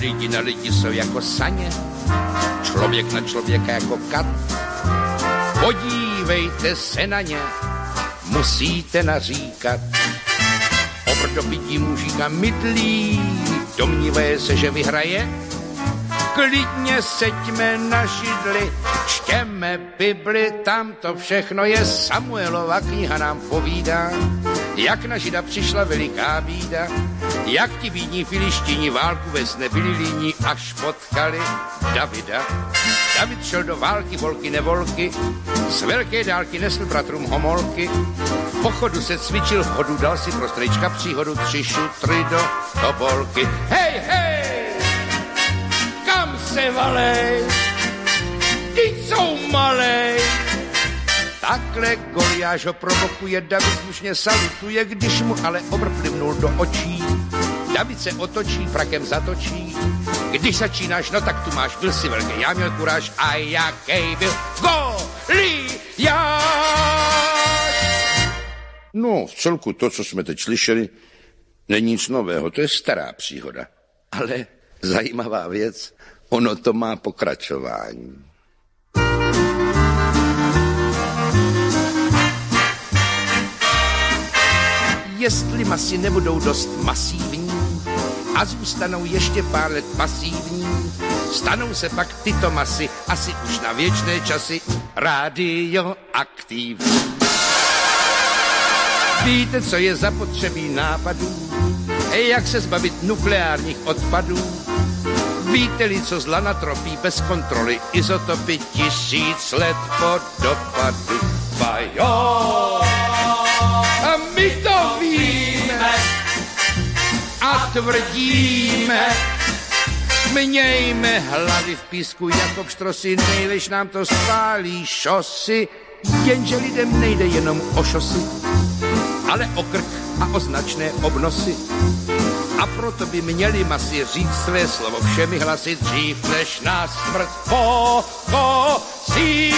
Lidi na lidi jsou jako saně, člověk na člověka jako kat. Podívejte se na ně, musíte naříkat. Obrdobití mužíka mydlí, domnívaje se, že vyhraje, klidně seďme na židli, čtěme Bibli, tam to všechno je. Samuelova kniha nám povídá, jak na žida přišla veliká bída, jak ti bídní filištíni válku ve nebyli líní, až potkali Davida. David šel do války, volky nevolky, z velké dálky nesl bratrům homolky, v pochodu se cvičil, v hodu dal si pro strejčka příhodu tři šutry do tobolky. Hej, hej! Kam se valej? Ty jsou malej! Takhle Goliáš ho provokuje, David slušně salutuje, když mu ale obr do očí. David se otočí, frakem zatočí. Když začínáš, no tak tu máš, byl si velký, já měl kuráž a jaký byl Goliáš. No, v celku to, co jsme teď slyšeli, není nic nového, to je stará příhoda. Ale zajímavá věc, ono to má pokračování. Jestli masy nebudou dost masívní a zůstanou ještě pár let pasívní, stanou se pak tyto masy asi už na věčné časy radioaktivní. Víte, co je zapotřebí nápadů? Jak se zbavit nukleárních odpadů? Víte-li, co zla natropí bez kontroly izotopy tisíc let po dopadu? Bajo! A my to víme tvrdíme, Mějme hlavy v písku jako pštrosy, nejlež nám to spálí šosy, jenže lidem nejde jenom o šosy, ale o krk a o značné obnosy. A proto by měli masy říct své slovo všemi hlasy dřív, než nás smrt pokosí.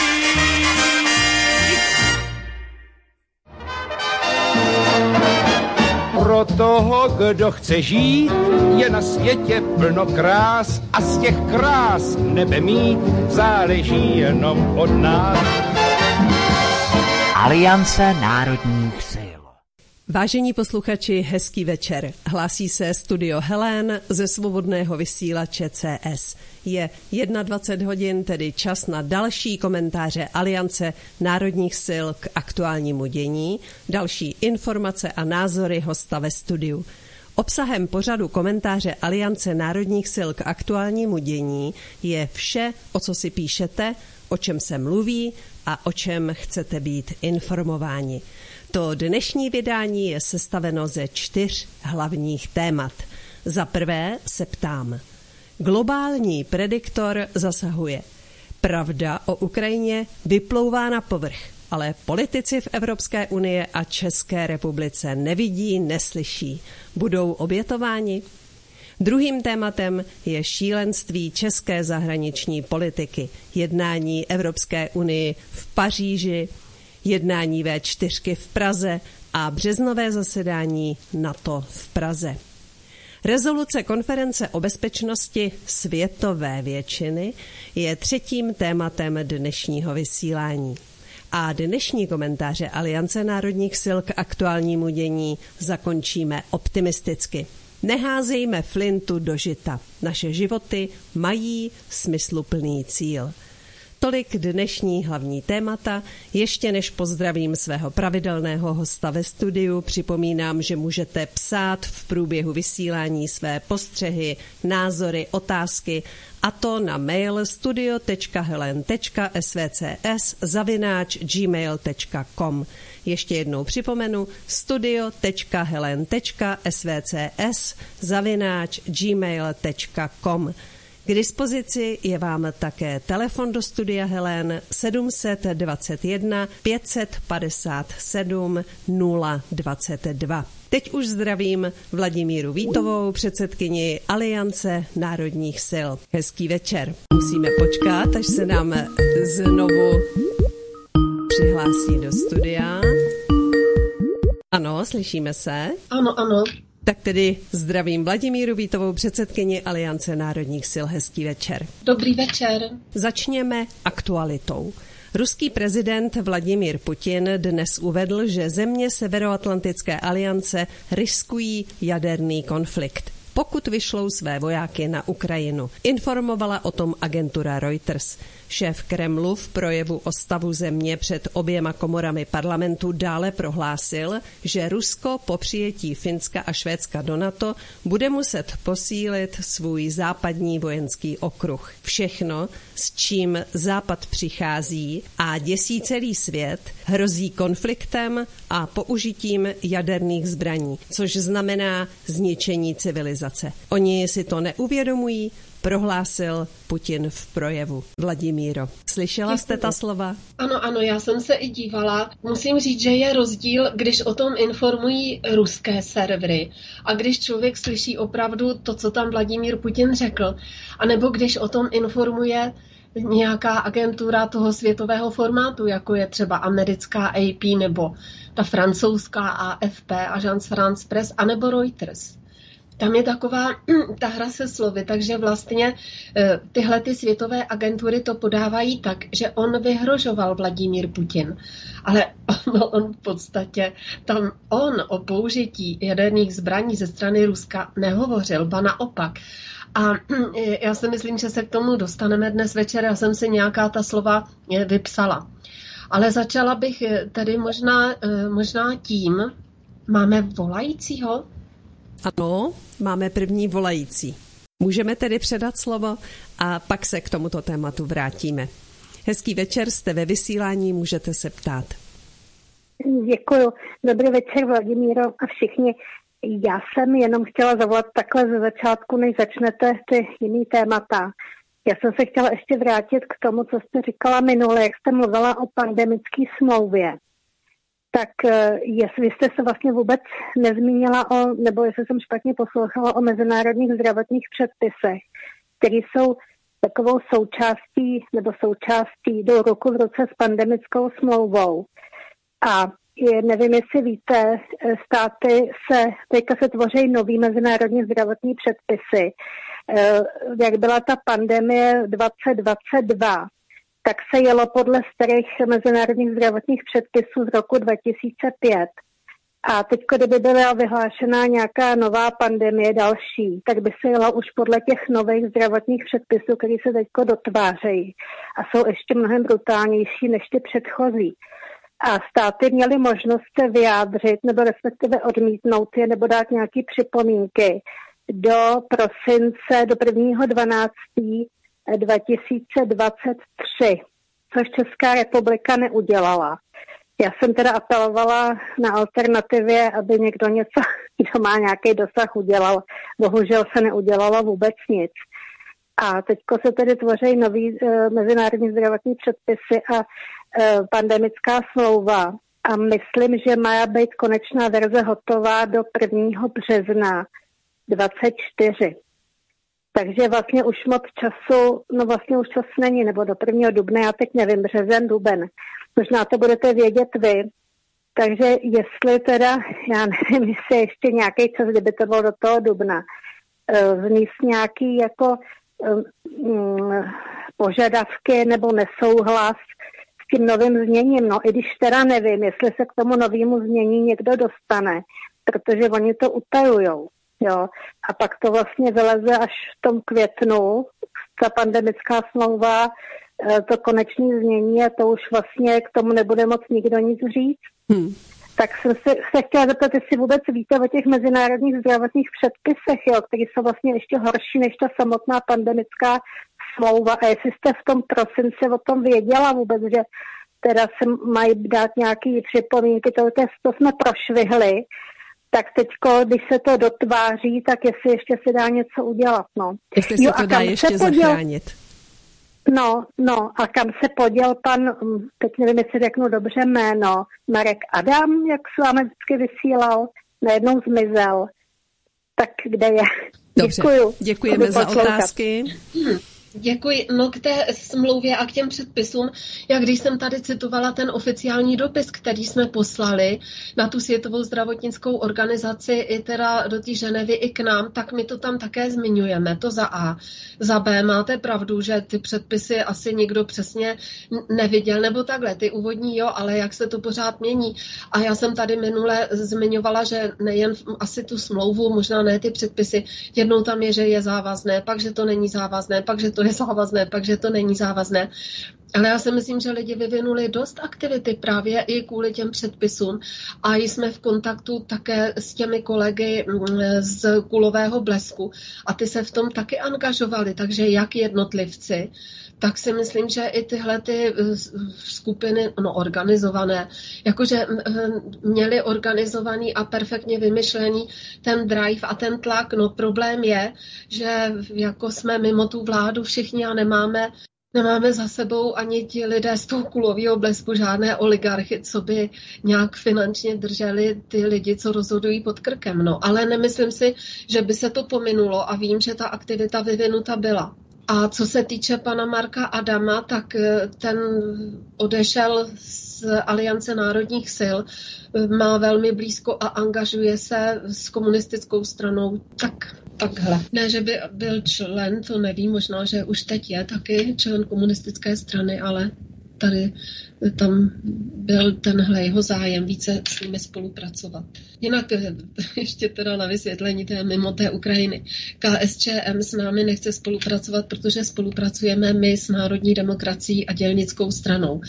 Pro toho, kdo chce žít, je na světě plno krás a z těch krás nebe mít záleží jenom od nás. Aliance národních. Vážení posluchači, hezký večer. Hlásí se studio Helen ze svobodného vysílače CS. Je 21 hodin, tedy čas na další komentáře Aliance národních sil k aktuálnímu dění, další informace a názory hosta ve studiu. Obsahem pořadu komentáře Aliance národních sil k aktuálnímu dění je vše, o co si píšete, o čem se mluví a o čem chcete být informováni. To dnešní vydání je sestaveno ze čtyř hlavních témat. Za prvé se ptám. Globální prediktor zasahuje. Pravda o Ukrajině vyplouvá na povrch, ale politici v Evropské unii a České republice nevidí, neslyší. Budou obětováni? Druhým tématem je šílenství české zahraniční politiky, jednání Evropské unii v Paříži, jednání V4 v Praze a březnové zasedání NATO v Praze. Rezoluce konference o bezpečnosti světové většiny je třetím tématem dnešního vysílání. A dnešní komentáře Aliance národních sil k aktuálnímu dění zakončíme optimisticky. Neházejme flintu do žita. Naše životy mají smysluplný cíl. Tolik dnešní hlavní témata. Ještě než pozdravím svého pravidelného hosta ve studiu, připomínám, že můžete psát v průběhu vysílání své postřehy, názory, otázky a to na mail studio.helen.svcs zavináč gmail.com. Ještě jednou připomenu studio.helen.svcs zavináč gmail.com. K dispozici je vám také telefon do studia Helen 721 557 022. Teď už zdravím Vladimíru Vítovou, předsedkyni Aliance národních sil. Hezký večer. Musíme počkat, až se nám znovu přihlásí do studia. Ano, slyšíme se? Ano, ano. Tak tedy zdravím Vladimíru Vítovou, předsedkyni Aliance národních sil. Hezký večer. Dobrý večer. Začněme aktualitou. Ruský prezident Vladimír Putin dnes uvedl, že země Severoatlantické aliance riskují jaderný konflikt pokud vyšlou své vojáky na Ukrajinu. Informovala o tom agentura Reuters. Šéf Kremlu v projevu o stavu země před oběma komorami parlamentu dále prohlásil, že Rusko po přijetí Finska a Švédska do NATO bude muset posílit svůj západní vojenský okruh. Všechno, s čím Západ přichází a děsí celý svět, hrozí konfliktem a použitím jaderných zbraní, což znamená zničení civilizace. Oni si to neuvědomují, prohlásil Putin v projevu. Vladimíro, slyšela jste ta slova? Ano, ano, já jsem se i dívala. Musím říct, že je rozdíl, když o tom informují ruské servery a když člověk slyší opravdu to, co tam Vladimír Putin řekl, anebo když o tom informuje nějaká agentura toho světového formátu, jako je třeba americká AP nebo ta francouzská AFP, Agence France Press, anebo Reuters tam je taková ta hra se slovy, takže vlastně eh, tyhle ty světové agentury to podávají tak, že on vyhrožoval Vladimír Putin. Ale on, on v podstatě, tam on o použití jaderných zbraní ze strany Ruska nehovořil, ba naopak. A já si myslím, že se k tomu dostaneme dnes večer. Já jsem si nějaká ta slova eh, vypsala. Ale začala bych eh, tedy možná, možná tím, máme volajícího, ano, máme první volající. Můžeme tedy předat slovo a pak se k tomuto tématu vrátíme. Hezký večer, jste ve vysílání, můžete se ptát. Děkuji. Dobrý večer, Vladimíro a všichni. Já jsem jenom chtěla zavolat takhle ze začátku, než začnete ty jiný témata. Já jsem se chtěla ještě vrátit k tomu, co jste říkala minule, jak jste mluvila o pandemické smlouvě tak eh, jestli jste se vlastně vůbec nezmínila o, nebo jestli jsem špatně poslouchala o mezinárodních zdravotních předpisech, které jsou takovou součástí nebo součástí do ruku v ruce s pandemickou smlouvou. A je, nevím, jestli víte, eh, státy se, teďka se tvoří nový mezinárodní zdravotní předpisy. Eh, jak byla ta pandemie 2022, tak se jelo podle starých mezinárodních zdravotních předpisů z roku 2005. A teď, kdyby byla vyhlášená nějaká nová pandemie další, tak by se jela už podle těch nových zdravotních předpisů, které se teď dotvářejí a jsou ještě mnohem brutálnější než ty předchozí. A státy měly možnost se vyjádřit nebo respektive odmítnout je nebo dát nějaké připomínky do prosince, do 1.12. 2023, což Česká republika neudělala. Já jsem teda apelovala na alternativě, aby někdo něco, kdo má nějaký dosah, udělal. Bohužel se neudělalo vůbec nic. A teď se tedy tvoří nový e, mezinárodní zdravotní předpisy a e, pandemická smlouva. A myslím, že má být konečná verze hotová do 1. března 24. Takže vlastně už moc času, no vlastně už čas není, nebo do prvního dubna, já teď nevím, březen, duben. Možná to budete vědět vy. Takže jestli teda, já nevím, jestli ještě nějaký čas, kdyby to bylo do toho dubna, vníst eh, nějaký jako um, požadavky nebo nesouhlas s tím novým změním. No i když teda nevím, jestli se k tomu novému změní někdo dostane, protože oni to utajujou. Jo. A pak to vlastně vyleze až v tom květnu, ta pandemická smlouva, eh, to konečné změní a to už vlastně k tomu nebude moc nikdo nic říct. Hmm. Tak jsem se, se chtěla zeptat, jestli vůbec víte o těch mezinárodních zdravotních předpisech, jo, které jsou vlastně ještě horší než ta samotná pandemická smlouva. A jestli jste v tom prosinci o tom věděla vůbec, že teda se mají dát nějaké připomínky, to, to jsme prošvihli, tak teď, když se to dotváří, tak jestli ještě se dá něco udělat, no. Jestli se jo, to dá ještě poděl... zachránit. No, no, a kam se poděl pan, mm, teď nevím, jestli řeknu dobře jméno, Marek Adam, jak s vámi vždycky vysílal, najednou zmizel. Tak kde je? Dobře, Děkuju. děkujeme za otázky. Děkuji. No k té smlouvě a k těm předpisům, jak když jsem tady citovala ten oficiální dopis, který jsme poslali na tu Světovou zdravotnickou organizaci i teda do té Ženevy i k nám, tak my to tam také zmiňujeme. To za A. Za B máte pravdu, že ty předpisy asi nikdo přesně neviděl, nebo takhle, ty úvodní jo, ale jak se to pořád mění. A já jsem tady minule zmiňovala, že nejen asi tu smlouvu, možná ne ty předpisy, jednou tam je, že je závazné, pak, že to není závazné, pak, že to je závazné, pak, že to není závazné. Ale já si myslím, že lidi vyvinuli dost aktivity právě i kvůli těm předpisům. A jsme v kontaktu také s těmi kolegy mm, z kulového blesku. A ty se v tom taky angažovali, takže jak jednotlivci, tak si myslím, že i tyhle ty eh, skupiny, no organizované, jakože měli organizovaný a perfektně vymyšlený ten drive a ten tlak. No problém je, že jako jsme mimo tu vládu všichni a nemáme Nemáme za sebou ani ti lidé z toho kulového blesku žádné oligarchy, co by nějak finančně drželi ty lidi, co rozhodují pod krkem. No, ale nemyslím si, že by se to pominulo a vím, že ta aktivita vyvinuta byla. A co se týče pana Marka Adama, tak eh, ten odešel z Aliance národních sil, eh, má velmi blízko a angažuje se s komunistickou stranou. Tak takhle. Ne, že by byl člen, to nevím, možná, že už teď je taky člen komunistické strany, ale tady tam byl tenhle jeho zájem více s nimi spolupracovat. Jinak eh, ještě teda na vysvětlení té mimo té Ukrajiny. KSČM s námi nechce spolupracovat, protože spolupracujeme my s Národní demokracií a dělnickou stranou.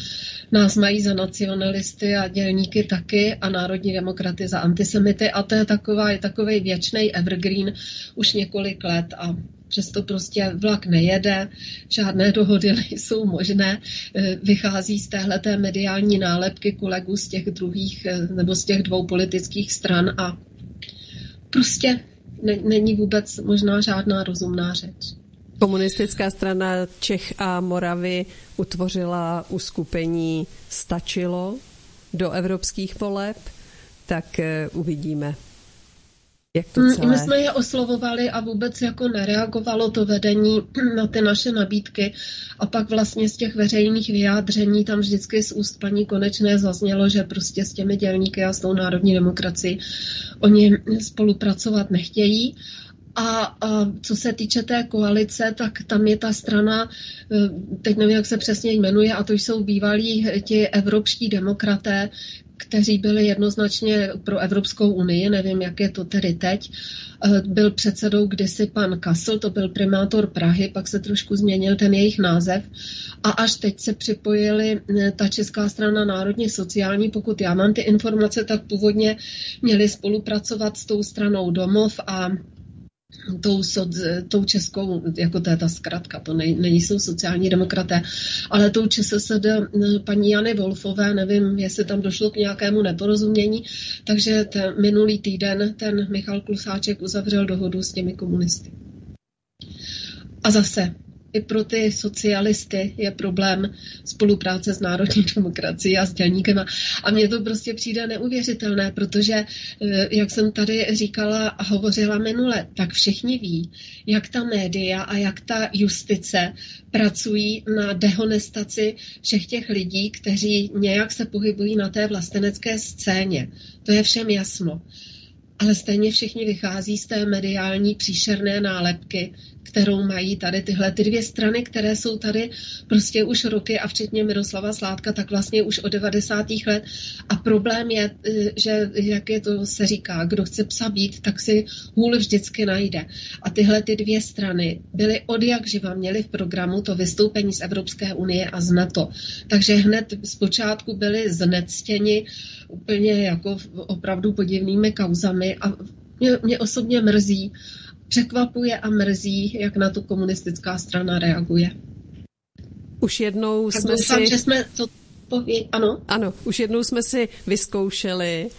Nás mají za nacionalisty a dělníky taky a Národní demokraty za antisemity a to je taková, je takový věčný evergreen už několik let a přesto prostě vlak nejede, žádné dohody nejsou možné, e, vychází z téhleté mediální nálepky kolegů z těch druhých e, nebo z těch dvou politických stran a prostě ne, není vůbec možná žádná rozumná řeč. Komunistická strana Čech a Moravy utvořila uskupení Stačilo do evropských voleb, tak e, uvidíme. Jak to celé? My jsme je oslovovali a vůbec jako nereagovalo to vedení na ty naše nabídky a pak vlastně z těch veřejných vyjádření tam vždycky z úst paní Konečné zaznělo, že prostě s těmi dělníky a s tou národní demokracií oni spolupracovat nechtějí. A, a co se týče té koalice, tak tam je ta strana, eh, teď nevím, jak se přesně jmenuje, a to jsou bývalí ti evropští demokraté, kteří byli jednoznačně pro Evropskou unii, nevím, jak je to tedy teď. Eh, byl předsedou kdysi pan Kassel, to byl primátor Prahy, pak se trošku změnil ten jejich název. A až teď se připojili eh, ta Česká strana národně sociální, pokud já mám ty informace, tak původně měli spolupracovat s tou stranou Domov a tou, tou českou, jako to je ta zkratka, to ne, nejsou sociální demokraté, ale tou ČSSD paní Jany Wolfové, nevím, jestli tam došlo k nějakému neporozumění, takže ten minulý týden ten Michal Klusáček uzavřel dohodu s těmi komunisty. A zase, i pro ty socialisty je problém spolupráce s národní demokracií a s dělníkem. A mně to prostě přijde neuvěřitelné, protože, eh, jak jsem tady říkala a hovořila minule, tak všichni ví, jak ta média a jak ta justice pracují na dehonestaci všech těch lidí, kteří nějak se pohybují na té vlastenecké scéně. To je všem jasno ale stejně všichni vychází z té mediální příšerné nálepky, kterou mají tady tyhle ty dvě strany, které jsou tady prostě už roky a včetně Miroslava Sládka, tak vlastně už od 90. let. A problém je, e, že jak je to se říká, kdo chce psa být, tak si hůl vždycky najde. A tyhle ty dvě strany byly od jak živa, měly v programu to vystoupení z Evropské unie a z NATO. Takže hned zpočátku byli znectěni úplně jako opravdu podivnými kauzami a mě, mě osobně mrzí, překvapuje a mrzí, jak na to komunistická strana reaguje. Už jednou tak jsme doufám, si... že jsme to poví... Ano? Ano, už jednou jsme si vyzkoušeli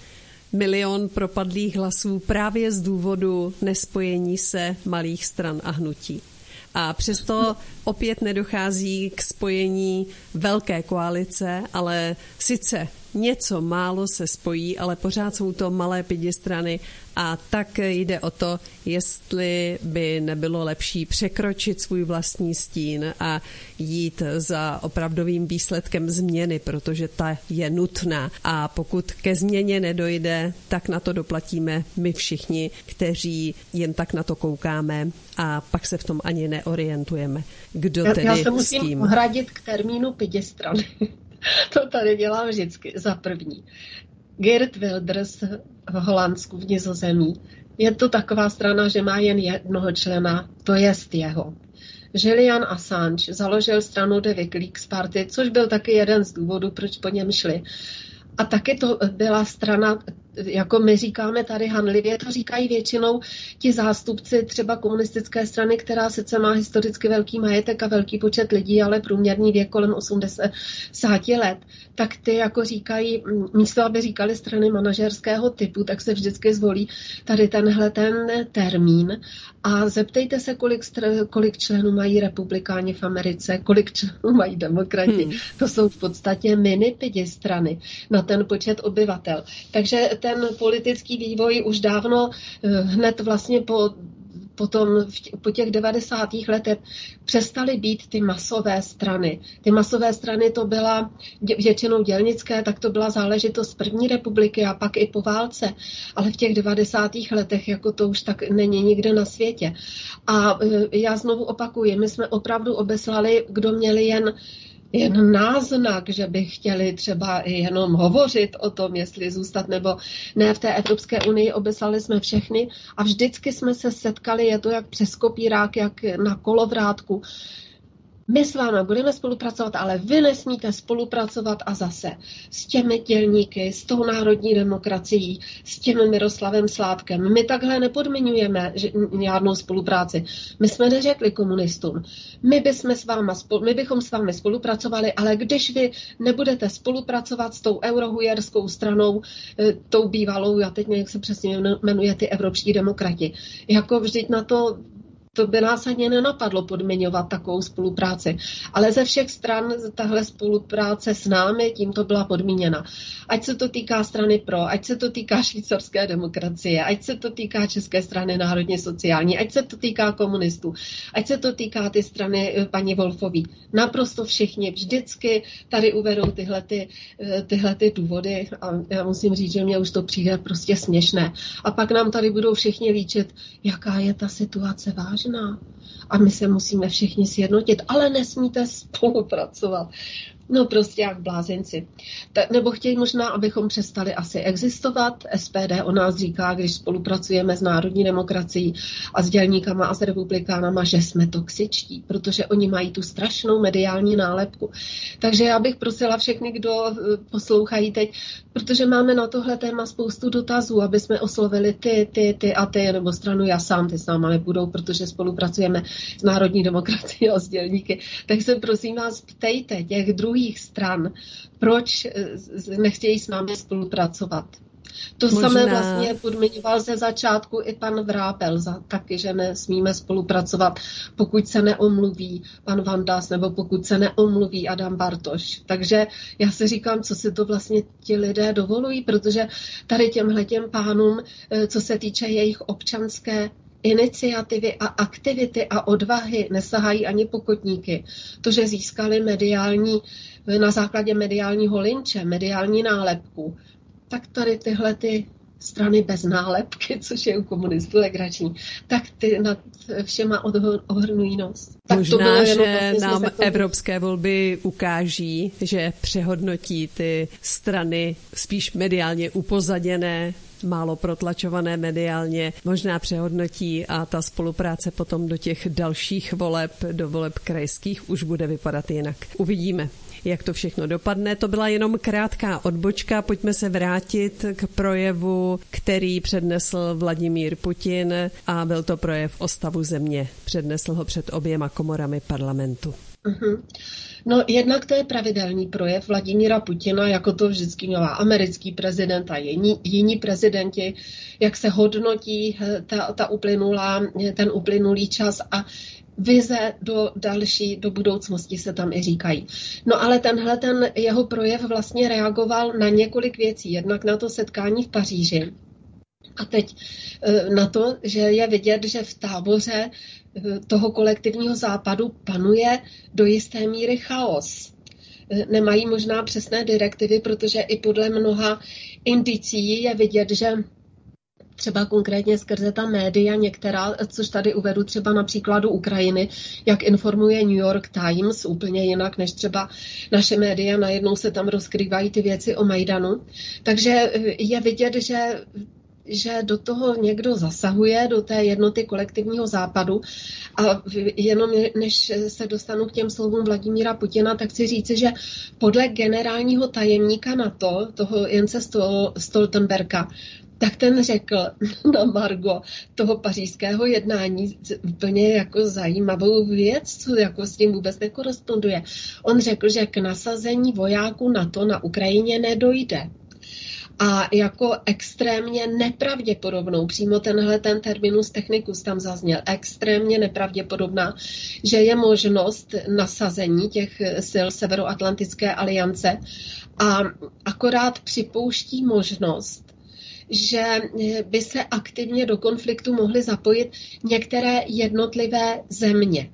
milion propadlých hlasů právě z důvodu nespojení se malých stran a hnutí. A přesto opět nedochází k spojení velké koalice, ale sice něco málo se spojí, ale pořád jsou to malé pěti strany a tak jde o to, jestli by nebylo lepší překročit svůj vlastní stín a jít za opravdovým výsledkem změny, protože ta je nutná. A pokud ke změně nedojde, tak na to doplatíme my všichni, kteří jen tak na to koukáme a pak se v tom ani neorientujeme. Kdo tedy já se musím s tím? hradit k termínu pětistrany. to tady dělám vždycky za první. Geert Wilders v Holandsku, v Nizozemí. Je to taková strana, že má jen jednoho člena, to jest jeho. Julian Assange založil stranu The Wikileaks Party, což byl taky jeden z důvodů, proč po něm šli. A taky to byla strana, jako my říkáme tady hanlivě, to říkají většinou ti zástupci třeba komunistické strany, která sice má historicky velký majetek a velký počet lidí, ale průměrný věk kolem 80 let, tak ty jako říkají, místo aby říkali strany manažerského typu, tak se vždycky zvolí tady tenhle ten termín a zeptejte se, kolik, str- kolik členů mají republikáni v Americe, kolik členů mají demokrati. Hmm. To jsou v podstatě mini pěti strany na ten počet obyvatel. Takže ten politický vývoj už dávno eh, hned vlastně po potom po těch 90. letech přestaly být ty masové strany. Ty masové strany to byla většinou dělnické, tak to byla záležitost první republiky a pak i po válce. Ale v těch 90. letech jako to už tak není nikde na světě. A eh, já znovu opakuji, my jsme opravdu obeslali, kdo měli jen jen náznak, že by chtěli třeba jenom hovořit o tom, jestli zůstat nebo ne v té Evropské unii. Obeslali jsme všechny a vždycky jsme se setkali, je to jak přes kopírák, jak na kolovrátku, my s vámi budeme spolupracovat, ale vy nesmíte spolupracovat a zase s těmi dělníky, s tou národní demokracií, s tím Miroslavem Sládkem. My takhle nepodmiňujeme žádnou spolupráci. My jsme neřekli komunistům, my, bychom s váma, my bychom s vámi spolupracovali, ale když vy nebudete spolupracovat s tou eurohujerskou stranou, eh, tou bývalou, já teď nevím, jak se přesně jmenuje, ty evropští demokrati, jako vždyť na to to by nás ani nenapadlo podmiňovat takovou spolupráci. Ale ze všech stran tahle spolupráce s námi tímto byla podmíněna. Ať se to týká strany pro, ať se to týká švýcarské demokracie, ať se to týká České strany národně sociální, ať se to týká komunistů, ať se to týká ty strany eh, paní Wolfový. Naprosto všichni vždycky tady uvedou tyhle, ty, eh, tyhle ty důvody a já musím říct, že mě už to přijde prostě směšné. A pak nám tady budou všichni líčit, jaká je ta situace vážná vážná a my se musíme všichni sjednotit, ale nesmíte spolupracovat. No prostě jak blázenci. Ta, nebo chtějí možná, abychom přestali asi existovat. SPD o nás říká, když spolupracujeme s národní demokracií a s dělníkama a s republikánama, že jsme toxičtí, protože oni mají tu strašnou mediální nálepku. Takže já bych prosila všechny, kdo eh, poslouchají teď, protože máme na tohle téma spoustu dotazů, aby jsme oslovili ty, ty, ty a ty, nebo stranu já sám, ty s náma nebudou, protože spolupracujeme s národní demokracií a s dělníky. Tak se prosím vás ptejte těch druhých druhých stran, proč eh, nechtějí s námi spolupracovat. To Možná... samé vlastně podmiňoval ze začátku i pan Vrápel za taky, že nesmíme spolupracovat, pokud se neomluví pan Vandas nebo pokud se neomluví Adam Bartoš. Takže já si říkám, co si to vlastně ti lidé dovolují, protože tady těmhle těm pánům, eh, co se týče jejich občanské iniciativy a aktivity a odvahy nesahají ani pokotníky. To, že získali mediální, na základě mediálního linče, mediální nálepku, tak tady tyhle ty strany bez nálepky, což je u komunistů legrační, tak ty nad všema ohrnují nos. Tak Možná, to bylo jenom, že nám evropské volby ukáží, že přehodnotí ty strany spíš mediálně upozaděné málo protlačované mediálně, možná přehodnotí a ta spolupráce potom do těch dalších voleb, do voleb krajských už bude vypadat jinak. Uvidíme jak to všechno dopadne. To byla jenom krátká odbočka. Pojďme se vrátit k projevu, který přednesl Vladimír Putin a byl to projev o stavu země. Přednesl ho před oběma komorami parlamentu. Uh-huh. No jednak to je pravidelný projev Vladimíra Putina, jako to vždycky měla americký prezident a jiní, jiní prezidenti, jak se hodnotí eh, ta, ta uplynulá, ten uplynulý čas a vize do další, do budoucnosti se tam i říkají. No ale tenhle ten jeho projev vlastně reagoval na několik věcí. Jednak na to setkání v Paříži, a teď e, na to, že je vidět, že v táboře e, toho kolektivního západu panuje do jisté míry chaos. E, nemají možná přesné direktivy, protože i podle mnoha indicí je vidět, že třeba konkrétně skrze ta média některá, což tady uvedu třeba na příkladu Ukrajiny, jak informuje New York Times, úplně jinak než třeba naše média, najednou se tam rozkrývají ty věci o Majdanu. Takže je vidět, že že do toho někdo zasahuje, do té jednoty kolektivního západu. A jenom než se dostanu k těm slovům Vladimíra Putina, tak chci říci, že podle generálního tajemníka NATO, toho Jence Stoltenberga, tak ten řekl na Margo toho pařížského jednání úplně jako zajímavou věc, co jako s tím vůbec nekoresponduje. On řekl, že k nasazení vojáků NATO na Ukrajině nedojde a jako extrémně nepravděpodobnou, přímo tenhle ten terminus technicus tam zazněl, extrémně nepravděpodobná, že je možnost nasazení těch sil Severoatlantické aliance a akorát připouští možnost, že by se aktivně do konfliktu mohly zapojit některé jednotlivé země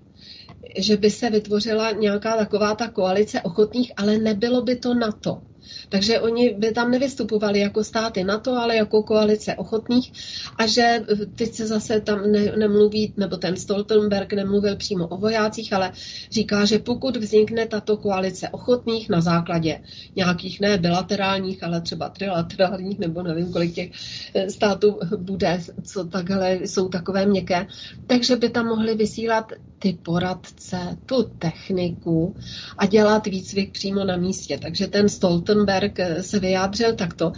že by se vytvořila nějaká taková ta koalice ochotných, ale nebylo by to NATO. Takže oni by tam nevystupovali jako státy NATO, ale jako koalice ochotných. A že eh, teď se zase tam ne, nemluví, nebo ten Stoltenberg nemluvil přímo o vojácích, ale říká, že pokud vznikne tato koalice ochotných na základě nějakých ne bilaterálních, ale třeba trilaterálních, nebo nevím, kolik těch eh, států bude, co takhle jsou takové měkké, takže by tam mohli vysílat ty poradce, tu techniku a dělat výcvik přímo na místě. Takže ten Stoltenberg eh, se vyjádřil takto.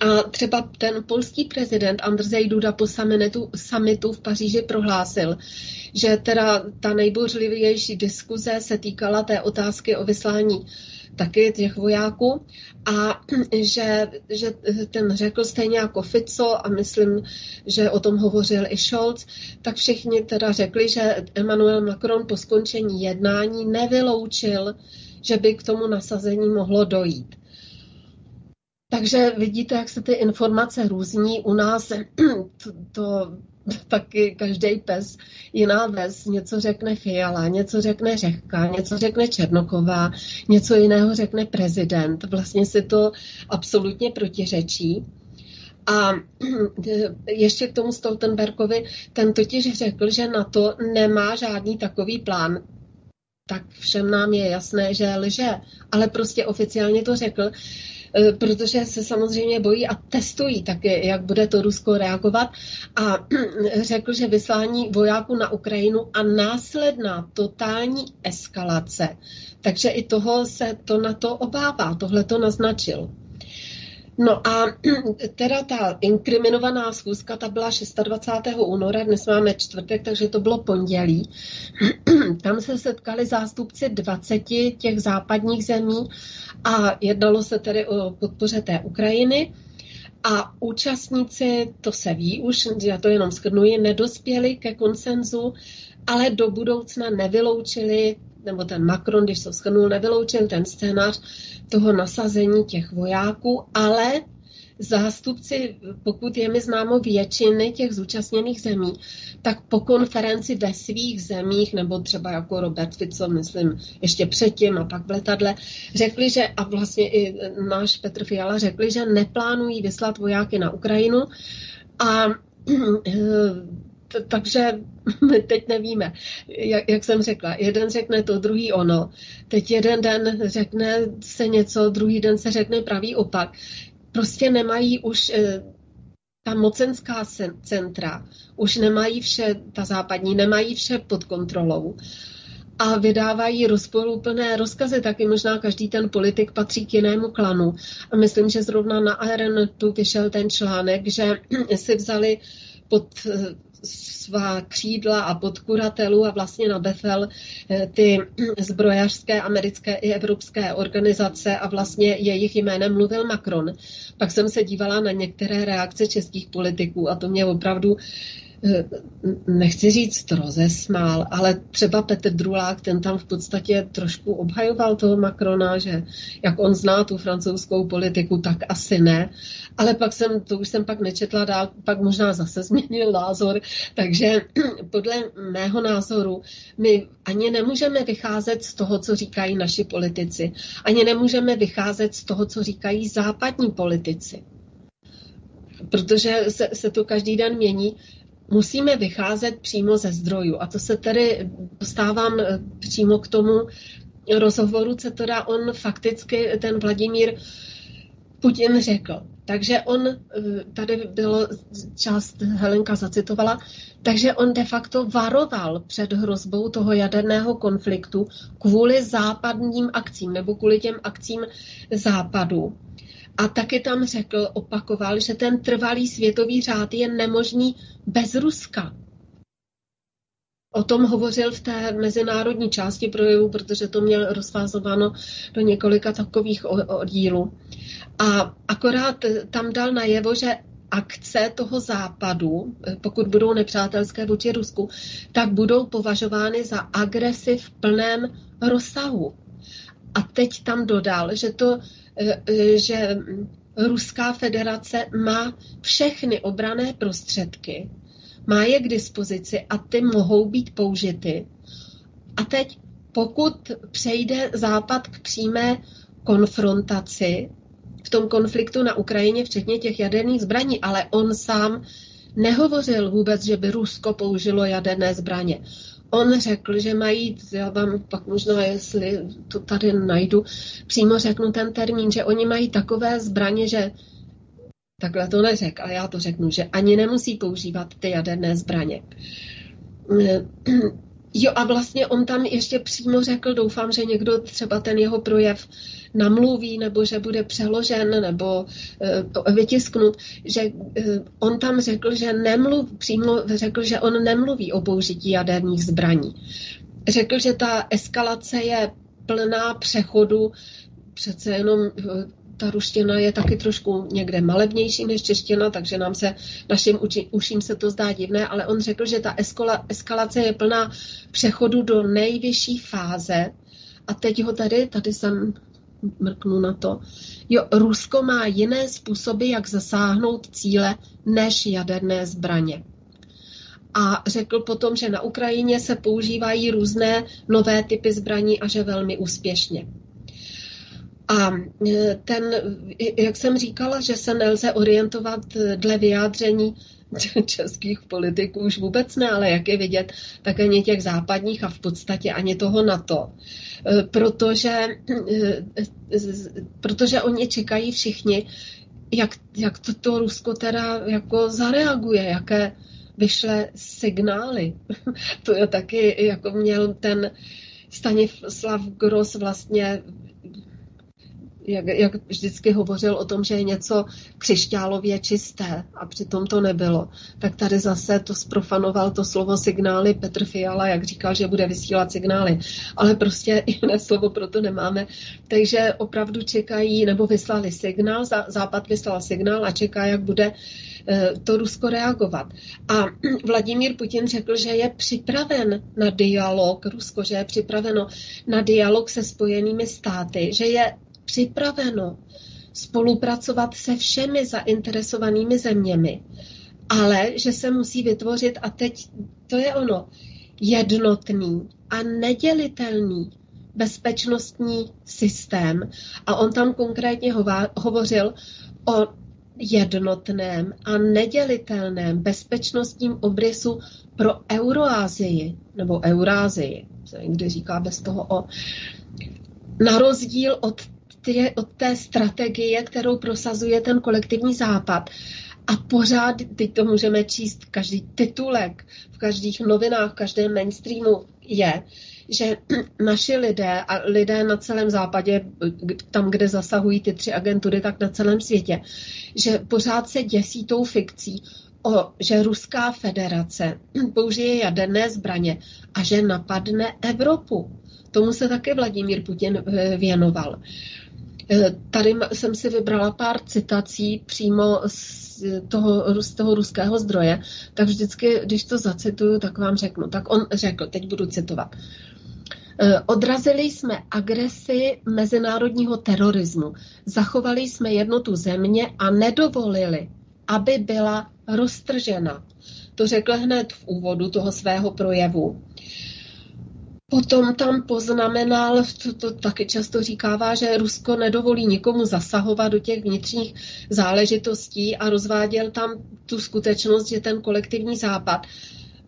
A třeba ten polský prezident Andrzej Duda po summitu, summitu v Paříži prohlásil, že teda ta nejbořlivější diskuze se týkala té otázky o vyslání taky těch vojáků a že, že ten řekl stejně jako Fico a myslím, že o tom hovořil i Scholz, tak všichni teda řekli, že Emmanuel Macron po skončení jednání nevyloučil, že by k tomu nasazení mohlo dojít. Takže vidíte, jak se ty informace různí. U nás to, to taky každý pes, jiná ves, něco řekne Fiala, něco řekne Řehka, něco řekne Černoková, něco jiného řekne prezident. Vlastně si to absolutně protiřečí. A ještě k tomu Stoltenbergovi, ten totiž řekl, že na to nemá žádný takový plán, tak všem nám je jasné, že lže, ale prostě oficiálně to řekl, protože se samozřejmě bojí a testují taky, jak bude to Rusko reagovat. A řekl, že vyslání vojáků na Ukrajinu a následná totální eskalace. Takže i toho se to na to obává, tohle to naznačil. No a teda ta inkriminovaná schůzka, ta byla 26. února, dnes máme čtvrtek, takže to bylo pondělí. Tam se setkali zástupci 20 těch západních zemí a jednalo se tedy o podpoře té Ukrajiny. A účastníci, to se ví už, já to jenom skrnuji, nedospěli ke konsenzu, ale do budoucna nevyloučili, nebo ten Macron, když to schrnul, nevyloučil ten scénář toho nasazení těch vojáků, ale zástupci, pokud je mi známo většiny těch zúčastněných zemí, tak po konferenci ve svých zemích, nebo třeba jako Robert Fico, myslím, ještě předtím a pak v letadle, řekli, že, a vlastně i náš Petr Fiala řekli, že neplánují vyslat vojáky na Ukrajinu a takže teď nevíme, jak, jak jsem řekla. Jeden řekne to, druhý ono. Teď jeden den řekne se něco, druhý den se řekne pravý opak. Prostě nemají už eh, ta mocenská centra, už nemají vše, ta západní, nemají vše pod kontrolou a vydávají rozporuplné rozkazy, taky možná každý ten politik patří k jinému klanu. A myslím, že zrovna na Aeronetu vyšel ten článek, že si vzali pod eh, svá křídla a podkuratelu a vlastně na Befel eh, ty zbrojařské americké i evropské organizace a vlastně jejich jménem mluvil Macron. Pak jsem se dívala na některé reakce českých politiků a to mě opravdu nechci říct rozesmál, ale třeba Petr Drulák, ten tam v podstatě trošku obhajoval toho Macrona, že jak on zná tu francouzskou politiku, tak asi ne. Ale pak jsem, to už jsem pak nečetla dál, pak možná zase změnil názor, takže podle mého názoru my ani nemůžeme vycházet z toho, co říkají naši politici, ani nemůžeme vycházet z toho, co říkají západní politici. Protože se, se to každý den mění, musíme vycházet přímo ze zdrojů. A to se tedy dostávám eh, přímo k tomu rozhovoru, co teda on fakticky, ten Vladimír Putin řekl. Takže on, eh, tady bylo část Helenka zacitovala, takže on de facto varoval před hrozbou toho jaderného konfliktu kvůli západním akcím nebo kvůli těm akcím západu. A taky tam řekl, opakoval, že ten trvalý světový řád je nemožný bez Ruska. O tom hovořil v té mezinárodní části projevu, protože to měl rozvázováno do několika takových oddílů. A akorát tam dal najevo, že akce toho západu, pokud budou nepřátelské vůči Rusku, tak budou považovány za agresi v plném rozsahu. A teď tam dodal, že to že Ruská federace má všechny obrané prostředky, má je k dispozici a ty mohou být použity. A teď, pokud přejde Západ k přímé konfrontaci v tom konfliktu na Ukrajině, včetně těch jaderných zbraní, ale on sám nehovořil vůbec, že by Rusko použilo jaderné zbraně. On řekl, že mají, já vám pak možná, jestli to tady najdu, přímo řeknu ten termín, že oni mají takové zbraně, že takhle to neřek, ale já to řeknu, že ani nemusí používat ty jaderné zbraně. Jo a vlastně on tam ještě přímo řekl, doufám, že někdo třeba ten jeho projev namluví, nebo že bude přeložen, nebo uh, vytisknut, že uh, on tam řekl, že nemluv, přímo řekl, že on nemluví o použití jaderných zbraní. Řekl, že ta eskalace je plná přechodu přece jenom uh, ta ruština je taky trošku někde malebnější než čeština, takže nám se, našim uči, uším se to zdá divné, ale on řekl, že ta eskola, eskalace je plná přechodu do nejvyšší fáze. A teď ho tady, tady jsem mrknu na to. Jo, Rusko má jiné způsoby, jak zasáhnout cíle, než jaderné zbraně. A řekl potom, že na Ukrajině se používají různé nové typy zbraní a že velmi úspěšně. A e, ten, jak jsem říkala, že se nelze orientovat dle vyjádření českých politiků už vůbec ne, ale jak je vidět, tak ani těch západních a v podstatě ani toho NATO. E, protože, e, protože oni čekají všichni, jak, jak to, to Rusko teda jako zareaguje, jaké vyšle signály. to je taky, jako měl ten Stanislav Gross vlastně jak, jak vždycky hovořil o tom, že je něco křišťálově čisté a přitom to nebylo. Tak tady zase to sprofanoval to slovo signály Petr Fiala, jak říkal, že bude vysílat signály. Ale prostě jiné slovo proto nemáme. Takže opravdu čekají, nebo vyslali signál, Západ vyslal signál a čeká, jak bude eh, to Rusko reagovat. A Vladimír Putin řekl, že je připraven na dialog, Rusko, že je připraveno na dialog se spojenými státy, že je připraveno spolupracovat se všemi zainteresovanými zeměmi, ale že se musí vytvořit, a teď to je ono, jednotný a nedělitelný bezpečnostní systém. A on tam konkrétně hovořil o jednotném a nedělitelném bezpečnostním obrysu pro Euroázii, nebo Eurázii, se někdy říká bez toho o, na rozdíl od tě, od té strategie, kterou prosazuje ten kolektivní západ. A pořád, teď to můžeme číst, každý titulek v každých novinách, v každém mainstreamu je, že naši lidé a lidé na celém západě, tam, kde zasahují ty tři agentury, tak na celém světě, že pořád se děsí tou fikcí, o, že Ruská federace použije jaderné zbraně a že napadne Evropu. Tomu se také Vladimír Putin eh, věnoval. Tady jsem si vybrala pár citací přímo z toho, z toho ruského zdroje, tak vždycky, když to zacituju, tak vám řeknu. Tak on řekl, teď budu citovat. Odrazili jsme agresi mezinárodního terorismu, zachovali jsme jednotu země a nedovolili, aby byla roztržena. To řekl hned v úvodu toho svého projevu. Potom tam poznamenal, to, to taky často říkává, že Rusko nedovolí nikomu zasahovat do těch vnitřních záležitostí a rozváděl tam tu skutečnost, že ten kolektivní západ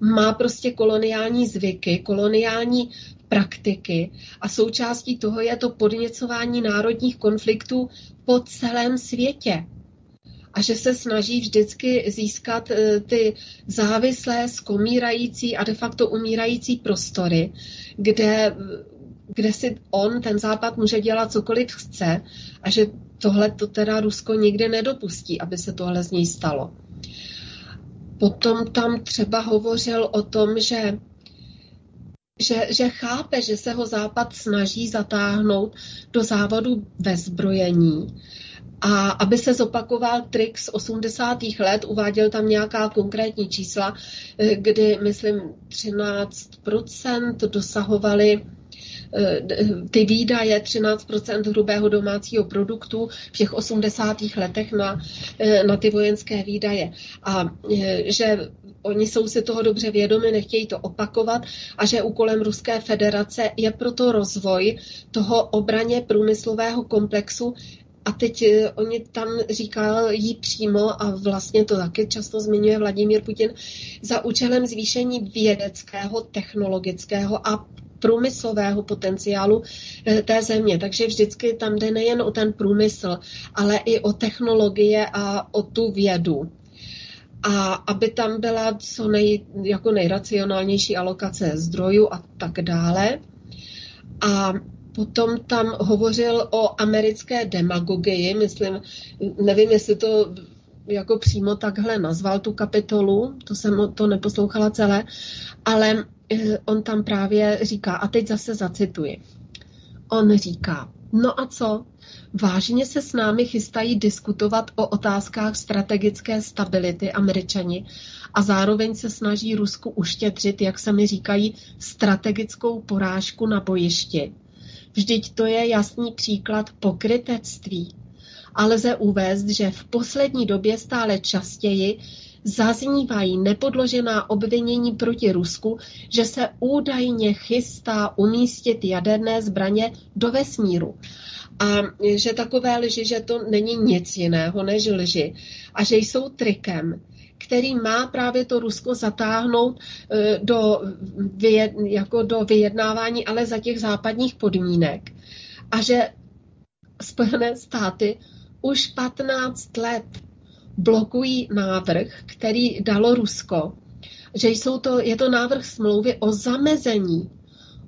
má prostě koloniální zvyky, koloniální praktiky a součástí toho je to podněcování národních konfliktů po celém světě a že se snaží vždycky získat eh, ty závislé, skomírající a de facto umírající prostory, kde, kde si on, ten západ, může dělat cokoliv chce a že tohle to teda Rusko nikdy nedopustí, aby se tohle z něj stalo. Potom tam třeba hovořil o tom, že že, že chápe, že se ho Západ snaží zatáhnout do závodu ve zbrojení a aby se zopakoval trik z 80. let, uváděl tam nějaká konkrétní čísla, eh, kdy, myslím, 13% dosahovaly eh, ty výdaje 13% hrubého domácího produktu v těch 80. letech na, eh, na ty vojenské výdaje. A že oni jsou si toho dobře vědomi, nechtějí to opakovat a že úkolem Ruské federace je proto rozvoj toho obraně průmyslového komplexu, a teď eh, oni tam říkají přímo, a vlastně to taky často zmiňuje Vladimír Putin, za účelem zvýšení vědeckého, technologického a průmyslového potenciálu eh, té země. Takže vždycky tam jde nejen o ten průmysl, ale i o technologie a o tu vědu. A aby tam byla co nej, jako nejracionálnější alokace zdrojů a tak dále. A Potom tam hovořil o americké demagogii, myslím, nevím, jestli to jako přímo takhle nazval tu kapitolu, to jsem to neposlouchala celé, ale eh, on tam právě říká, a teď zase zacituji. On říká, no a co? Vážně se s námi chystají diskutovat o otázkách strategické stability američani a zároveň se snaží Rusku uštědřit, jak se mi říkají, strategickou porážku na bojišti. Vždyť to je jasný příklad pokrytectví. A lze uvést, že v poslední době stále častěji zaznívají nepodložená obvinění proti Rusku, že se údajně chystá umístit jaderné zbraně do vesmíru. A že takové lži, že to není nic jiného než lži a že jsou trikem, který má právě to Rusko zatáhnout e, do, jako do vyjednávání, ale za těch západních podmínek. A že Spojené státy už 15 let blokují návrh, který dalo Rusko, že jsou to, je to návrh smlouvy o zamezení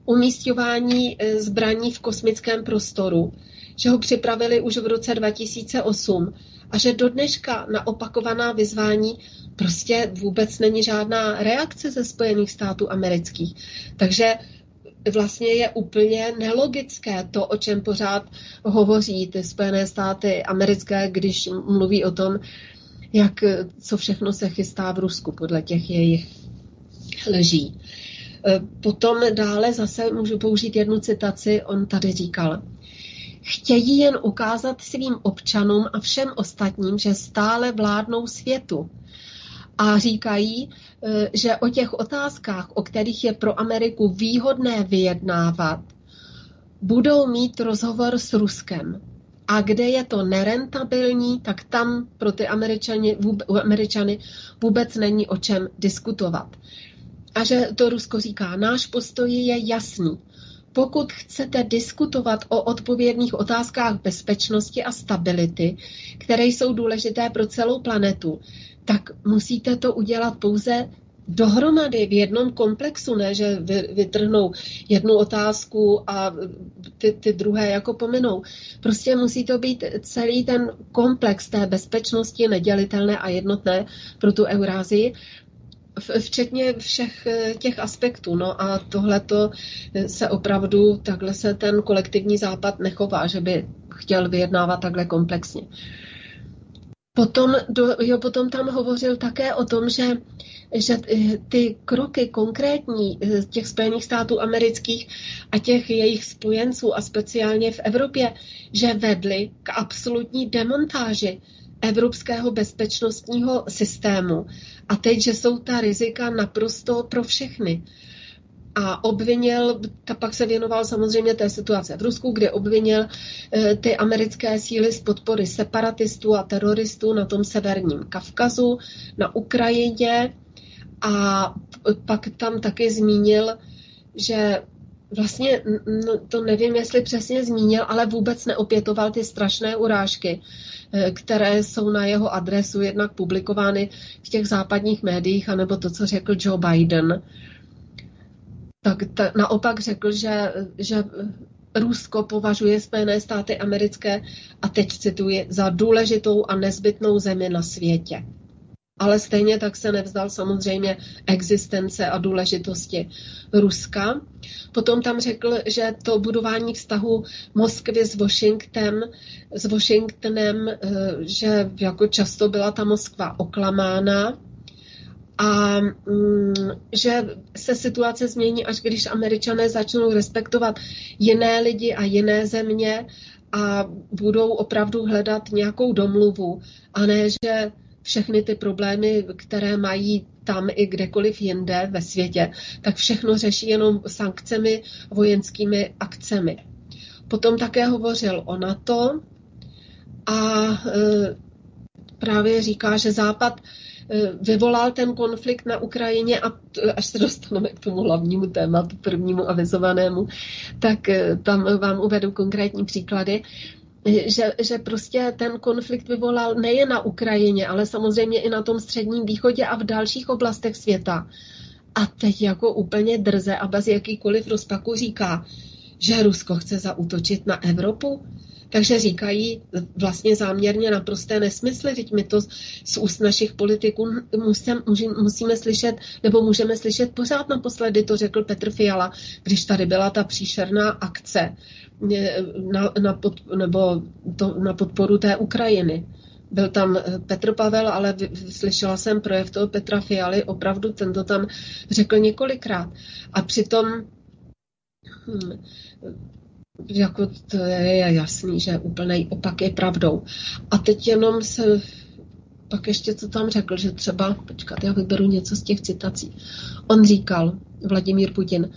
umístěvání e, zbraní v kosmickém prostoru, že ho připravili už v roce 2008 a že do dneška na opakovaná vyzvání prostě vůbec není žádná reakce ze Spojených států amerických. Takže vlastně je úplně nelogické to, o čem pořád hovoří ty Spojené státy americké, když mluví o tom, jak, co všechno se chystá v Rusku podle těch jejich leží. Potom dále zase můžu použít jednu citaci, on tady říkal, chtějí jen ukázat svým občanům a všem ostatním, že stále vládnou světu a říkají, e, že o těch otázkách, o kterých je pro Ameriku výhodné vyjednávat, budou mít rozhovor s Ruskem. A kde je to nerentabilní, tak tam pro ty Američany, Američany vůbec není o čem diskutovat. A že to Rusko říká, náš postoj je jasný. Pokud chcete diskutovat o odpovědných otázkách bezpečnosti a stability, které jsou důležité pro celou planetu, tak musíte to udělat pouze dohromady v jednom komplexu, ne, že vytrhnou jednu otázku a ty, ty druhé jako pominou. Prostě musí to být celý ten komplex té bezpečnosti nedělitelné a jednotné pro tu Eurázii. včetně všech eh, těch aspektů. No a tohle se opravdu, takhle se ten kolektivní západ nechová, že by chtěl vyjednávat takhle komplexně. Potom, do, jo, potom tam hovořil také o tom, že, že eh, ty kroky konkrétní eh, těch Spojených států amerických a těch jejich spojenců a speciálně v Evropě, že vedly k absolutní demontáži evropského bezpečnostního systému. A teď, že jsou ta rizika naprosto pro všechny a obvinil, ta pak se věnoval samozřejmě té situace v Rusku, kde obvinil eh, ty americké síly z podpory separatistů a teroristů na tom severním Kavkazu, na Ukrajině. A pak tam taky zmínil, že vlastně, no, to nevím, jestli přesně zmínil, ale vůbec neopětoval ty strašné urážky, eh, které jsou na jeho adresu jednak publikovány v těch západních médiích, anebo to, co řekl Joe Biden, tak ta, naopak řekl, že, že Rusko považuje Spojené státy americké, a teď cituji, za důležitou a nezbytnou zemi na světě. Ale stejně tak se nevzdal samozřejmě existence a důležitosti Ruska. Potom tam řekl, že to budování vztahu Moskvy s Washingtonem, s Washingtonem, eh, že jako často byla ta Moskva oklamána, a mm, že se situace změní, až když američané začnou respektovat jiné lidi a jiné země a budou opravdu hledat nějakou domluvu a ne, že všechny ty problémy, které mají tam i kdekoliv jinde ve světě, tak všechno řeší jenom sankcemi, vojenskými akcemi. Potom také hovořil o NATO a e, právě říká, že Západ vyvolal ten konflikt na Ukrajině a až se dostaneme k tomu hlavnímu tématu, prvnímu avizovanému, tak eh, tam vám uvedu konkrétní příklady eh, že, že prostě ten konflikt vyvolal nejen na Ukrajině, ale samozřejmě i na tom středním východě a v dalších oblastech světa. A teď jako úplně drze a bez jakýkoliv rozpaku říká, že Rusko chce zaútočit na Evropu. Takže říkají vlastně záměrně naprosté nesmysly. Teď my to z úst našich politiků musím, musíme slyšet, nebo můžeme slyšet pořád naposledy, to řekl Petr Fiala, když tady byla ta příšerná akce na, na, pod, nebo to, na podporu té Ukrajiny. Byl tam Petr Pavel, ale slyšela jsem projev toho Petra Fialy, opravdu ten to tam řekl několikrát. A přitom hm, jako to je jasný, že úplný opak je pravdou. A teď jenom se pak ještě co tam řekl, že třeba, počkat, já vyberu něco z těch citací. On říkal, Vladimír Putin,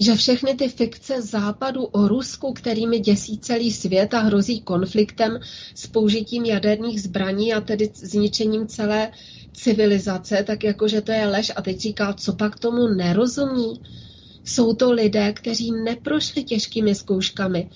že všechny ty fikce západu o Rusku, kterými děsí celý svět a hrozí konfliktem s použitím jaderných zbraní a tedy zničením celé civilizace, tak jako, že to je lež. A teď říká, co pak tomu nerozumí? Jsou to lidé, kteří neprošli těžkými zkouškami,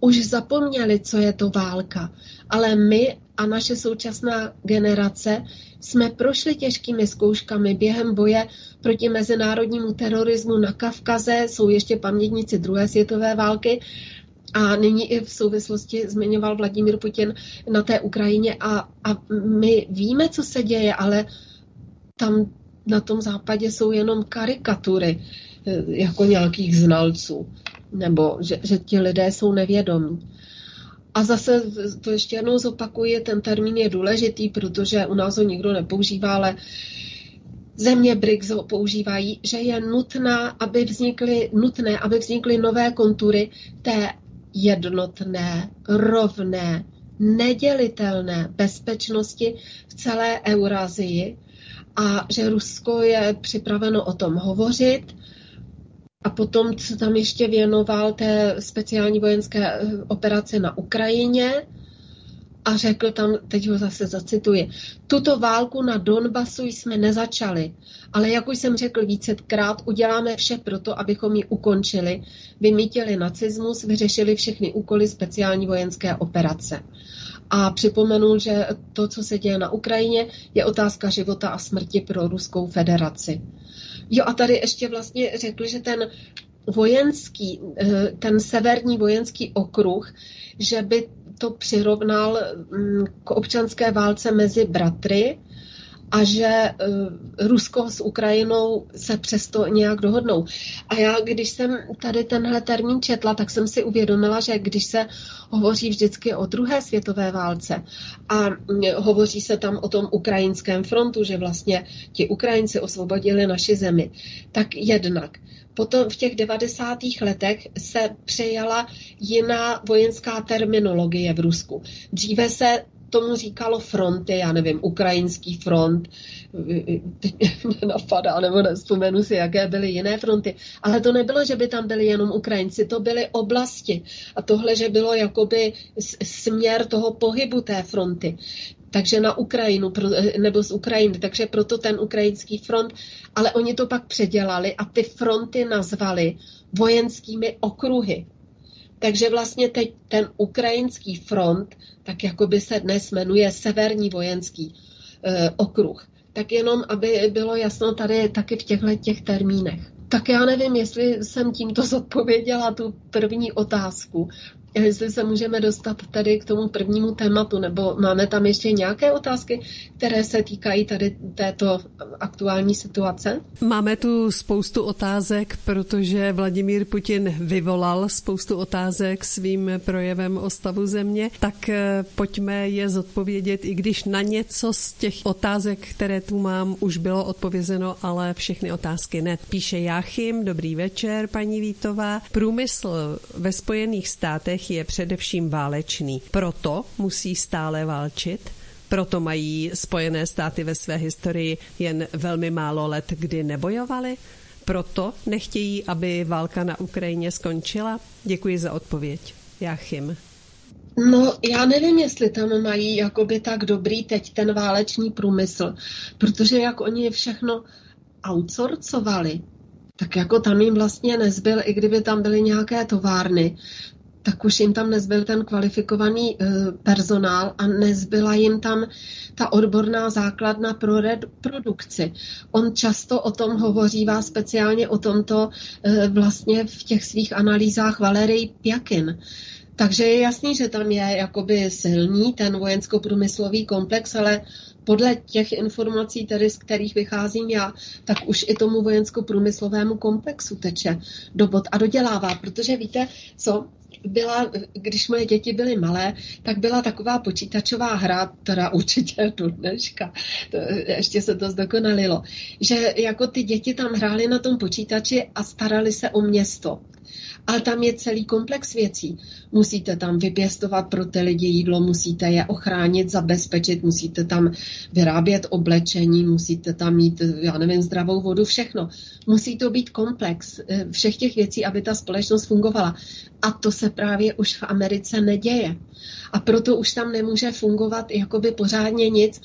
už zapomněli, co je to válka, ale my a naše současná generace jsme prošli těžkými zkouškami během boje proti mezinárodnímu terorismu na Kavkaze, jsou ještě pamětníci druhé světové války a nyní i v souvislosti zmiňoval Vladimír Putin na té Ukrajině a, a my víme, co se děje, ale tam na tom západě jsou jenom karikatury. Eh, jako nějakých znalců, nebo že, že ti lidé jsou nevědomí. A zase to ještě jednou zopakuji, ten termín je důležitý, protože u nás ho nikdo nepoužívá, ale země BRICS ho používají, že je nutná, aby vznikly, nutné, aby vznikly nové kontury té jednotné, rovné, nedělitelné bezpečnosti v celé Eurazii a že Rusko je připraveno o tom hovořit a potom se tam ještě věnoval té speciální vojenské eh, operaci na Ukrajině a řekl tam, teď ho zase zacituji, tuto válku na Donbasu jsme nezačali, ale jak už jsem řekl vícekrát, uděláme vše proto, abychom ji ukončili, vymítili nacismus, vyřešili všechny úkoly speciální vojenské operace. A připomenul, že to, co se děje na Ukrajině, je otázka života a smrti pro Ruskou federaci. Jo a tady ještě vlastně řekl, že ten vojenský, eh, ten severní vojenský okruh, že by to přirovnal mm, k občanské válce mezi bratry a že Rusko s Ukrajinou se přesto nějak dohodnou. A já, když jsem tady tenhle termín četla, tak jsem si uvědomila, že když se hovoří vždycky o druhé světové válce a hovoří se tam o tom ukrajinském frontu, že vlastně ti Ukrajinci osvobodili naši zemi, tak jednak Potom v těch 90. letech se přejala jiná vojenská terminologie v Rusku. Dříve se tomu říkalo fronty, já nevím, ukrajinský front, mě napadá, nebo nespomenu si, jaké byly jiné fronty, ale to nebylo, že by tam byli jenom Ukrajinci, to byly oblasti a tohle, že bylo jakoby směr toho pohybu té fronty takže na Ukrajinu, nebo z Ukrajiny, takže proto ten ukrajinský front, ale oni to pak předělali a ty fronty nazvali vojenskými okruhy. Takže vlastně teď ten ukrajinský front, tak jako by se dnes jmenuje Severní vojenský e, okruh. Tak jenom, aby bylo jasno tady taky v těchto těch termínech. Tak já nevím, jestli jsem tímto zodpověděla tu první otázku, jestli se můžeme dostat tady k tomu prvnímu tématu, nebo máme tam ještě nějaké otázky, které se týkají tady této aktuální situace? Máme tu spoustu otázek, protože Vladimír Putin vyvolal spoustu otázek svým projevem o stavu země, tak eh, pojďme je zodpovědět, i když na něco z těch otázek, které tu mám, už bylo odpovězeno, ale všechny otázky ne. Píše Jáchym, dobrý večer, paní Vítová. Průmysl ve Spojených státech je především válečný. Proto musí stále válčit, proto mají Spojené státy ve své historii jen velmi málo let, kdy nebojovali? Proto nechtějí, aby válka na Ukrajině skončila? Děkuji za odpověď. Jáchym. No, já nevím, jestli tam mají jakoby tak dobrý teď ten válečný průmysl, protože jak oni všechno outsourcovali, tak jako tam jim vlastně nezbyl, i kdyby tam byly nějaké továrny, tak už jim tam nezbyl ten kvalifikovaný eh, personál a nezbyla jim tam ta odborná základna pro produkci. On často o tom hovoří, vás speciálně o tomto eh, vlastně v těch svých analýzách Valery Pjakin. Takže je jasný, že tam je jakoby silný ten vojensko-průmyslový komplex, ale podle těch informací, tedy z kterých vycházím já, tak už i tomu vojensko-průmyslovému komplexu teče do bod a dodělává, protože víte, co byla, když moje děti byly malé, tak byla taková počítačová hra, která určitě do dneška, to, ještě se to zdokonalilo, že jako ty děti tam hrály na tom počítači a starali se o město. Ale tam je celý komplex věcí. Musíte tam vypěstovat pro ty lidi jídlo, musíte je ochránit, zabezpečit, musíte tam vyrábět oblečení, musíte tam mít, já nevím, zdravou vodu, všechno. Musí to být komplex eh, všech těch věcí, aby ta společnost fungovala. A to se právě už v Americe neděje. A proto už tam nemůže fungovat jakoby pořádně nic.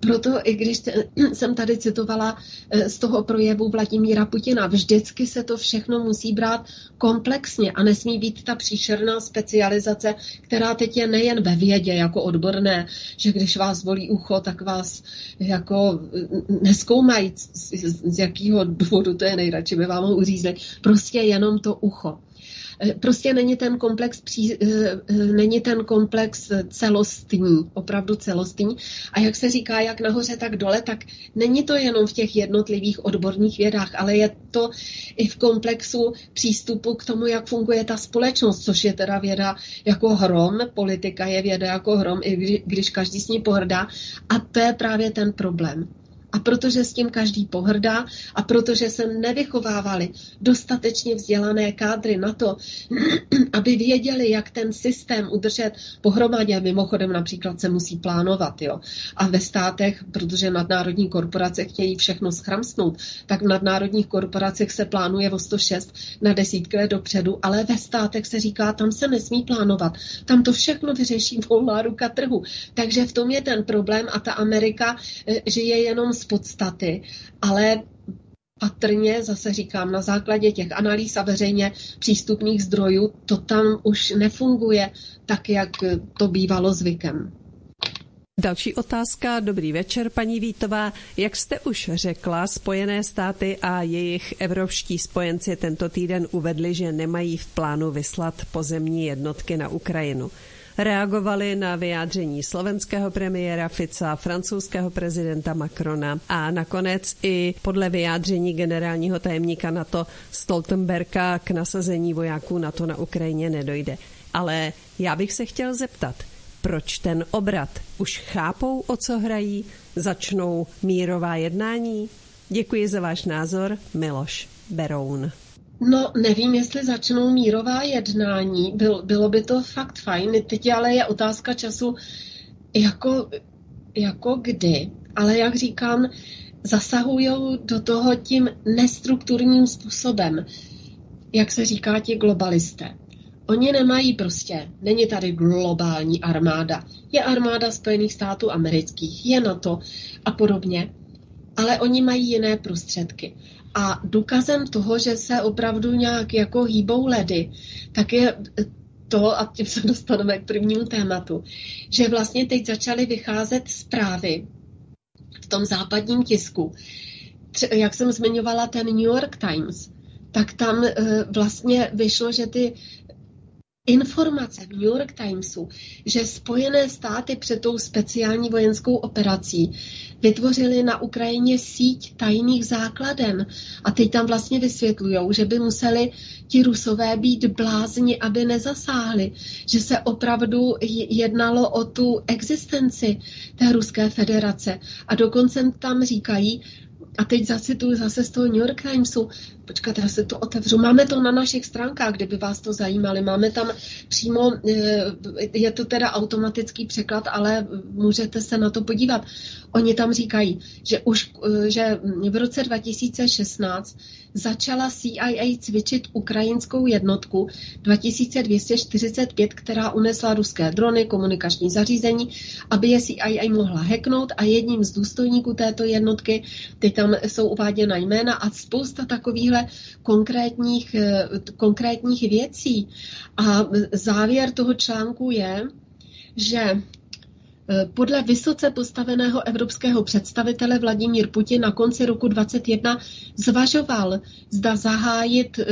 Proto, i když jsem tady citovala eh, z toho projevu Vladimíra Putina, vždycky se to všechno musí brát komplexně a nesmí být ta příšerná specializace, která teď je nejen ve vědě jako odborné, že když vás volí ucho, tak vás jako neskoumají, z, z jakého důvodu to je nejradši, by vám ho uřízli. Prostě jenom to ucho. Eh, prostě není ten komplex, pří, eh, eh, není ten komplex celostní, opravdu celostní. A jak se říká, jak nahoře, tak dole, tak není to jenom v těch jednotlivých odborných vědách, ale je to i v komplexu přístupu k tomu, jak funguje ta společnost, což je teda věda jako hrom, politika je věda jako hrom, i když každý s ní pohrdá. A to je právě ten problém. A protože s tím každý pohrdá a protože se nevychovávali dostatečně vzdělané kádry na to, aby věděli, jak ten systém udržet pohromadě. Mimochodem například se musí plánovat. Jo. A ve státech, protože nadnárodní korporace chtějí všechno schramsnout, tak v nadnárodních korporacích se plánuje o 106 na desítky dopředu, ale ve státech se říká, tam se nesmí plánovat. Tam to všechno vyřeší volná ruka trhu. Takže v tom je ten problém a ta Amerika eh, žije jenom podstaty, ale patrně, zase říkám, na základě těch analýz a veřejně přístupných zdrojů, to tam už nefunguje tak, jak to bývalo zvykem. Další otázka. Dobrý večer, paní Vítová. Jak jste už řekla, Spojené státy a jejich evropští spojenci tento týden uvedli, že nemají v plánu vyslat pozemní jednotky na Ukrajinu. Reagovali na vyjádření slovenského premiéra Fica, francouzského prezidenta Macrona a nakonec i podle vyjádření generálního tajemníka NATO Stoltenberga k nasazení vojáků NATO na Ukrajině nedojde. Ale já bych se chtěl zeptat, proč ten obrat? Už chápou, o co hrají? Začnou mírová jednání? Děkuji za váš názor, Miloš Beroun. No, nevím, jestli začnou mírová jednání. Byl, bylo by to fakt fajn. Teď ale je otázka času, jako, jako kdy. Ale jak říkám, zasahují do toho tím nestrukturním způsobem, jak se říká ti globalisté. Oni nemají prostě, není tady globální armáda. Je armáda Spojených států amerických, je NATO a podobně, ale oni mají jiné prostředky. A důkazem toho, že se opravdu nějak jako hýbou ledy, tak je to, a tím se dostaneme k prvnímu tématu, že vlastně teď začaly vycházet zprávy v tom západním tisku, jak jsem zmiňovala ten New York Times, tak tam eh, vlastně vyšlo, že ty informace v New York Timesu, že Spojené státy před tou speciální vojenskou operací vytvořili na Ukrajině síť tajných základen. A teď tam vlastně vysvětlují, že by museli ti rusové být blázni, aby nezasáhli. Že se opravdu jednalo o tu existenci té Ruské federace. A dokonce tam říkají, a teď zase tu zase z toho New York Timesu, počkat, já se to otevřu. Máme to na našich stránkách, kdyby vás to zajímalo. Máme tam přímo, eh, je to teda automatický překlad, ale můžete se na to podívat. Oni tam říkají, že už eh, že v roce 2016 začala CIA cvičit ukrajinskou jednotku 2245, která unesla ruské drony, komunikační zařízení, aby je CIA mohla hacknout a jedním z důstojníků této jednotky, ty tam jsou uváděna jména a spousta takovýchhle konkrétních, eh, konkrétních věcí. A závěr toho článku je, že podle vysoce postaveného evropského představitele Vladimír Putin na konci roku 2021 zvažoval, zda zahájit eh,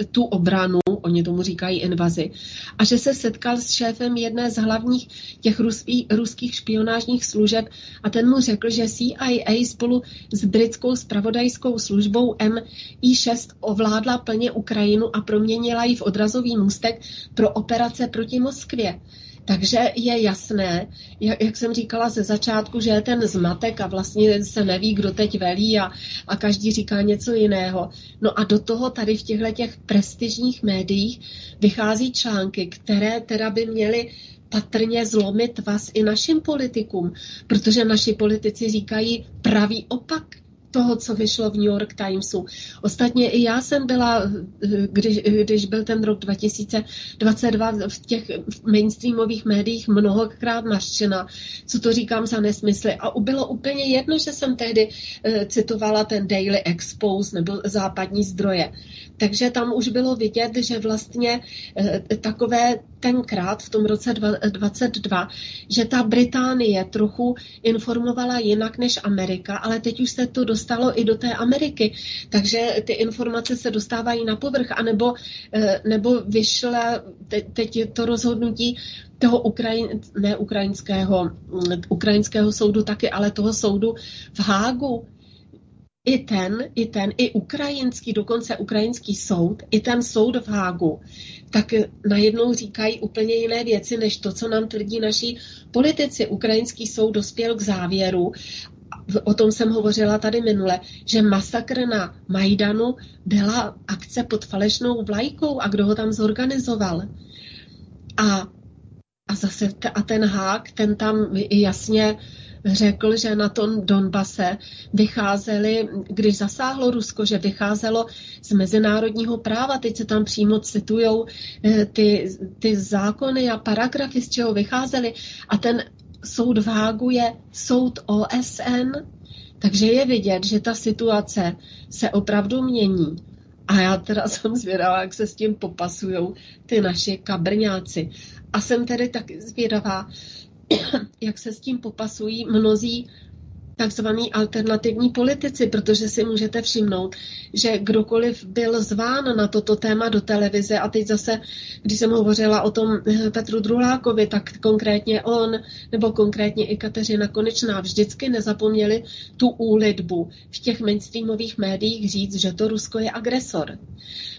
eh, tu obranu, oni tomu říkají invazi, a že se setkal s šéfem jedné z hlavních těch ruských, ruských špionážních služeb a ten mu řekl, že CIA spolu s britskou spravodajskou službou MI6 ovládla plně Ukrajinu a proměnila ji v odrazový můstek pro operace proti Moskvě. Takže je jasné, jak, jsem říkala ze začátku, že je ten zmatek a vlastně se neví, kdo teď velí a, a každý říká něco jiného. No a do toho tady v těchto těch prestižních médiích vychází články, které teda by měly patrně zlomit vás i našim politikům, protože naši politici říkají pravý opak toho, co vyšlo v New York Timesu. Ostatně i já jsem byla, když, když byl ten rok 2022 v těch mainstreamových médiích mnohokrát nařčena, co to říkám za nesmysly. A bylo úplně jedno, že jsem tehdy eh, citovala ten Daily Expose nebo západní zdroje. Takže tam už bylo vidět, že vlastně eh, takové tenkrát v tom roce 2022, že ta Británie trochu informovala jinak než Amerika, ale teď už se to dostalo i do té Ameriky. Takže ty informace se dostávají na povrch, anebo eh, nebo vyšla teď je to rozhodnutí toho Ukrajin, ne ukrajinského, mm, ukrajinského soudu taky, ale toho soudu v Hágu, i ten, i ten, i ukrajinský, dokonce ukrajinský soud, i ten soud v Hágu, tak najednou říkají úplně jiné věci, než to, co nám tvrdí naši politici. Ukrajinský soud dospěl k závěru, o tom jsem hovořila tady minule, že masakr na Majdanu byla akce pod falešnou vlajkou a kdo ho tam zorganizoval. A, a zase a ten hák, ten tam jasně řekl, že na tom Donbase vycházeli, když zasáhlo Rusko, že vycházelo z mezinárodního práva. Teď se tam přímo citují eh, ty, ty zákony a paragrafy, z čeho vycházely. A ten soud v Hágu je soud OSN, takže je vidět, že ta situace se opravdu mění. A já teda jsem zvědavá, jak se s tím popasují ty naši kabrňáci. A jsem tedy taky zvědavá, jak se s tím popasují mnozí takzvaný alternativní politici, protože si můžete všimnout, že kdokoliv byl zván na toto téma do televize a teď zase, když jsem hovořila o tom eh, Petru Drulákovi, tak konkrétně on nebo konkrétně i Kateřina Konečná vždycky nezapomněli tu úlitbu v těch mainstreamových médiích říct, že to Rusko je agresor.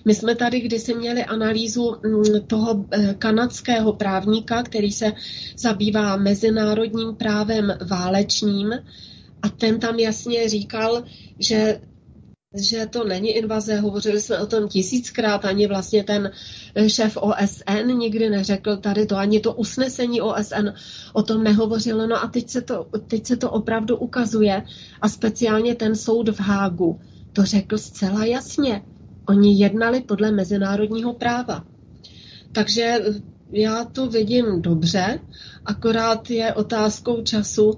My jsme tady kdysi měli analýzu mm, toho eh, kanadského právníka, který se zabývá mezinárodním právem válečním, a ten tam jasně říkal, že že to není invaze, hovořili jsme o tom tisíckrát, ani vlastně ten šéf OSN nikdy neřekl tady to, ani to usnesení OSN o tom nehovořilo, no a teď se to, teď se to opravdu ukazuje. A speciálně ten soud v Hágu to řekl zcela jasně. Oni jednali podle mezinárodního práva. Takže já to vidím dobře, akorát je otázkou času,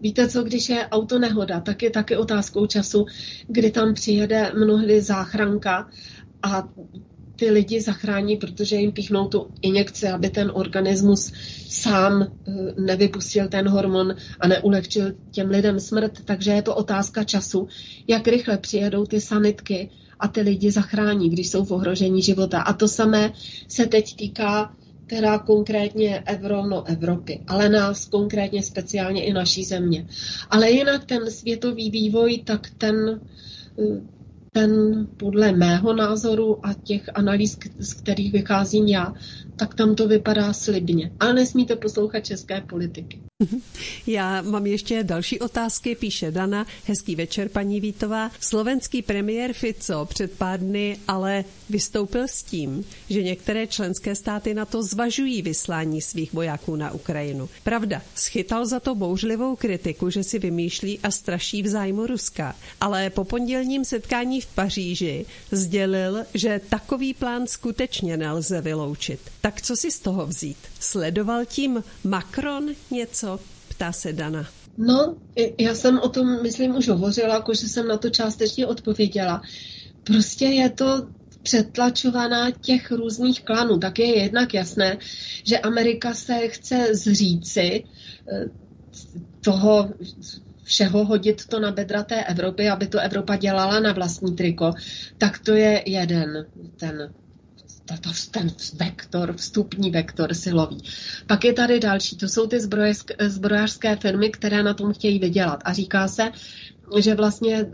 Víte co, když je auto nehoda, tak je taky otázkou času, kdy tam přijede mnohdy záchranka a ty lidi zachrání, protože jim píchnou tu injekci, aby ten organismus sám eh, nevypustil ten hormon a neulehčil těm lidem smrt. Takže je to otázka času, jak rychle přijedou ty sanitky a ty lidi zachrání, když jsou v ohrožení života. A to samé se teď týká teda konkrétně Evro, no Evropy, ale nás konkrétně speciálně i naší země. Ale jinak ten světový vývoj, tak ten ten podle mého názoru a těch analýz, z kterých vycházím já, tak tam to vypadá slibně. Ale nesmíte poslouchat české politiky. Já mám ještě další otázky, píše Dana. Hezký večer, paní Vítová. Slovenský premiér Fico před pár dny ale vystoupil s tím, že některé členské státy na to zvažují vyslání svých vojáků na Ukrajinu. Pravda, schytal za to bouřlivou kritiku, že si vymýšlí a straší v zájmu Ruska. Ale po pondělním setkání v Paříži sdělil, že takový plán skutečně nelze vyloučit. Tak co si z toho vzít? Sledoval tím Macron něco? Ptá se Dana. No, já jsem o tom, myslím, už hovořila, jakože jsem na to částečně odpověděla. Prostě je to přetlačovaná těch různých klanů. Tak je jednak jasné, že Amerika se chce zříci eh, toho všeho hodit to na bedra té Evropy, aby to Evropa dělala na vlastní triko, tak to je jeden ten tato, ten vektor, vstupní vektor silový. Pak je tady další, to jsou ty zbrojařské firmy, které na tom chtějí vydělat. A říká se, že vlastně e,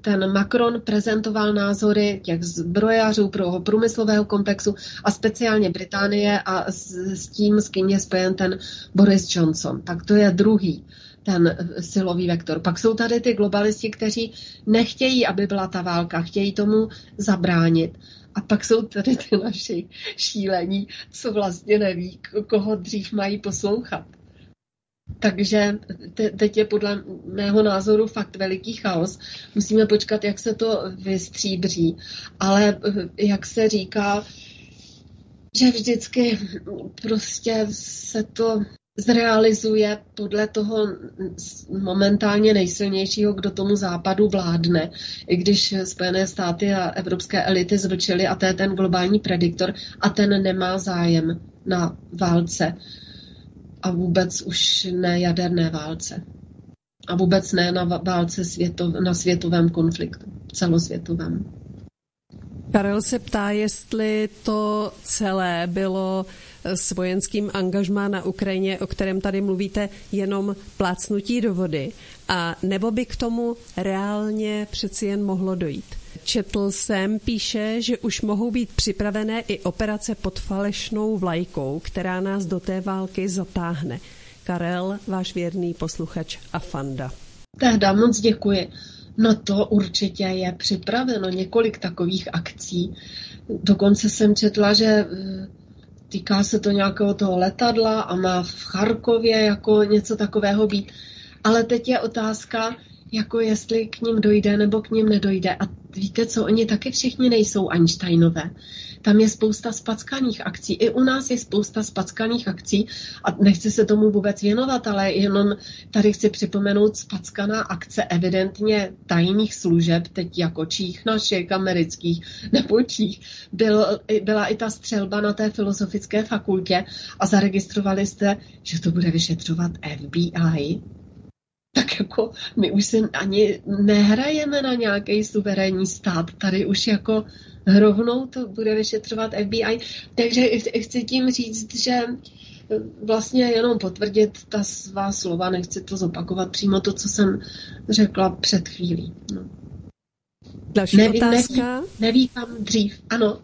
ten Macron prezentoval názory těch zbrojařů pro průmyslového komplexu a speciálně Británie a s, s tím, s kým je spojen ten Boris Johnson. Tak to je druhý ten silový vektor. Pak jsou tady ty globalisti, kteří nechtějí, aby byla ta válka, chtějí tomu zabránit. A pak jsou tady ty naši šílení, co vlastně neví, koho dřív mají poslouchat. Takže te, teď je podle mého názoru fakt veliký chaos. Musíme počkat, jak se to vystříbří. Ale jak se říká, že vždycky prostě se to zrealizuje podle toho momentálně nejsilnějšího, kdo tomu západu vládne. I když Spojené státy a evropské elity zvlčily a to je ten globální prediktor a ten nemá zájem na válce a vůbec už ne jaderné válce. A vůbec ne na válce světov, na světovém konfliktu, celosvětovém. Karel se ptá, jestli to celé bylo s vojenským angažmá na Ukrajině, o kterém tady mluvíte, jenom plácnutí do vody, a nebo by k tomu reálně přeci jen mohlo dojít. Četl jsem, píše, že už mohou být připravené i operace pod falešnou vlajkou, která nás do té války zatáhne. Karel, váš věrný posluchač a fanda. Tehda moc děkuji. No to určitě je připraveno několik takových akcí. Dokonce jsem četla, že eh, týká se to nějakého toho letadla a má v Charkově jako něco takového být. Ale teď je otázka, jako jestli k ním dojde nebo k ním nedojde. A víte co, oni taky všichni nejsou Einsteinové. Tam je spousta spackaných akcí. I u nás je spousta spackaných akcí a nechci se tomu vůbec věnovat, ale jenom tady chci připomenout spackaná akce evidentně tajných služeb, teď jako čích našich, amerických nebo čích. Byl, byla i ta střelba na té filozofické fakultě a zaregistrovali jste, že to bude vyšetřovat FBI. Tak jako my už se ani nehrajeme na nějaký suverénní stát. Tady už jako rovnou to bude vyšetřovat FBI. Takže chci tím říct, že vlastně jenom potvrdit ta svá slova, nechci to zopakovat přímo to, co jsem řekla před chvílí. No. Další neví, otázka. Neví, neví kam dřív. Ano.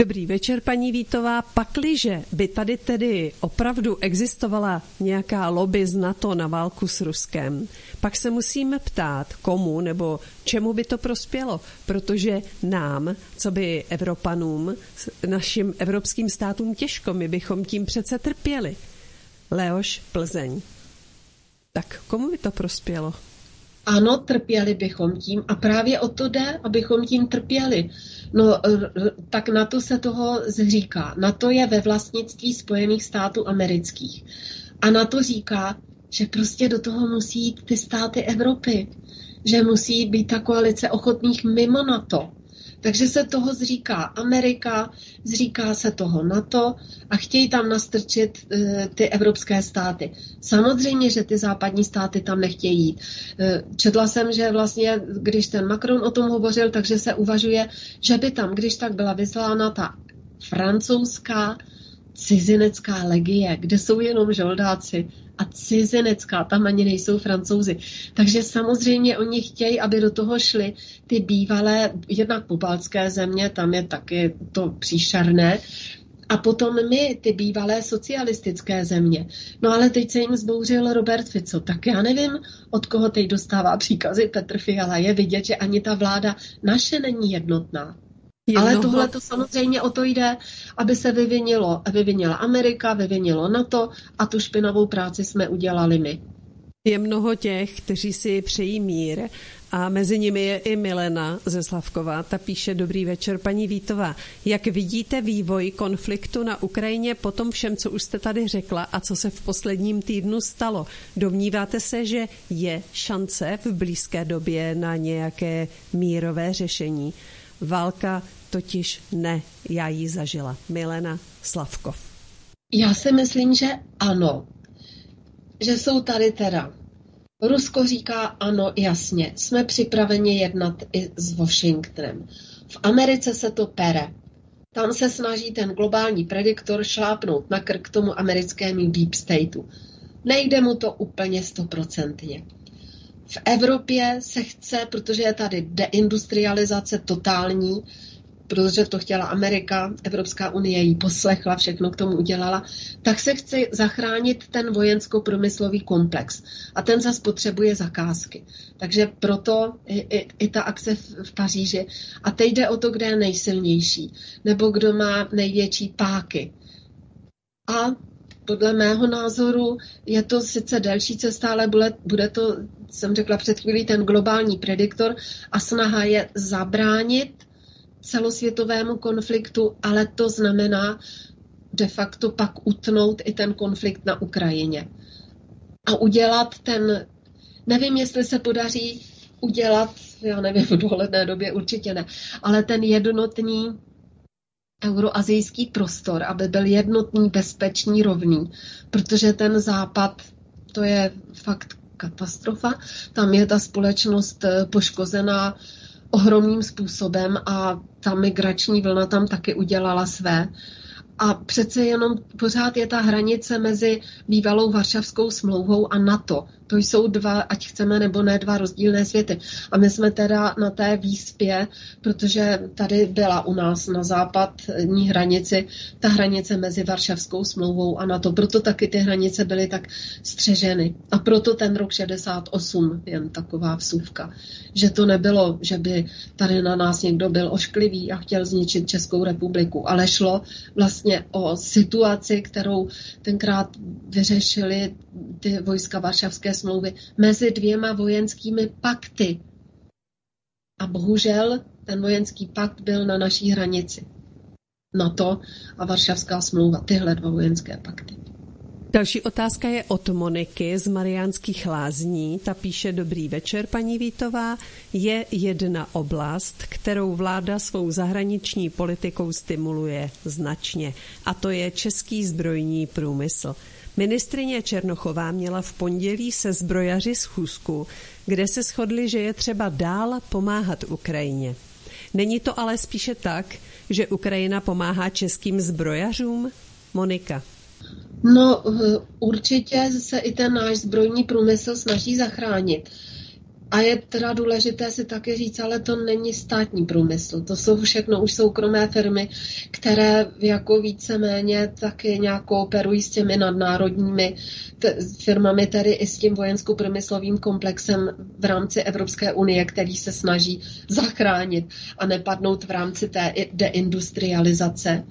Dobrý večer, paní Vítová. Pakliže by tady tedy opravdu existovala nějaká lobby z NATO na válku s Ruskem, pak se musíme ptát, komu nebo čemu by to prospělo, protože nám, co by Evropanům, našim evropským státům těžko, my bychom tím přece trpěli. Leoš Plzeň. Tak komu by to prospělo? Ano, trpěli bychom tím a právě o to jde, abychom tím trpěli. No, tak na to se toho zříká. Na to je ve vlastnictví Spojených států amerických. A na to říká, že prostě do toho musí jít ty státy Evropy. Že musí být ta koalice ochotných mimo NATO. Takže se toho zříká Amerika, zříká se toho NATO a chtějí tam nastrčit e, ty evropské státy. Samozřejmě, že ty západní státy tam nechtějí jít. E, četla jsem, že vlastně, když ten Macron o tom hovořil, takže se uvažuje, že by tam, když tak byla vyslána ta francouzská cizinecká legie, kde jsou jenom žoldáci a cizinecká, tam ani nejsou francouzi. Takže samozřejmě oni chtějí, aby do toho šly ty bývalé, jednak pobaltské země, tam je taky to příšerné, a potom my, ty bývalé socialistické země. No ale teď se jim zbouřil Robert Fico, tak já nevím, od koho teď dostává příkazy Petr Fiala. Je vidět, že ani ta vláda naše není jednotná. Ale tohle to samozřejmě o to jde, aby se vyvinilo, vyvinila Amerika, vyvinilo NATO a tu špinavou práci jsme udělali my. Je mnoho těch, kteří si přejí mír a mezi nimi je i Milena ze Slavkova. Ta píše Dobrý večer, paní Vítová. Jak vidíte vývoj konfliktu na Ukrajině po tom všem, co už jste tady řekla a co se v posledním týdnu stalo? Domníváte se, že je šance v blízké době na nějaké mírové řešení? Válka totiž ne, já ji zažila. Milena Slavkov. Já si myslím, že ano. Že jsou tady teda. Rusko říká ano, jasně, jsme připraveni jednat i s Washingtonem. V Americe se to pere. Tam se snaží ten globální prediktor šlápnout na krk tomu americkému deep stateu. Nejde mu to úplně stoprocentně. V Evropě se chce, protože je tady deindustrializace totální, protože to chtěla Amerika, Evropská unie jí poslechla, všechno k tomu udělala, tak se chce zachránit ten vojensko-průmyslový komplex. A ten zase potřebuje zakázky. Takže proto i, i, i ta akce v, v Paříži. A teď jde o to, kde je nejsilnější, nebo kdo má největší páky. A podle mého názoru je to sice delší cesta, ale bude, bude to, jsem řekla před chvílí, ten globální prediktor a snaha je zabránit celosvětovému konfliktu, ale to znamená de facto pak utnout i ten konflikt na Ukrajině. A udělat ten, nevím, jestli se podaří udělat, já nevím, v dohledné době určitě ne, ale ten jednotný euroazijský prostor, aby byl jednotný, bezpečný, rovný, protože ten západ, to je fakt katastrofa. Tam je ta společnost eh, poškozená ohromným způsobem a ta migrační vlna tam taky udělala své. A přece jenom pořád je ta hranice mezi bývalou Varšavskou smlouvou a NATO. To jsou dva, ať chceme nebo ne, dva rozdílné světy. A my jsme teda na té výspě, protože tady byla u nás na západní hranici ta hranice mezi Varšavskou smlouvou a NATO. Proto taky ty hranice byly tak střeženy. A proto ten rok 68, jen taková vsuvka, že to nebylo, že by tady na nás někdo byl ošklivý a chtěl zničit Českou republiku, ale šlo vlastně o situaci, kterou tenkrát vyřešili ty vojska Varšavské smlouvy mezi dvěma vojenskými pakty. A bohužel ten vojenský pakt byl na naší hranici. NATO a Varšavská smlouva, tyhle dva vojenské pakty. Další otázka je od Moniky z Mariánských lázní. Ta píše Dobrý večer, paní Vítová. Je jedna oblast, kterou vláda svou zahraniční politikou stimuluje značně, a to je český zbrojní průmysl. Ministrině Černochová měla v pondělí se zbrojaři schůzku, kde se shodli, že je třeba dál pomáhat Ukrajině. Není to ale spíše tak, že Ukrajina pomáhá českým zbrojařům? Monika. No, určitě se i ten náš zbrojní průmysl snaží zachránit. A je teda důležité si také říct, ale to není státní průmysl. To jsou všechno už soukromé firmy, které jako víceméně taky nějak kooperují s těmi nadnárodními firmami, tedy i s tím vojensko-průmyslovým komplexem v rámci Evropské unie, který se snaží zachránit a nepadnout v rámci té deindustrializace.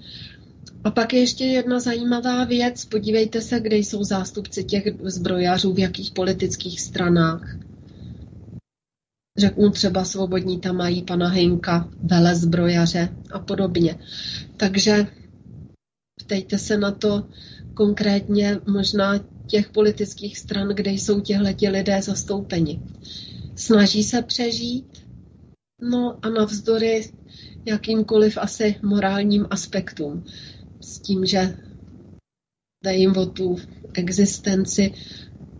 A pak je ještě jedna zajímavá věc. Podívejte se, kde jsou zástupci těch zbrojařů, v jakých politických stranách řeknu třeba svobodní tam mají pana Hejnka, vele zbrojaře a podobně. Takže ptejte se na to konkrétně možná těch politických stran, kde jsou těhleti lidé zastoupeni. Snaží se přežít, no a navzdory jakýmkoliv asi morálním aspektům. S tím, že jde jim o tu existenci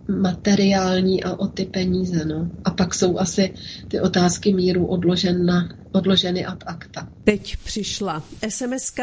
materiální a o ty peníze. No. A pak jsou asi ty otázky míru odložena, odloženy ad acta. Teď přišla sms.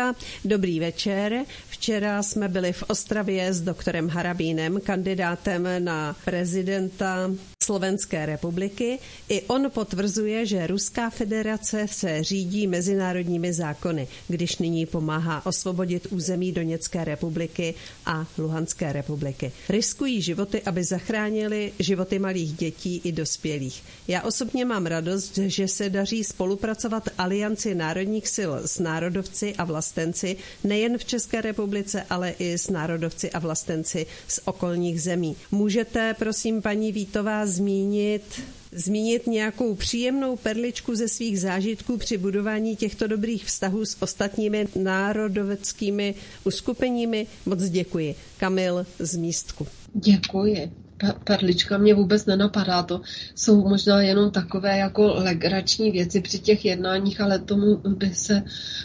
Dobrý večer. Včera jsme byli v Ostravě s doktorem Harabínem, kandidátem na prezidenta Slovenské republiky. I on potvrzuje, že Ruská federace se řídí mezinárodními zákony, když nyní pomáhá osvobodit území Doněcké republiky a Luhanské republiky. Riskují životy, aby zachránili životy malých dětí i dospělých. Já osobně mám radost, že se daří spolupracovat Alianci národních sil s národovci a vlastenci nejen v České republice, ale i s národovci a vlastenci z okolních zemí. Můžete, prosím, paní Vítová, zmínit zmínit nějakou příjemnou perličku ze svých zážitků při budování těchto dobrých vztahů s ostatními národoveckými uskupeními? Moc děkuji. Kamil z Místku. Děkuji perlička mě vůbec nenapadá. To jsou možná jenom takové jako legrační věci při těch jednáních, ale tomu by se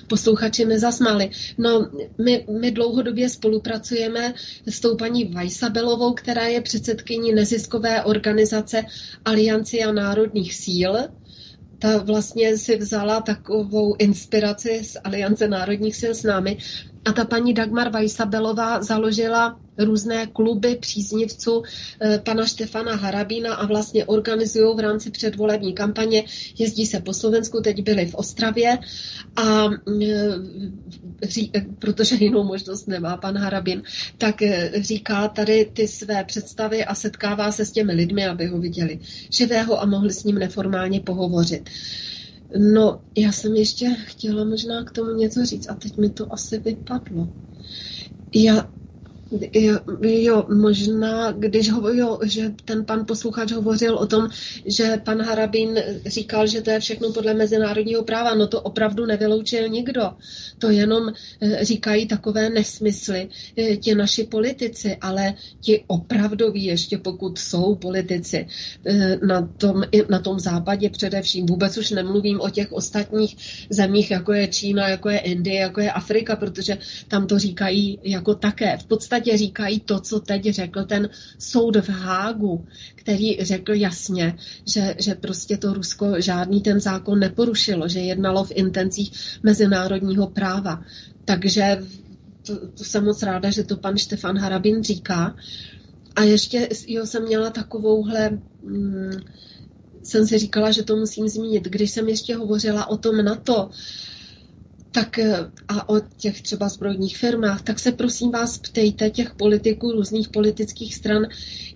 posluchači nezasmáli. No, my, my dlouhodobě spolupracujeme s tou paní Vajsabelovou, která je předsedkyní neziskové organizace Aliancia národních síl, ta vlastně si vzala takovou inspiraci z Aliance národních sil s námi a ta paní Dagmar Vajsabelová založila různé kluby příznivců eh, pana Štefana Harabína a vlastně organizují v rámci předvolební kampaně. Jezdí se po Slovensku, teď byli v Ostravě a eh, eh, protože jinou možnost nemá pan Harabin, tak říká tady ty své představy a setkává se s těmi lidmi, aby ho viděli živého a mohli s ním neformálně pohovořit. No, já jsem ještě chtěla možná k tomu něco říct a teď mi to asi vypadlo. Já Jo, jo, možná, když ho, jo, že ten pan posluchač hovořil o tom, že pan Harabín říkal, že to je všechno podle mezinárodního práva, no to opravdu nevyloučil nikdo. To jenom eh, říkají takové nesmysly eh, ti naši politici, ale ti opravdoví, ještě pokud jsou politici eh, na tom, na tom západě především, vůbec už nemluvím o těch ostatních zemích, jako je Čína, jako je Indie, jako je Afrika, protože tam to říkají jako také. V podstatě podstatě říkají to, co teď řekl ten soud v Hágu, který řekl jasně, že, že prostě to Rusko žádný ten zákon neporušilo, že jednalo v intencích mezinárodního práva. Takže to, to jsem moc ráda, že to pan Štefan Harabin říká. A ještě jo, jsem měla takovouhle... Hmm, jsem si říkala, že to musím zmínit. Když jsem ještě hovořila o tom NATO, tak eh, a o těch třeba zbrojních firmách, tak se prosím vás ptejte těch politiků různých politických stran,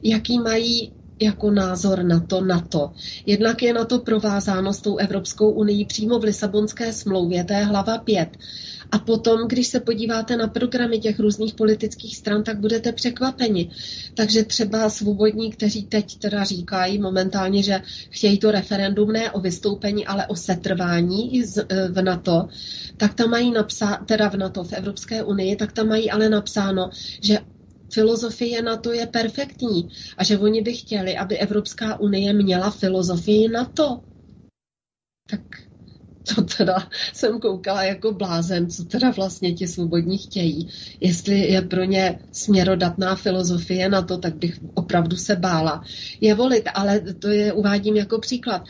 jaký mají jako názor na to NATO. Jednak je na to provázáno s tou Evropskou unii přímo v Lisabonské smlouvě, to je hlava 5. A potom, když se podíváte na programy těch různých politických stran, tak budete překvapeni. Takže třeba svobodní, kteří teď teda říkají momentálně, že chtějí to referendum ne o vystoupení, ale o setrvání e, v NATO, tak tam mají napsáno, teda v NATO, v Evropské unii, tak tam mají ale napsáno, že filozofie na to je perfektní a že oni by chtěli, aby Evropská unie měla filozofii na to. Tak to teda jsem koukala jako blázen, co teda vlastně ti svobodní chtějí. Jestli je pro ně směrodatná filozofie na to, tak bych opravdu se bála je volit, ale to je uvádím jako příklad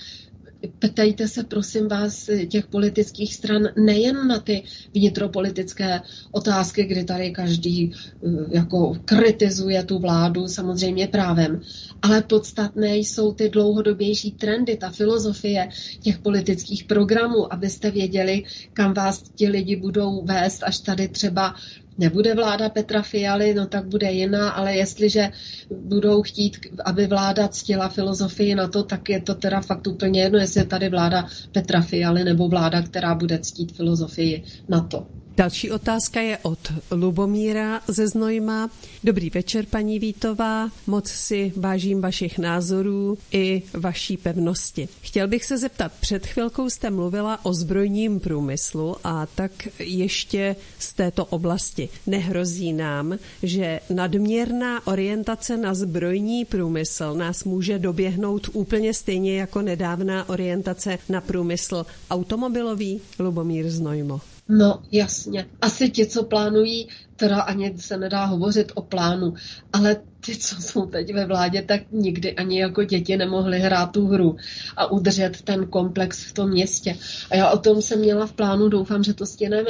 ptejte se, prosím vás, těch politických stran nejen na ty vnitropolitické otázky, kdy tady každý eh, jako kritizuje tu vládu, samozřejmě právem, ale podstatné jsou ty dlouhodobější trendy, ta filozofie těch politických programů, abyste věděli, kam vás ti lidi budou vést, až tady třeba nebude vláda Petra Fialy, no tak bude jiná, ale jestliže budou chtít, aby vláda ctila filozofii na to, tak je to teda fakt úplně jedno, jestli je tady vláda Petra Fialy nebo vláda, která bude ctít filozofii na to. Další otázka je od Lubomíra ze Znojma. Dobrý večer, paní Vítová. Moc si vážím vašich názorů i vaší pevnosti. Chtěl bych se zeptat, před chvilkou jste mluvila o zbrojním průmyslu a tak ještě z této oblasti. Nehrozí nám, že nadměrná orientace na zbrojní průmysl nás může doběhnout úplně stejně jako nedávná orientace na průmysl automobilový? Lubomír Znojmo. No, jasně. Asi ti, co plánují, teda ani se nedá hovořit o plánu, ale ty, co jsou teď ve vládě, tak nikdy ani jako děti nemohli hrát tu hru a udržet ten komplex v tom městě. A já o tom jsem měla v plánu, doufám, že to stěneme,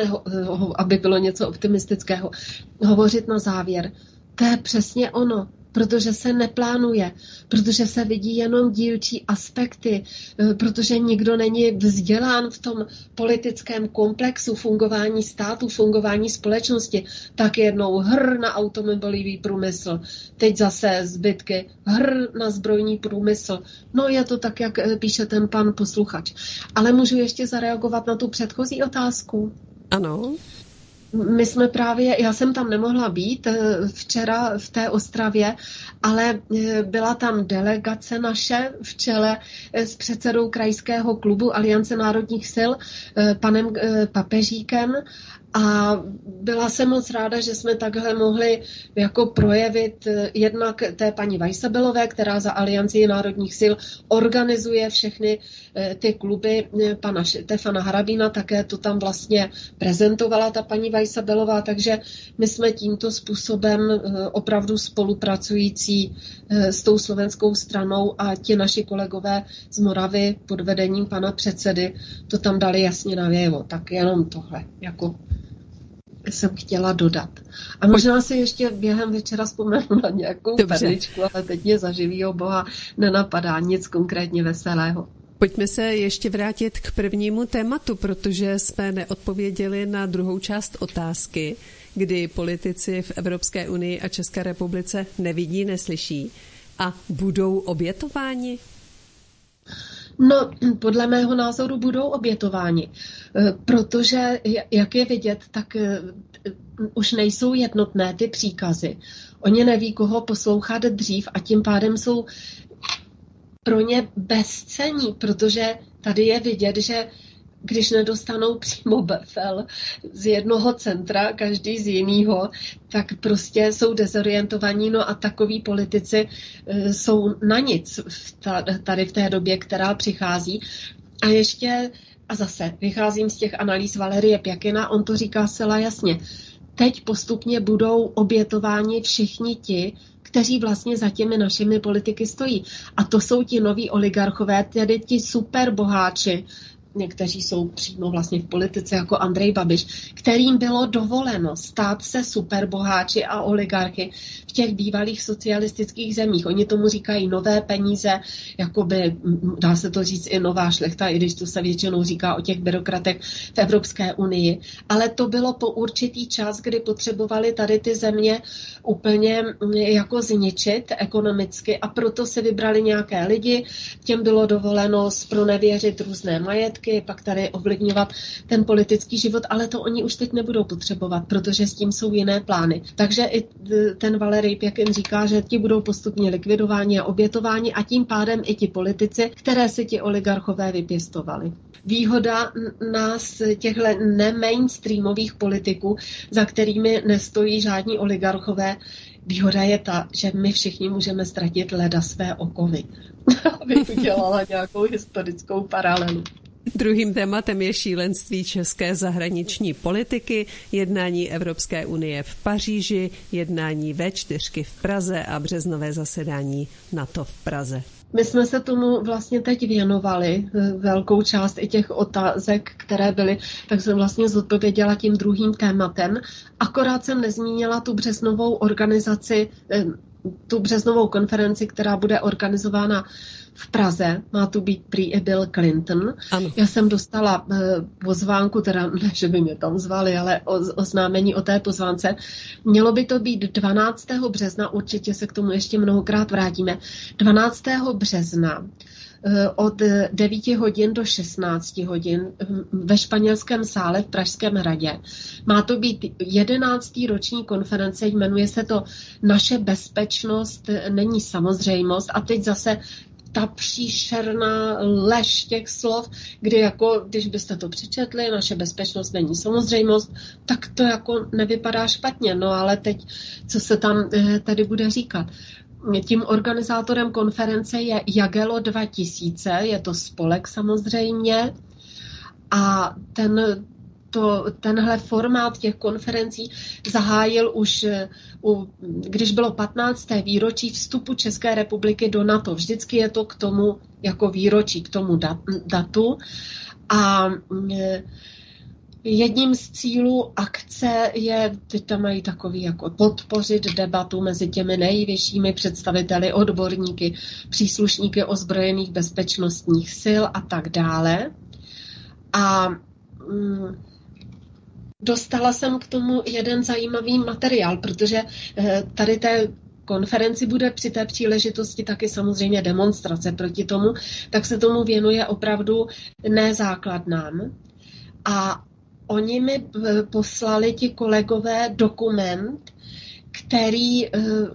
aby bylo něco optimistického, hovořit na závěr. To je přesně ono protože se neplánuje, protože se vidí jenom dílčí aspekty, eh, protože nikdo není vzdělán v tom politickém komplexu fungování státu, fungování společnosti, tak jednou hr na automobilový průmysl, teď zase zbytky, hr na zbrojní průmysl. No je to tak, jak eh, píše ten pan posluchač. Ale můžu ještě zareagovat na tu předchozí otázku? Ano. My jsme právě, já jsem tam nemohla být eh, včera v té Ostravě, ale eh, byla tam delegace naše v čele eh, s předsedou krajského klubu Aliance národních sil, panem Papežíkem a byla jsem moc ráda, že jsme takhle mohli jako projevit eh, jednak té paní Vajsabelové, která za Alianci národních sil organizuje všechny eh, ty kluby eh, pana Štefana Harabína, také to tam vlastně prezentovala ta paní Vajsabelová, takže my jsme tímto způsobem opravdu spolupracující s tou slovenskou stranou a ti naši kolegové z Moravy pod vedením pana předsedy to tam dali jasně najevo. Tak jenom tohle, jako jsem chtěla dodat. A možná si ještě během večera vzpomenu na nějakou perličku, ale teď mě za živýho boha nenapadá nic konkrétně veselého. Pojďme se ještě vrátit k prvnímu tématu, protože jsme neodpověděli na druhou část otázky, kdy politici v Evropské unii a České republice nevidí, neslyší a budou obětováni No, podle mého názoru budou obětováni, eh, protože, jak je vidět, tak eh, už nejsou jednotné ty příkazy. Oni neví, koho poslouchat dřív a tím pádem jsou pro ně bezcení, protože tady je vidět, že když nedostanou přímo befel z jednoho centra, každý z jiného, tak prostě jsou dezorientovaní, no a takoví politici e, jsou na nic tady v té době, která přichází. A ještě, a zase vycházím z těch analýz Valerie Pěkina, on to říká zcela jasně, teď postupně budou obětováni všichni ti, kteří vlastně za těmi našimi politiky stojí. A to jsou ti noví oligarchové, tedy ti superboháči, někteří jsou přímo vlastně v politice jako Andrej Babiš, kterým bylo dovoleno stát se superboháči a oligarchy v těch bývalých socialistických zemích. Oni tomu říkají nové peníze, jakoby dá se to říct i nová šlechta, i když to se většinou říká o těch byrokratech v Evropské unii. Ale to bylo po určitý čas, kdy potřebovali tady ty země úplně jako zničit ekonomicky a proto se vybrali nějaké lidi, těm bylo dovoleno zpronevěřit různé majetky, politiky, pak tady ovlivňovat ten politický život, ale to oni už teď nebudou potřebovat, protože s tím jsou jiné plány. Takže i ten Valery Pěkin říká, že ti budou postupně likvidováni a obětováni a tím pádem i ti politici, které si ti oligarchové vypěstovali. Výhoda nás těchto nemainstreamových politiků, za kterými nestojí žádní oligarchové, Výhoda je ta, že my všichni můžeme ztratit leda své okovy. Abych udělala nějakou historickou paralelu. Druhým tématem je šílenství české zahraniční politiky, jednání Evropské unie v Paříži, jednání V4 v Praze a březnové zasedání NATO v Praze. My jsme se tomu vlastně teď věnovali, eh, velkou část i těch otázek, které byly, tak jsem vlastně zodpověděla tím druhým tématem. Akorát jsem nezmínila tu březnovou organizaci, eh, tu březnovou konferenci, která bude organizována v Praze, má tu být prý i Bill Clinton. Ano. Já jsem dostala uh, pozvánku, teda ne, že by mě tam zvali, ale o, oznámení o té pozvánce. Mělo by to být 12. března, určitě se k tomu ještě mnohokrát vrátíme. 12. března eh, od 9 hodin do 16 hodin ve španělském sále v Pražském hradě. Má to být 11. roční konference, jmenuje se to Naše bezpečnost není samozřejmost a teď zase ta příšerná lež těch slov, kdy jako, když byste to přečetli, naše bezpečnost není samozřejmost, tak to jako nevypadá špatně. No ale teď, co se tam eh, tady bude říkat? Tím organizátorem konference je Jagelo 2000, je to spolek samozřejmě, a ten to, tenhle formát těch konferencí zahájil už, eh, u, když bylo 15. výročí vstupu České republiky do NATO. Vždycky je to k tomu jako výročí, k tomu dat, datu. A eh, Jedním z cílů akce je, teď tam mají takový jako podpořit debatu mezi těmi nejvyššími představiteli, odborníky, příslušníky ozbrojených bezpečnostních sil a tak dále. A mm, dostala jsem k tomu jeden zajímavý materiál, protože eh, tady té konferenci bude při té příležitosti taky samozřejmě demonstrace proti tomu, tak se tomu věnuje opravdu nezákladnám. A oni mi eh, poslali ti kolegové dokument, který, eh,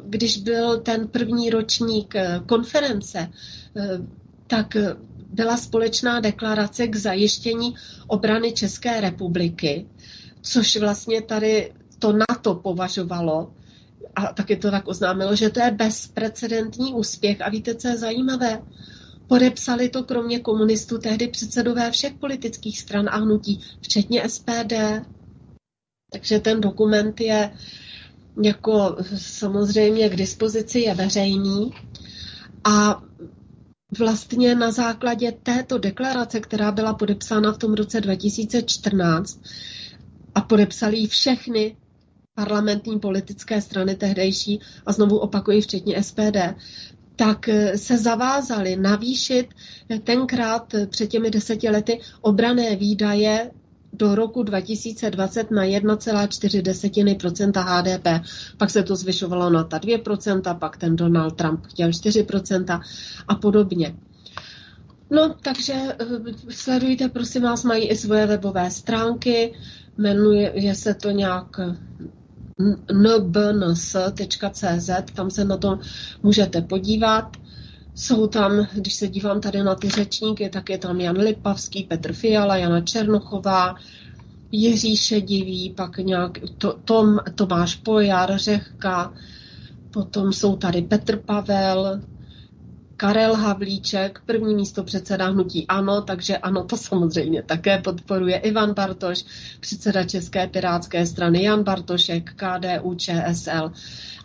když byl ten první ročník konference, tak byla společná deklarace k zajištění obrany České republiky což vlastně tady to NATO považovalo a taky to tak oznámilo, že to je bezprecedentní úspěch. A víte, co je zajímavé? Podepsali to kromě komunistů tehdy předsedové všech politických stran a hnutí, včetně SPD. Takže ten dokument je jako samozřejmě k dispozici, je veřejný. A vlastně na základě této deklarace, která byla podepsána v tom roce 2014, a podepsali ji všechny parlamentní politické strany tehdejší, a znovu opakuji, včetně SPD, tak eh, se zavázali navýšit tenkrát eh, před těmi deseti lety obrané výdaje do roku 2020 na 1,4% HDP. Pak se to zvyšovalo na ta 2% pak ten Donald Trump chtěl 4% a podobně. No, takže eh, sledujte, prosím vás, mají i svoje webové stránky, jmenuje se to nějak nbns.cz, tam se na to můžete podívat. Jsou tam, když se dívám tady na ty řečníky, tak je tam Jan Lipavský, Petr Fiala, Jana Černochová, Jiří Šedivý, pak nějak to, Tom, Tomáš Pojar, Řehka, potom jsou tady Petr Pavel, Karel Havlíček, první místo předseda hnutí ANO, takže ANO to samozřejmě také podporuje. Ivan Bartoš, předseda České pirátské strany, Jan Bartošek, KDU, ČSL,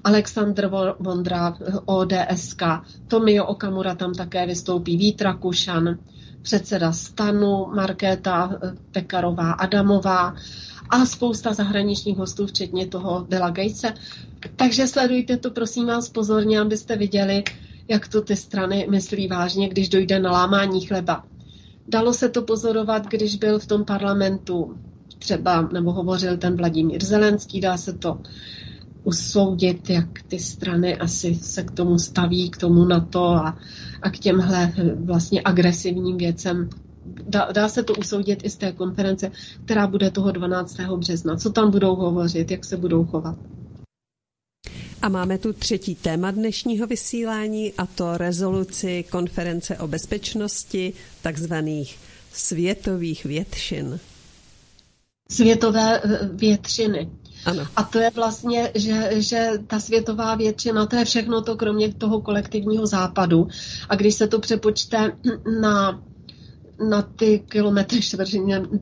Aleksandr Vondra, ODSK, Tomio Okamura tam také vystoupí, Vítra Kušan, předseda Stanu, Markéta Pekarová Adamová a spousta zahraničních hostů, včetně toho Billa Gatese. Takže sledujte to, prosím vás, pozorně, abyste viděli, jak to ty strany myslí vážně, když dojde na lámání chleba. Dalo se to pozorovat, když byl v tom parlamentu třeba, nebo hovořil ten Vladimír Zelenský, dá se to usoudit, jak ty strany asi se k tomu staví, k tomu na to a, a k těmhle vlastně agresivním věcem. Dá, dá se to usoudit i z té konference, která bude toho 12. března. Co tam budou hovořit, jak se budou chovat. A máme tu třetí téma dnešního vysílání a to rezoluci konference o bezpečnosti takzvaných světových většin. Světové eh, většiny. Ano. A to je vlastně, že, že ta světová většina, to je všechno to kromě toho kolektivního západu. A když se to přepočte na na ty kilometry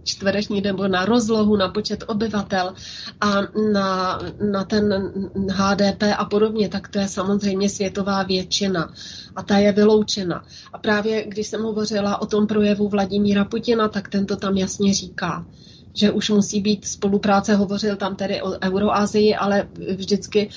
čtvereční nebo na rozlohu, na počet obyvatel a na, na ten HDP a podobně, tak to je samozřejmě světová většina a ta je vyloučena. A právě když jsem hovořila o tom projevu Vladimíra Putina, tak tento tam jasně říká, že už musí být spolupráce, hovořil tam tedy o Euroazii, ale vždycky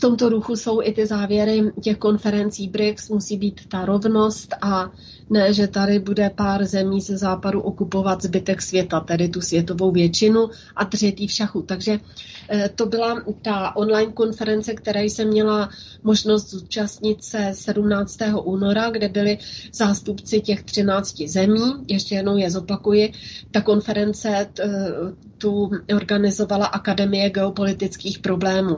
tomto ruchu jsou i ty závěry těch konferencí BRICS, musí být ta rovnost a ne, že tady bude pár zemí ze západu okupovat zbytek světa, tedy tu světovou většinu a třetí v šachu. Takže eh, to byla ta online konference, které jsem měla možnost zúčastnit se 17. února, kde byli zástupci těch 13 zemí. Ještě jednou je zopakuji. Ta konference tu organizovala Akademie geopolitických problémů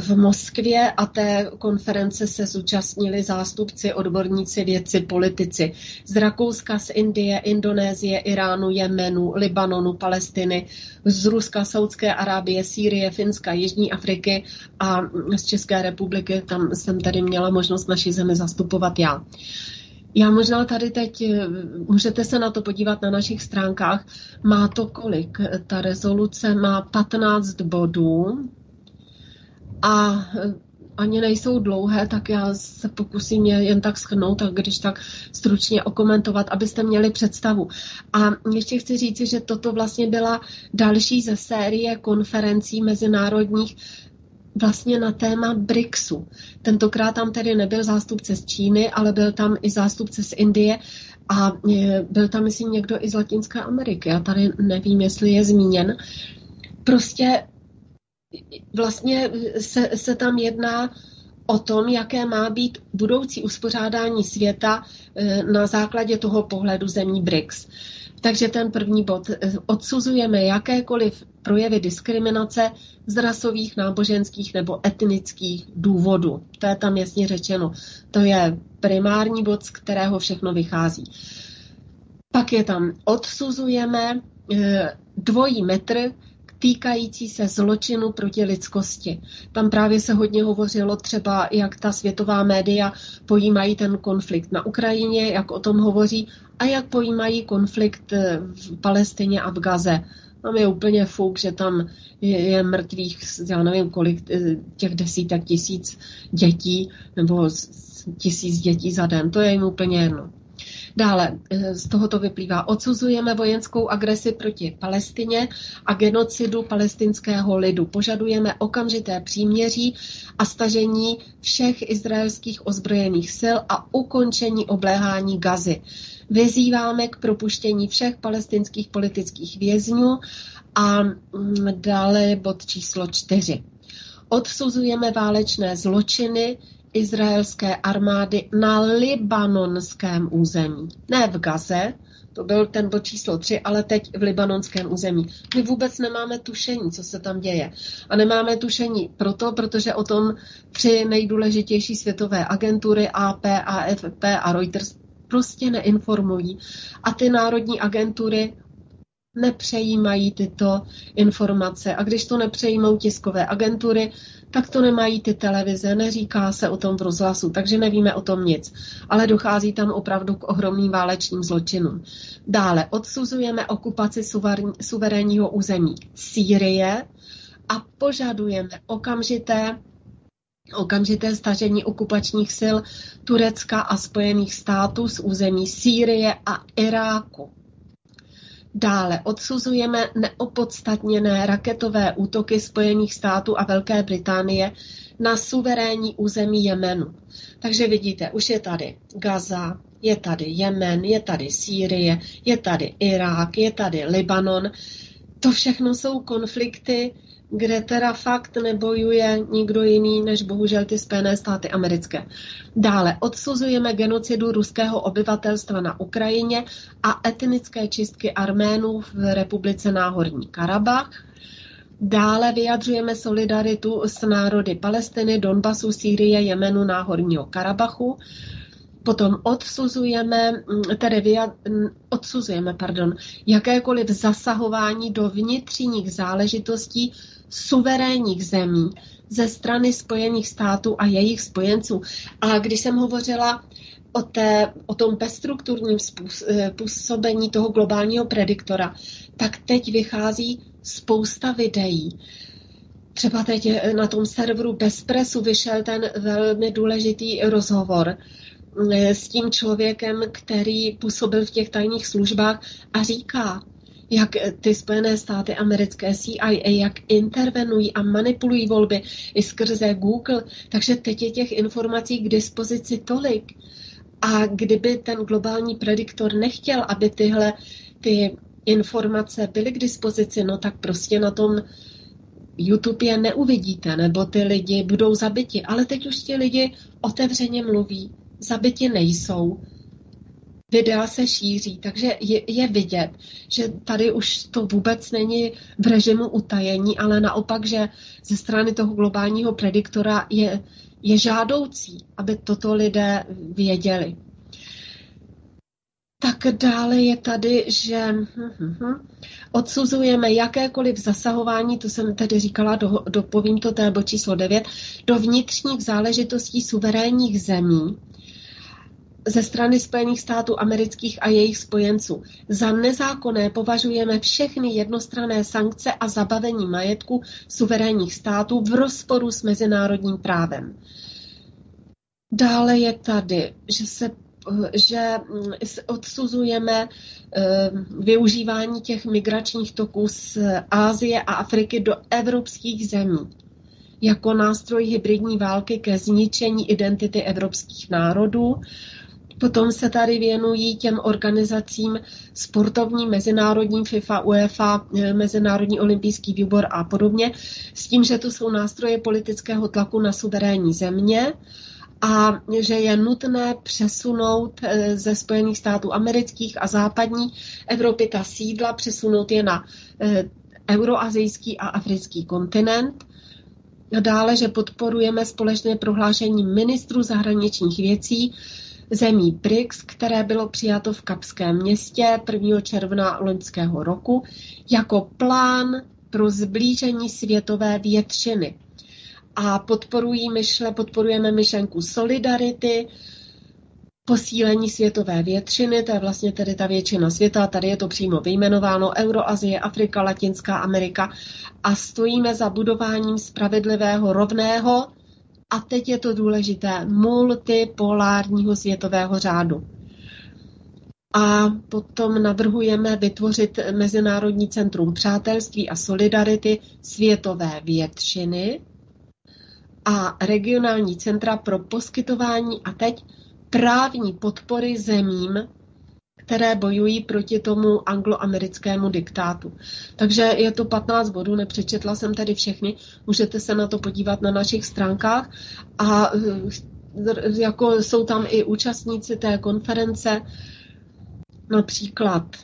v Moskvě a té konference se zúčastnili zástupci, odborníci, vědci, politici z Rakouska, z Indie, Indonésie, Iránu, Jemenu, Libanonu, Palestiny, z Ruska, Saudské Arábie, Sýrie, Finska, Jižní Afriky a z České republiky. Tam jsem tady měla možnost naší zemi zastupovat já. Já možná tady teď, můžete se na to podívat na našich stránkách, má to kolik? Ta rezoluce má 15 bodů, a e, ani nejsou dlouhé, tak já se pokusím je jen tak schrnout a když tak stručně okomentovat, abyste měli představu. A ještě chci říci, že toto vlastně byla další ze série konferencí mezinárodních vlastně na téma BRICSu. Tentokrát tam tedy nebyl zástupce z Číny, ale byl tam i zástupce z Indie a e, byl tam, myslím, někdo i z Latinské Ameriky. Já tady nevím, jestli je zmíněn. Prostě vlastně se, se tam jedná o tom, jaké má být budoucí uspořádání světa eh, na základě toho pohledu zemí BRICS. Takže ten první bod. Eh, odsuzujeme jakékoliv projevy diskriminace z rasových, náboženských nebo etnických důvodů. To je tam jasně řečeno. To je primární bod, z kterého všechno vychází. Pak je tam odsuzujeme eh, dvojí metr týkající se zločinu proti lidskosti. Tam právě se hodně hovořilo třeba, jak ta světová média pojímají ten konflikt na Ukrajině, jak o tom hovoří a jak pojímají konflikt v Palestině a v Gaze. Tam je úplně fuk, že tam je, je mrtvých, já nevím kolik, eh, těch desítek tisíc dětí, nebo tisíc dětí za den. To je jim úplně jedno. Dále eh, z tohoto vyplývá, odsuzujeme vojenskou agresi proti Palestině a genocidu palestinského lidu. Požadujeme okamžité příměří a stažení všech izraelských ozbrojených sil a ukončení obléhání Gazy. Vyzýváme k propuštění všech palestinských politických vězňů a mm, dále bod číslo čtyři. Odsuzujeme válečné zločiny, izraelské armády na libanonském území. Ne v Gaze, to byl ten bod číslo 3, ale teď v libanonském území. My vůbec nemáme tušení, co se tam děje. A nemáme tušení proto, protože o tom tři nejdůležitější světové agentury AP, AFP a Reuters prostě neinformují. A ty národní agentury nepřejímají tyto informace. A když to nepřejímou tiskové agentury, tak to nemají ty televize, neříká se o tom v rozhlasu, takže nevíme o tom nic. Ale dochází tam opravdu k ohromným válečným zločinům. Dále odsuzujeme okupaci suverénního území Sýrie a požadujeme okamžité okamžité stažení okupačních sil Turecka a Spojených států z území Sýrie a Iráku. Dále odsuzujeme neopodstatněné raketové útoky Spojených států a Velké Británie na suverénní území Jemenu. Takže vidíte, už je tady Gaza, je tady Jemen, je tady Sýrie, je tady Irák, je tady Libanon. To všechno jsou konflikty, kde teda fakt nebojuje nikdo jiný než bohužel ty Spojené státy americké. Dále odsuzujeme genocidu ruského obyvatelstva na Ukrajině a etnické čistky Arménů v republice Náhorní Karabach. Dále vyjadřujeme solidaritu s národy Palestiny, Donbasu, Sýrie, Jemenu, Náhorního Karabachu. Potom odsuzujeme, tedy odsuzujeme, pardon, jakékoliv zasahování do vnitřních záležitostí suverénních zemí ze strany Spojených států a jejich spojenců. A když jsem hovořila o, té, o tom bezstrukturním eh, působení toho globálního prediktora, tak teď vychází spousta videí. Třeba teď na tom serveru Bezpresu vyšel ten velmi důležitý rozhovor eh, s tím člověkem, který působil v těch tajných službách a říká, jak ty Spojené státy americké CIA, jak intervenují a manipulují volby i skrze Google. Takže teď je těch informací k dispozici tolik. A kdyby ten globální prediktor nechtěl, aby tyhle ty informace byly k dispozici, no tak prostě na tom YouTube je neuvidíte, nebo ty lidi budou zabiti. Ale teď už ti lidi otevřeně mluví, zabiti nejsou videa se šíří, takže je, je vidět, že tady už to vůbec není v režimu utajení, ale naopak, že ze strany toho globálního prediktora je, je žádoucí, aby toto lidé věděli. Tak dále je tady, že hm, hm, hm, odsuzujeme jakékoliv zasahování, to jsem tedy říkala, do, dopovím to, to číslo 9, do vnitřních záležitostí suverénních zemí, ze strany Spojených států amerických a jejich spojenců. Za nezákonné považujeme všechny jednostranné sankce a zabavení majetku suverénních států v rozporu s mezinárodním právem. Dále je tady, že se že odsuzujeme eh, využívání těch migračních toků z Ázie a Afriky do evropských zemí jako nástroj hybridní války ke zničení identity evropských národů Potom se tady věnují těm organizacím sportovním, mezinárodním FIFA, UEFA, eh, Mezinárodní olympijský výbor a podobně, s tím, že to jsou nástroje politického tlaku na suverénní země a že je nutné přesunout eh, ze Spojených států amerických a západní Evropy ta sídla, přesunout je na eh, euroazijský a africký kontinent. Dále, že podporujeme společné prohlášení ministrů zahraničních věcí, zemí BRICS, které bylo přijato v Kapském městě 1. června loňského roku jako plán pro zblížení světové většiny. A podporují myšle, podporujeme myšlenku solidarity, posílení světové většiny, to je vlastně tedy ta většina světa, tady je to přímo vyjmenováno, Euroazie, Afrika, Latinská Amerika a stojíme za budováním spravedlivého, rovného a teď je to důležité, multipolárního světového řádu. A potom navrhujeme vytvořit Mezinárodní centrum přátelství a solidarity světové většiny a regionální centra pro poskytování a teď právní podpory zemím, které bojují proti tomu angloamerickému diktátu. Takže je to 15 bodů, nepřečetla jsem tedy všechny, můžete se na to podívat na našich stránkách a eh, jako jsou tam i účastníci té konference, například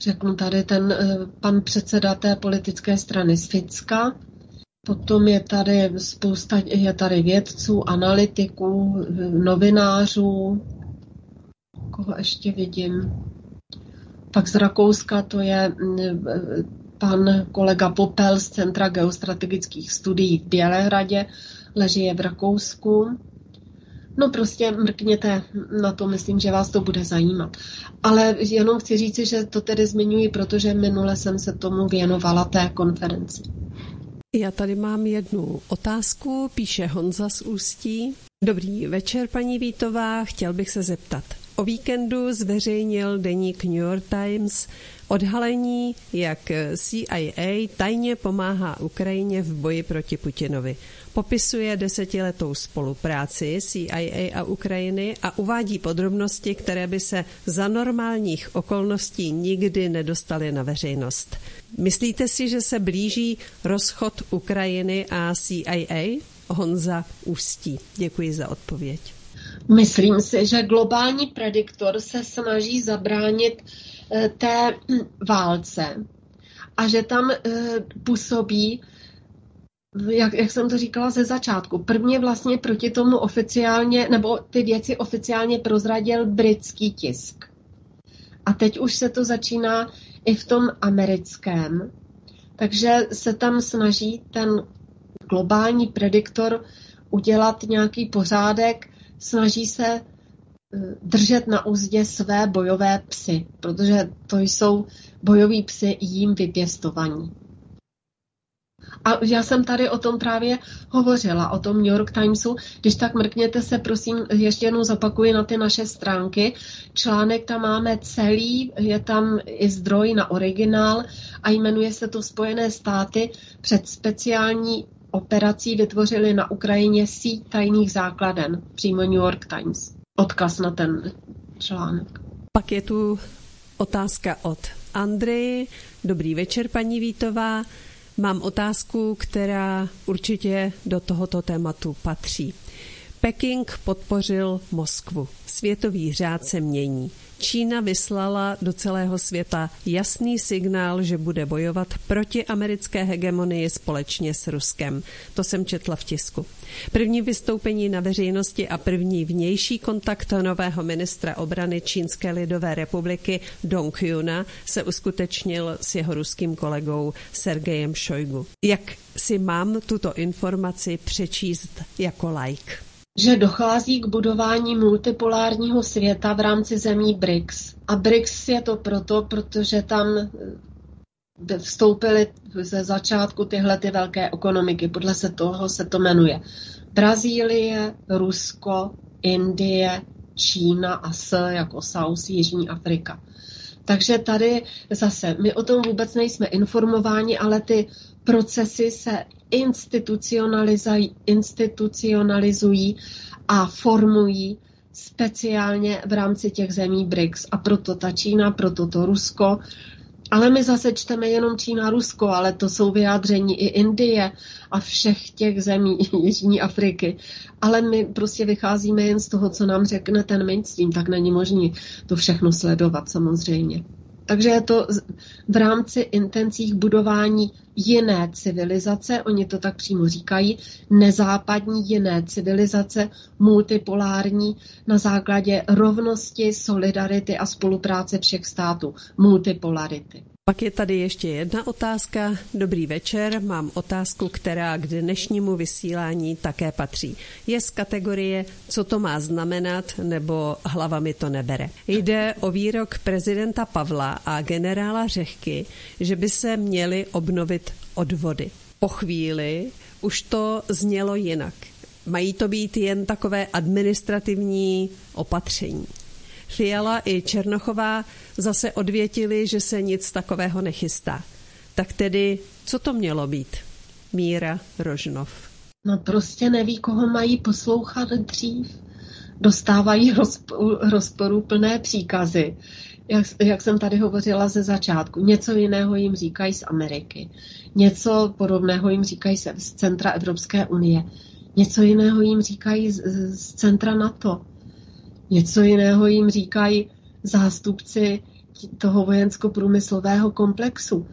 řeknu tady ten eh, pan předseda té politické strany z Finska, Potom je tady spousta, je tady vědců, analytiků, novinářů, koho ještě vidím. Pak z Rakouska to je mm, pan kolega Popel z Centra geostrategických studií v Bělehradě, leží je v Rakousku. No prostě mrkněte na to, myslím, že vás to bude zajímat. Ale jenom chci říci, že to tedy zmiňuji, protože minule jsem se tomu věnovala té konferenci. Já tady mám jednu otázku, píše Honza z Ústí. Dobrý večer, paní Vítová, chtěl bych se zeptat. O víkendu zveřejnil deník New York Times odhalení, jak CIA tajně pomáhá Ukrajině v boji proti Putinovi. Popisuje desetiletou spolupráci CIA a Ukrajiny a uvádí podrobnosti, které by se za normálních okolností nikdy nedostaly na veřejnost. Myslíte si, že se blíží rozchod Ukrajiny a CIA? Honza Ústí. Děkuji za odpověď. Myslím si, že globální prediktor se snaží zabránit eh, té válce a že tam eh, působí, jak, jak jsem to říkala ze začátku, prvně vlastně proti tomu oficiálně, nebo ty věci oficiálně prozradil britský tisk. A teď už se to začíná i v tom americkém. Takže se tam snaží ten globální prediktor udělat nějaký pořádek snaží se držet na úzdě své bojové psy, protože to jsou bojoví psy jím vypěstovaní. A já jsem tady o tom právě hovořila, o tom New York Timesu. Když tak mrkněte se, prosím, ještě jednou zapakuji na ty naše stránky. Článek tam máme celý, je tam i zdroj na originál a jmenuje se to Spojené státy před speciální operací vytvořili na Ukrajině síť tajných základen, přímo New York Times. Odkaz na ten článek. Pak je tu otázka od Andry. Dobrý večer, paní Vítová. Mám otázku, která určitě do tohoto tématu patří. Peking podpořil Moskvu. Světový řád se mění. Čína vyslala do celého světa jasný signál, že bude bojovat proti americké hegemonii společně s Ruskem. To jsem četla v tisku. První vystoupení na veřejnosti a první vnější kontakt nového ministra obrany Čínské lidové republiky Dong Hyuna se uskutečnil s jeho ruským kolegou Sergejem Šojgu. Jak si mám tuto informaci přečíst jako like? Že dochází k budování multipolárního světa v rámci zemí BRICS. A BRICS je to proto, protože tam eh, vstoupily ze začátku tyhle ty velké ekonomiky, podle se toho se to jmenuje. Brazílie, Rusko, Indie, Čína a S jako South, Jižní Afrika. Takže tady zase, my o tom vůbec nejsme informováni, ale ty procesy se institucionalizují a formují speciálně v rámci těch zemí BRICS. A proto ta Čína, proto to Rusko. Ale my zase čteme jenom Čína, Rusko, ale to jsou vyjádření i Indie a všech těch zemí Jižní Afriky. Ale my prostě vycházíme jen z toho, co nám řekne ten mainstream, tak není možné to všechno sledovat samozřejmě. Takže je to v rámci intencích budování jiné civilizace, oni to tak přímo říkají, nezápadní jiné civilizace, multipolární, na základě rovnosti, solidarity a spolupráce všech států. Multipolarity. Pak je tady ještě jedna otázka. Dobrý večer, mám otázku, která k dnešnímu vysílání také patří. Je z kategorie, co to má znamenat, nebo hlava mi to nebere. Jde o výrok prezidenta Pavla a generála Řehky, že by se měly obnovit odvody. Po chvíli už to znělo jinak. Mají to být jen takové administrativní opatření. Fiala i Černochová zase odvětili, že se nic takového nechystá. Tak tedy, co to mělo být? Míra Rožnov. No prostě neví, koho mají poslouchat dřív. Dostávají rozporuplné příkazy. Jak, jak jsem tady hovořila ze začátku, něco jiného jim říkají z Ameriky, něco podobného jim říkají z centra Evropské unie, něco jiného jim říkají z, z centra NATO. Něco jiného jim říkají zástupci toho vojensko-průmyslového komplexu.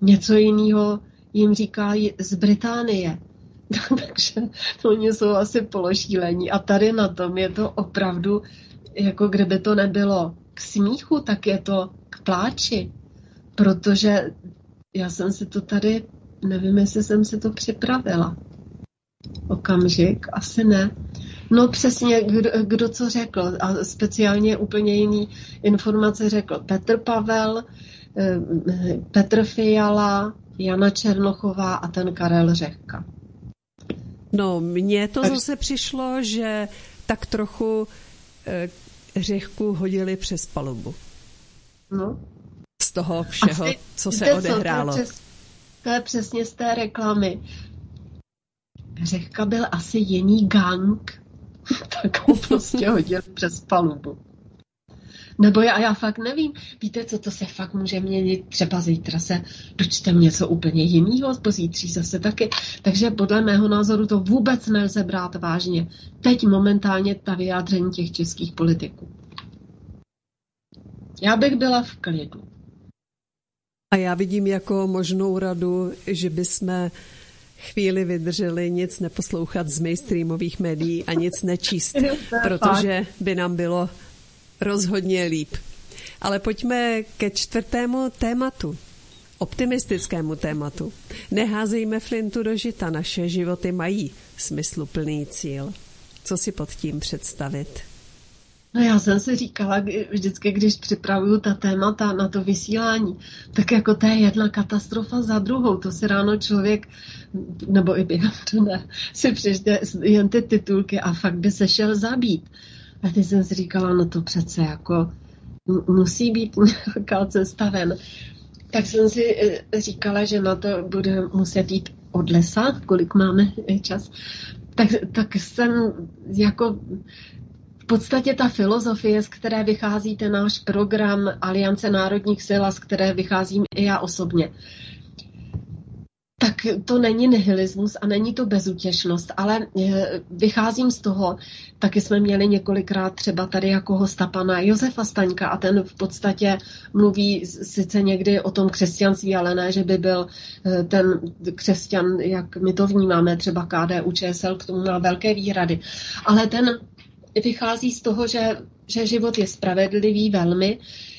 Něco jiného jim říkají z Británie. Takže oni jsou asi pološílení. A tady na tom je to opravdu, jako kdyby to nebylo k smíchu, tak je to k pláči. Protože já jsem si to tady, nevím, jestli jsem si to připravila. Okamžik, asi ne. No přesně, kdo, kdo co řekl. A speciálně úplně jiný informace řekl Petr Pavel, eh, Petr Fiala, Jana Černochová a ten Karel Řehka. No, mně to zase přišlo, že tak trochu eh, Řehku hodili přes palubu. No. Z toho všeho, Asi, co se odehrálo. Co, to, je přes, to je přesně z té reklamy. Řehka byl asi jiný gang, tak ho prostě hodil přes palubu. Nebo já, já fakt nevím. Víte, co to se fakt může měnit? Třeba zítra se dočtem něco úplně jiného, pozítří zase taky. Takže podle mého názoru to vůbec nelze brát vážně. Teď momentálně ta vyjádření těch českých politiků. Já bych byla v klidu. A já vidím jako možnou radu, že bychom chvíli vydrželi nic neposlouchat z mainstreamových médií a nic nečíst, protože by nám bylo rozhodně líp. Ale pojďme ke čtvrtému tématu. Optimistickému tématu. Neházejme flintu do žita, naše životy mají smysluplný cíl. Co si pod tím představit? No já jsem si říkala vždycky, když připravuju ta témata na to vysílání, tak jako to je jedna katastrofa za druhou. To si ráno člověk, nebo i během dne, si přečte jen ty titulky a fakt by se šel zabít. A ty jsem si říkala, no to přece jako musí být nějaká cesta ven. Tak jsem si e, říkala, že na to bude muset jít od lesa, kolik máme čas. Tak, tak jsem jako v podstatě ta filozofie, z které vychází ten náš program Aliance národních sil a z které vycházím i já osobně, tak to není nihilismus a není to bezutěšnost, ale eh, vycházím z toho, taky jsme měli několikrát třeba tady jako hosta pana Josefa Staňka a ten v podstatě mluví sice někdy o tom křesťanství, ale ne, že by byl eh, ten křesťan, jak my to vnímáme, třeba KDU ČSL, k tomu má velké výhrady. Ale ten vychází z toho, že, že život je spravedlivý velmi,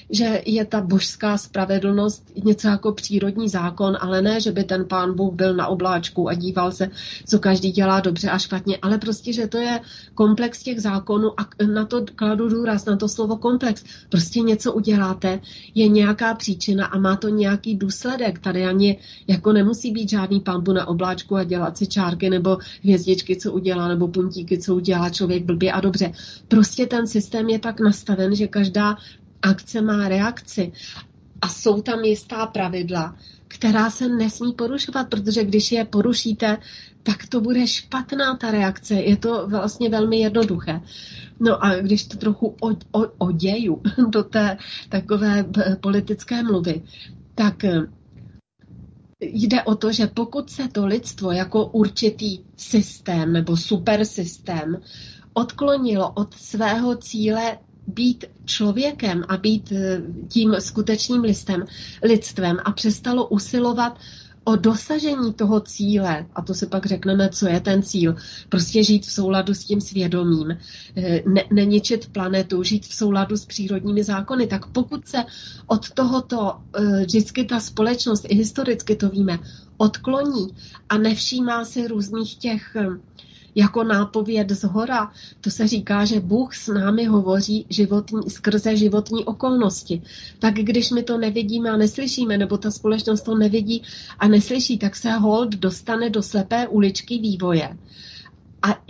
že je ta božská spravedlnost něco jako přírodní zákon, ale ne, že by ten pán Bůh byl na obláčku a díval se, co každý dělá dobře a špatně, ale prostě, že to je komplex těch zákonů a na to kladu důraz, na to slovo komplex. Prostě něco uděláte, je nějaká příčina a má to nějaký důsledek. Tady ani jako nemusí být žádný pambu na obláčku a dělat si čárky nebo hvězdičky, co udělá, nebo puntíky, co udělá člověk blbě a dobře. Prostě ten systém je tak nastaven, že každá akce má reakci. A jsou tam jistá pravidla, která se nesmí porušovat, protože když je porušíte, tak to bude špatná ta reakce. Je to vlastně velmi jednoduché. No a když to trochu oděju do té takové politické mluvy, tak eh, jde o to, že pokud se to lidstvo jako určitý systém nebo supersystém odklonilo od svého cíle být člověkem a být eh, tím skutečným listem, lidstvem a přestalo usilovat o dosažení toho cíle, a to si pak řekneme, co je ten cíl, prostě žít v souladu s tím svědomím, eh, ne, neničit planetu, žít v souladu s přírodními zákony, tak pokud se od tohoto eh, vždycky ta společnost, i historicky to víme, odkloní a nevšímá si různých těch jako nápověd z hora. To se říká, že Bůh s námi hovoří životní, skrze životní okolnosti. Tak když my to nevidíme a neslyšíme, nebo ta společnost to nevidí a neslyší, tak se hold dostane do slepé uličky vývoje. A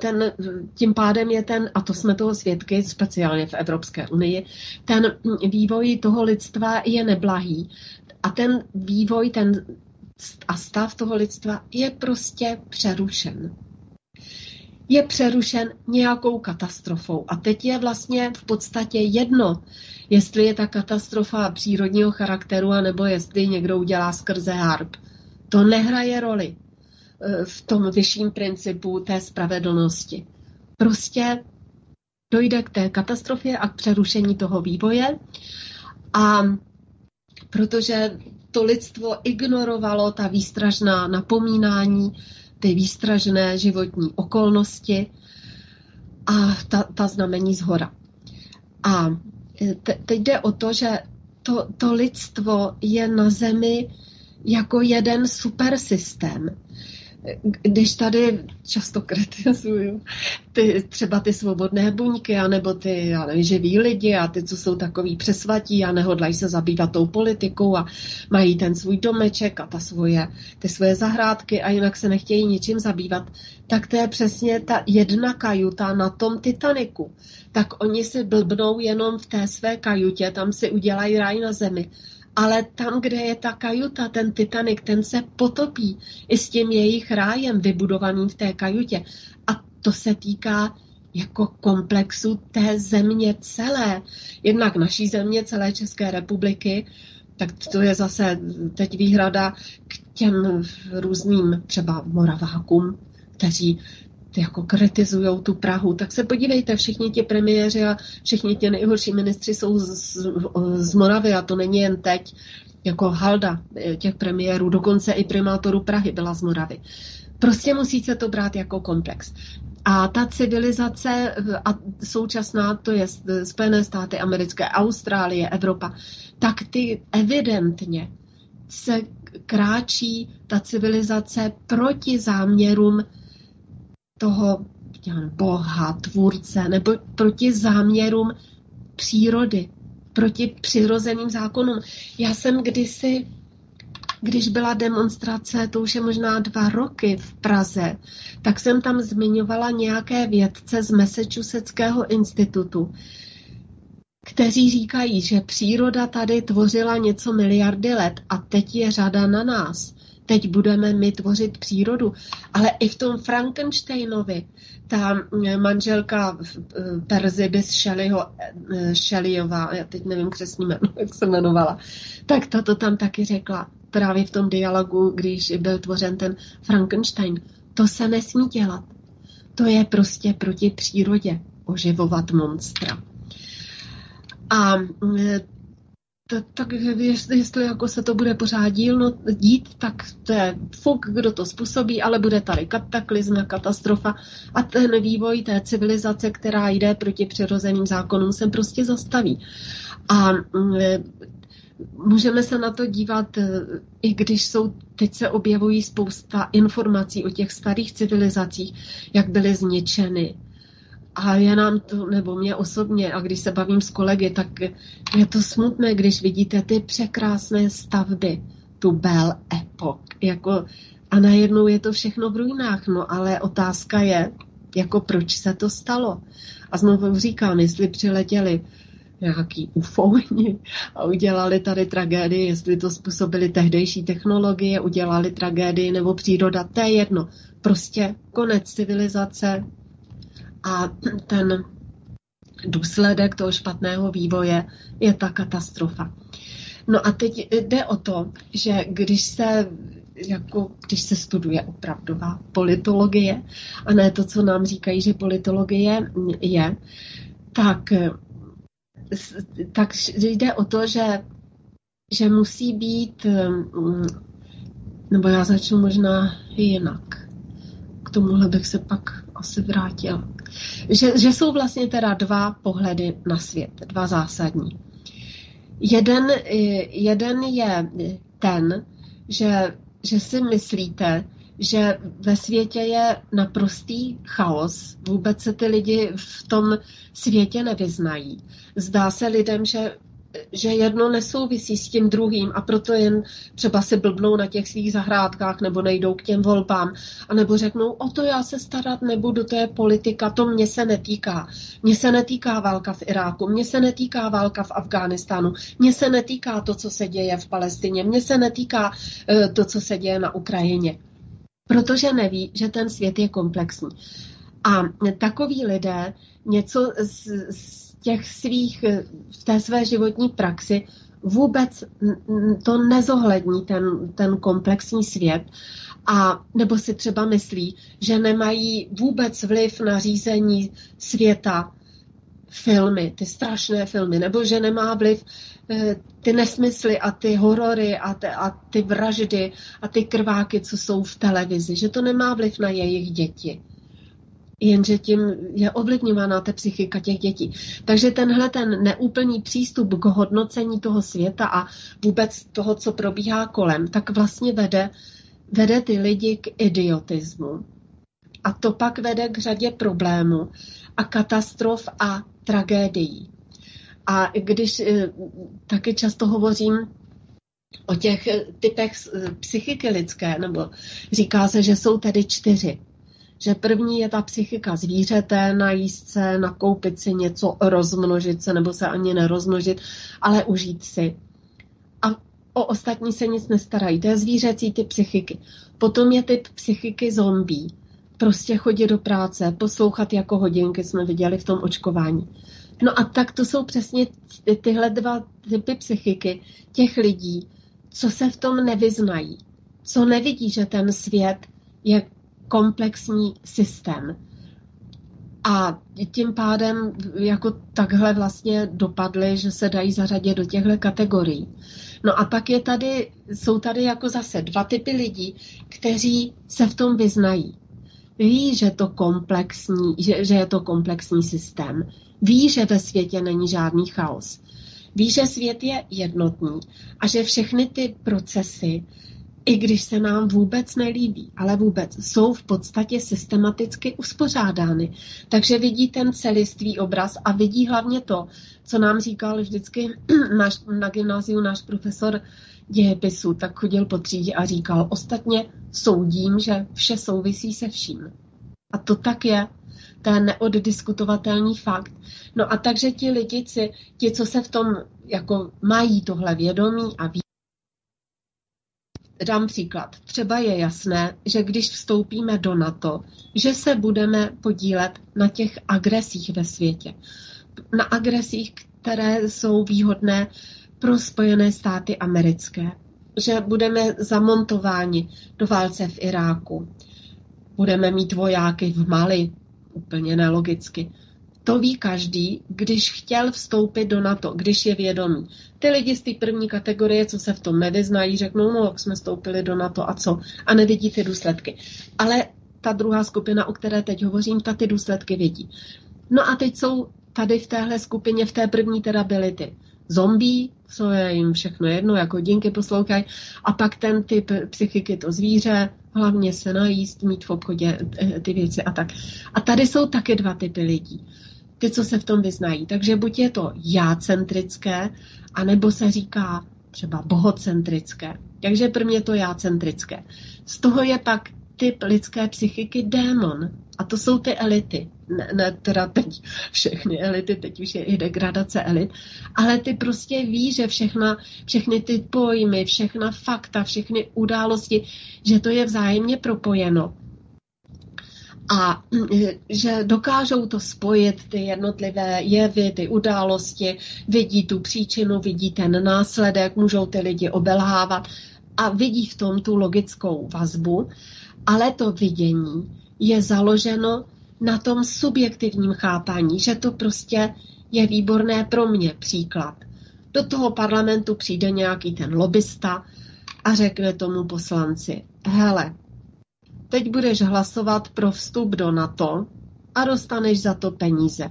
ten, tím pádem je ten, a to jsme toho svědky, speciálně v Evropské unii, ten vývoj toho lidstva je neblahý. A ten vývoj, ten a stav toho lidstva je prostě přerušen je přerušen nějakou katastrofou. A teď je vlastně v podstatě jedno, jestli je ta katastrofa přírodního charakteru, anebo jestli někdo udělá skrze harp. To nehraje roli e, v tom vyšším principu té spravedlnosti. Prostě dojde k té katastrofě a k přerušení toho vývoje a protože to lidstvo ignorovalo ta výstražná napomínání, ty výstražné životní okolnosti a ta, ta znamení z hora. A te, teď jde o to, že to, to lidstvo je na Zemi jako jeden supersystém když tady často kritizuju ty, třeba ty svobodné buňky, anebo ty já nevím, živí lidi a ty, co jsou takový přesvatí a nehodlají se zabývat tou politikou a mají ten svůj domeček a ta svoje, ty svoje zahrádky a jinak se nechtějí ničím zabývat, tak to je přesně ta jedna kajuta na tom Titaniku. Tak oni si blbnou jenom v té své kajutě, tam si udělají ráj na zemi ale tam, kde je ta kajuta, ten Titanic, ten se potopí i s tím jejich rájem vybudovaným v té kajutě. A to se týká jako komplexu té země celé. Jednak naší země, celé České republiky, tak to je zase teď výhrada k těm různým třeba moravákům, kteří jako kritizují tu Prahu, tak se podívejte, všichni ti premiéři a všichni ti nejhorší ministři jsou z, z, z Moravy a to není jen teď, jako halda eh, těch premiérů, dokonce i primátoru Prahy byla z Moravy. Prostě musíte to brát jako komplex. A ta civilizace eh, a současná, to je Spojené státy americké, Austrálie, Evropa, tak ty evidentně se kráčí ta civilizace proti záměrům toho Boha, tvůrce, nebo proti záměrům přírody, proti přirozeným zákonům. Já jsem kdysi, když byla demonstrace, to už je možná dva roky v Praze, tak jsem tam zmiňovala nějaké vědce z Massachusettského institutu, kteří říkají, že příroda tady tvořila něco miliardy let a teď je řada na nás. Teď budeme my tvořit přírodu. Ale i v tom Frankensteinovi, ta manželka Perzibis Shelleyho, Shelleyová, já teď nevím křesní jméno, jak se jmenovala, tak ta to tam taky řekla právě v tom dialogu, když byl tvořen ten Frankenstein. To se nesmí dělat. To je prostě proti přírodě oživovat monstra. A mm, tak, jestli, jestli jako se to bude pořád dílno, dít, tak to je fuk, kdo to způsobí, ale bude tady kataklizma, katastrofa a ten vývoj té civilizace, která jde proti přirozeným zákonům, se prostě zastaví. A mm, můžeme se na to dívat, i když jsou, teď se objevují spousta informací o těch starých civilizacích, jak byly zničeny, a je nám to, nebo mě osobně, a když se bavím s kolegy, tak je to smutné, když vidíte ty překrásné stavby, tu Belle Epoch, jako, a najednou je to všechno v ruinách, no ale otázka je, jako proč se to stalo. A znovu říkám, jestli přiletěli nějaký ufoni a udělali tady tragédii, jestli to způsobili tehdejší technologie, udělali tragédii nebo příroda, to je jedno. Prostě konec civilizace, a ten důsledek toho špatného vývoje je ta katastrofa. No a teď jde o to, že když se jako když se studuje opravdová politologie a ne to, co nám říkají, že politologie je, tak, tak jde o to, že, že musí být, nebo já začnu možná jinak. K tomuhle bych se pak asi vrátila že, že jsou vlastně teda dva pohledy na svět, dva zásadní. Jeden, jeden je ten, že, že si myslíte, že ve světě je naprostý chaos, vůbec se ty lidi v tom světě nevyznají. Zdá se lidem, že že jedno nesouvisí s tím druhým a proto jen třeba si blbnou na těch svých zahrádkách nebo nejdou k těm volbám a nebo řeknou, o to já se starat nebudu, to je politika, to mě se netýká. Mně se netýká válka v Iráku, mně se netýká válka v Afghánistánu, mně se netýká to, co se děje v Palestině, mně se netýká uh, to, co se děje na Ukrajině. Protože neví, že ten svět je komplexní. A takoví lidé něco z, z těch svých, eh, v té své životní praxi vůbec to nezohlední ten, ten komplexní svět. A nebo si třeba myslí, že nemají vůbec vliv na řízení světa filmy, ty strašné filmy, nebo že nemá vliv eh, ty nesmysly a ty horory a ty, a ty vraždy a ty krváky, co jsou v televizi, že to nemá vliv na jejich děti jenže tím je ovlivňována ta psychika těch dětí. Takže tenhle ten neúplný přístup k hodnocení toho světa a vůbec toho, co probíhá kolem, tak vlastně vede, vede ty lidi k idiotismu. A to pak vede k řadě problémů a katastrof a tragédií. A když eh, taky často hovořím o těch typech eh, psychiky lidské, nebo říká se, že jsou tedy čtyři že první je ta psychika zvířete, najíst se, nakoupit si něco, rozmnožit se nebo se ani nerozmnožit, ale užít si. A o ostatní se nic nestarají. To je zvířecí typ psychiky. Potom je typ psychiky zombie. Prostě chodit do práce, poslouchat jako hodinky jsme viděli v tom očkování. No a tak to jsou přesně tyhle dva typy psychiky těch lidí, co se v tom nevyznají, co nevidí, že ten svět je komplexní systém. A tím pádem jako takhle vlastně dopadly, že se dají zařadit do těchto kategorií. No a pak je tady, jsou tady jako zase dva typy lidí, kteří se v tom vyznají. Ví, že, to komplexní, že, že je to komplexní systém. Ví, že ve světě není žádný chaos. Ví, že svět je jednotný a že všechny ty procesy i když se nám vůbec nelíbí, ale vůbec jsou v podstatě systematicky uspořádány. Takže vidí ten celistvý obraz a vidí hlavně to, co nám říkal vždycky náš, na gymnáziu náš profesor dějepisu, tak chodil po třídě a říkal, ostatně soudím, že vše souvisí se vším. A to tak je. To je neoddiskutovatelný fakt. No a takže ti lidici, ti, co se v tom jako mají tohle vědomí a ví, Dám příklad. Třeba je jasné, že když vstoupíme do NATO, že se budeme podílet na těch agresích ve světě. Na agresích, které jsou výhodné pro Spojené státy americké. Že budeme zamontováni do válce v Iráku. Budeme mít vojáky v Mali, úplně nelogicky. To ví každý, když chtěl vstoupit do NATO, když je vědomý. Ty lidi z té první kategorie, co se v tom nevyznají, řeknou, no, jak jsme vstoupili do NATO a co, a nevidí ty důsledky. Ale ta druhá skupina, o které teď hovořím, ta ty důsledky vidí. No a teď jsou tady v téhle skupině, v té první teda byly ty zombí, co je jim všechno jedno, jako hodinky poslouchají, a pak ten typ psychiky, to zvíře, hlavně se najíst, mít v obchodě eh, ty věci a tak. A tady jsou taky dva typy lidí ty, co se v tom vyznají. Takže buď je to jácentrické, anebo se říká třeba bohocentrické. Takže prvně to jácentrické. Z toho je pak typ lidské psychiky démon. A to jsou ty elity. Ne, ne teda teď všechny elity, teď už je i degradace elit, ale ty prostě ví, že všechna, všechny ty pojmy, všechna fakta, všechny události, že to je vzájemně propojeno a že dokážou to spojit, ty jednotlivé jevy, ty události, vidí tu příčinu, vidí ten následek, můžou ty lidi obelhávat a vidí v tom tu logickou vazbu, ale to vidění je založeno na tom subjektivním chápání, že to prostě je výborné pro mě příklad. Do toho parlamentu přijde nějaký ten lobista a řekne tomu poslanci, hele, teď budeš hlasovat pro vstup do NATO a dostaneš za to peníze.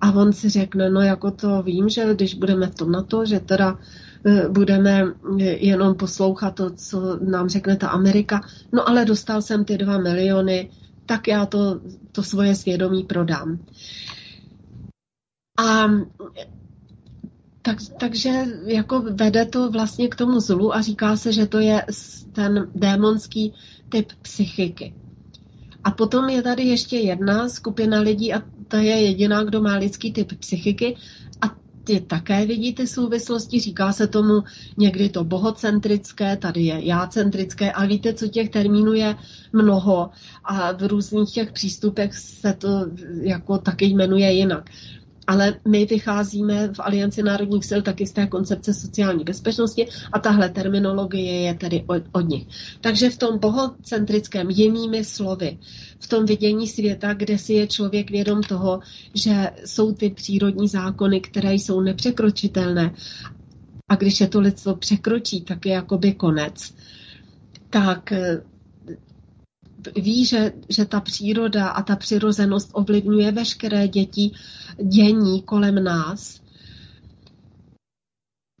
A on si řekne, no jako to vím, že když budeme v tom NATO, že teda e, budeme e, jenom poslouchat to, co nám řekne ta Amerika. No ale dostal jsem ty dva miliony, tak já to, to svoje svědomí prodám. A tak, takže jako vede to vlastně k tomu zlu a říká se, že to je ten démonský typ psychiky. A potom je tady ještě jedna skupina lidí a ta je jediná, kdo má lidský typ psychiky a ty také vidí ty souvislosti, říká se tomu někdy to bohocentrické, tady je jácentrické a víte, co těch termínů je mnoho a v různých těch přístupech se to jako taky jmenuje jinak ale my vycházíme v Alianci národních sil taky z té koncepce sociální bezpečnosti a tahle terminologie je tedy od, od nich. Takže v tom bohocentrickém jinými slovy, v tom vidění světa, kde si je člověk vědom toho, že jsou ty přírodní zákony, které jsou nepřekročitelné a když je to lidstvo překročí, tak je jakoby konec, tak ví, že, že ta příroda a ta přirozenost ovlivňuje veškeré děti, dění kolem nás,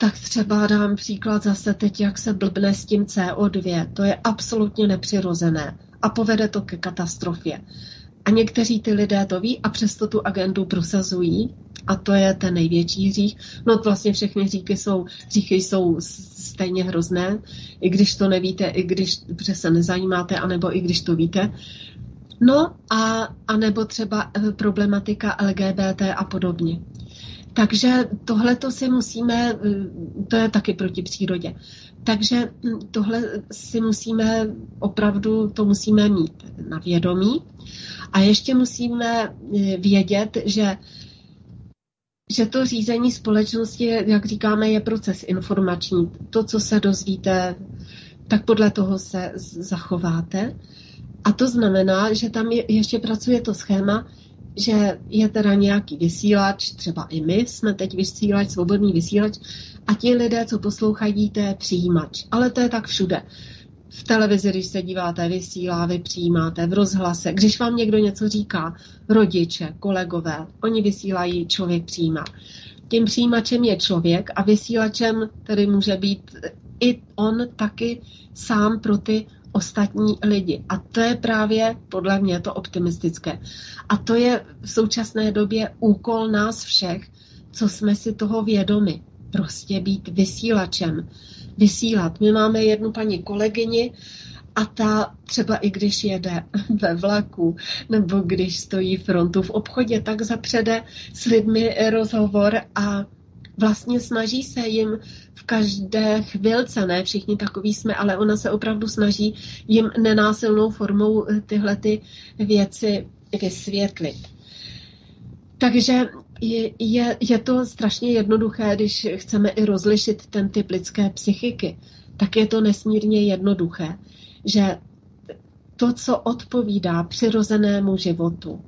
tak třeba dám příklad zase teď, jak se blbne s tím CO2. To je absolutně nepřirozené a povede to ke katastrofě. A někteří ty lidé to ví a přesto tu agendu prosazují a to je ten největší hřích. No vlastně všechny hříchy jsou, hříchy jsou stejně hrozné, i když to nevíte, i když se nezajímáte, anebo i když to víte. No a, a nebo třeba eh, problematika LGBT a podobně. Takže tohle to si musíme, eh, to je taky proti přírodě. Takže hm, tohle si musíme opravdu, to musíme mít na vědomí. A ještě musíme eh, vědět, že že to řízení společnosti, jak říkáme, je proces informační. To, co se dozvíte, tak podle toho se zachováte. A to znamená, že tam je, ještě pracuje to schéma, že je teda nějaký vysílač, třeba i my jsme teď vysílač, svobodný vysílač, a ti lidé, co poslouchají, to je přijímač. Ale to je tak všude. V televizi, když se díváte, vysílá, vy přijímáte, v rozhlase. Když vám někdo něco říká, rodiče, kolegové, oni vysílají, člověk přijímá. Tím přijímačem je člověk a vysílačem tedy může být i on taky sám pro ty ostatní lidi. A to je právě podle mě to optimistické. A to je v současné době úkol nás všech, co jsme si toho vědomi. Prostě být vysílačem. Vysílat. My máme jednu paní kolegyni, a ta třeba i když jede ve vlaku nebo když stojí frontu v obchodě, tak zapřede s lidmi rozhovor a vlastně snaží se jim v každé chvilce, ne všichni takový jsme, ale ona se opravdu snaží jim nenásilnou formou tyhle ty věci vysvětlit. Takže je, je, je to strašně jednoduché, když chceme i rozlišit ten typ lidské psychiky, tak je to nesmírně jednoduché, že to, co odpovídá přirozenému životu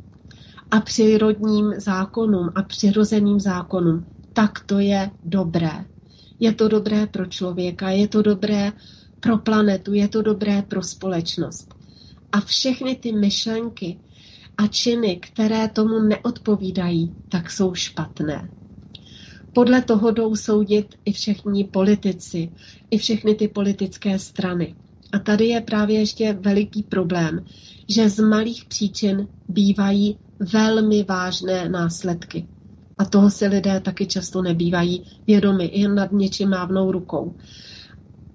a přírodním zákonům a přirozeným zákonům, tak to je dobré. Je to dobré pro člověka, je to dobré pro planetu, je to dobré pro společnost. A všechny ty myšlenky a činy, které tomu neodpovídají, tak jsou špatné. Podle toho jdou soudit i všichni politici, i všechny ty politické strany. A tady je právě ještě veliký problém, že z malých příčin bývají velmi vážné následky. A toho si lidé taky často nebývají vědomi, jen nad něčím mávnou rukou.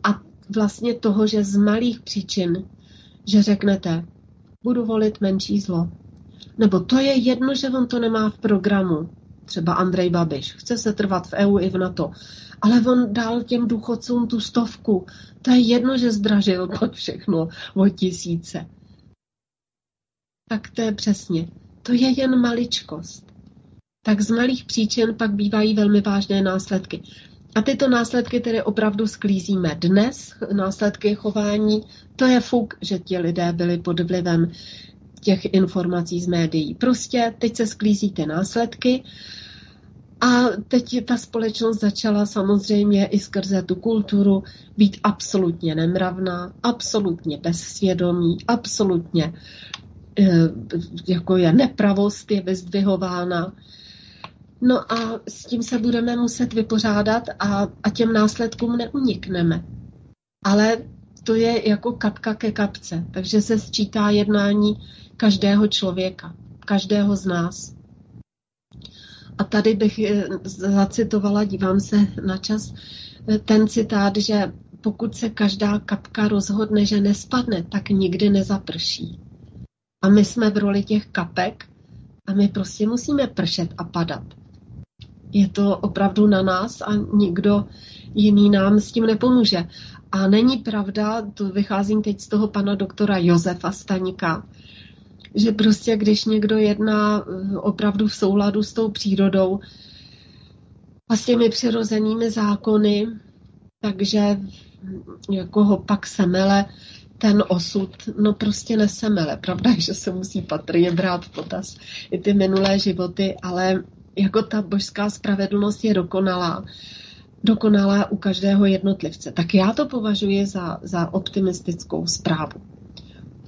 A vlastně toho, že z malých příčin, že řeknete, budu volit menší zlo. Nebo to je jedno, že on to nemá v programu. Třeba Andrej Babiš. Chce se trvat v EU i v NATO. Ale on dal těm důchodcům tu stovku. To je jedno, že zdražil to všechno o tisíce. Tak to je přesně. To je jen maličkost tak z malých příčin pak bývají velmi vážné následky. A tyto následky tedy opravdu sklízíme dnes, následky chování. To je fuk, že ti lidé byli pod vlivem těch informací z médií. Prostě teď se sklízí ty následky a teď ta společnost začala samozřejmě i skrze tu kulturu být absolutně nemravná, absolutně bezsvědomí, absolutně eh, jako je nepravost, je vyzdvihována. No a s tím se budeme muset vypořádat a, a těm následkům neunikneme. Ale to je jako kapka ke kapce, takže se sčítá jednání každého člověka, každého z nás. A tady bych eh, zacitovala, dívám se na čas, eh, ten citát, že pokud se každá kapka rozhodne, že nespadne, tak nikdy nezaprší. A my jsme v roli těch kapek a my prostě musíme pršet a padat je to opravdu na nás a nikdo jiný nám s tím nepomůže. A není pravda, to vycházím teď z toho pana doktora Josefa Staníka, že prostě když někdo jedná eh, opravdu v souladu s tou přírodou a s těmi přirozenými zákony, takže jako ho pak semele ten osud, no prostě nesemele. Pravda je, že se musí patrně brát v potaz i ty minulé životy, ale jako ta božská spravedlnost je dokonalá, dokonalá u každého jednotlivce. Tak já to považuji za, za optimistickou zprávu.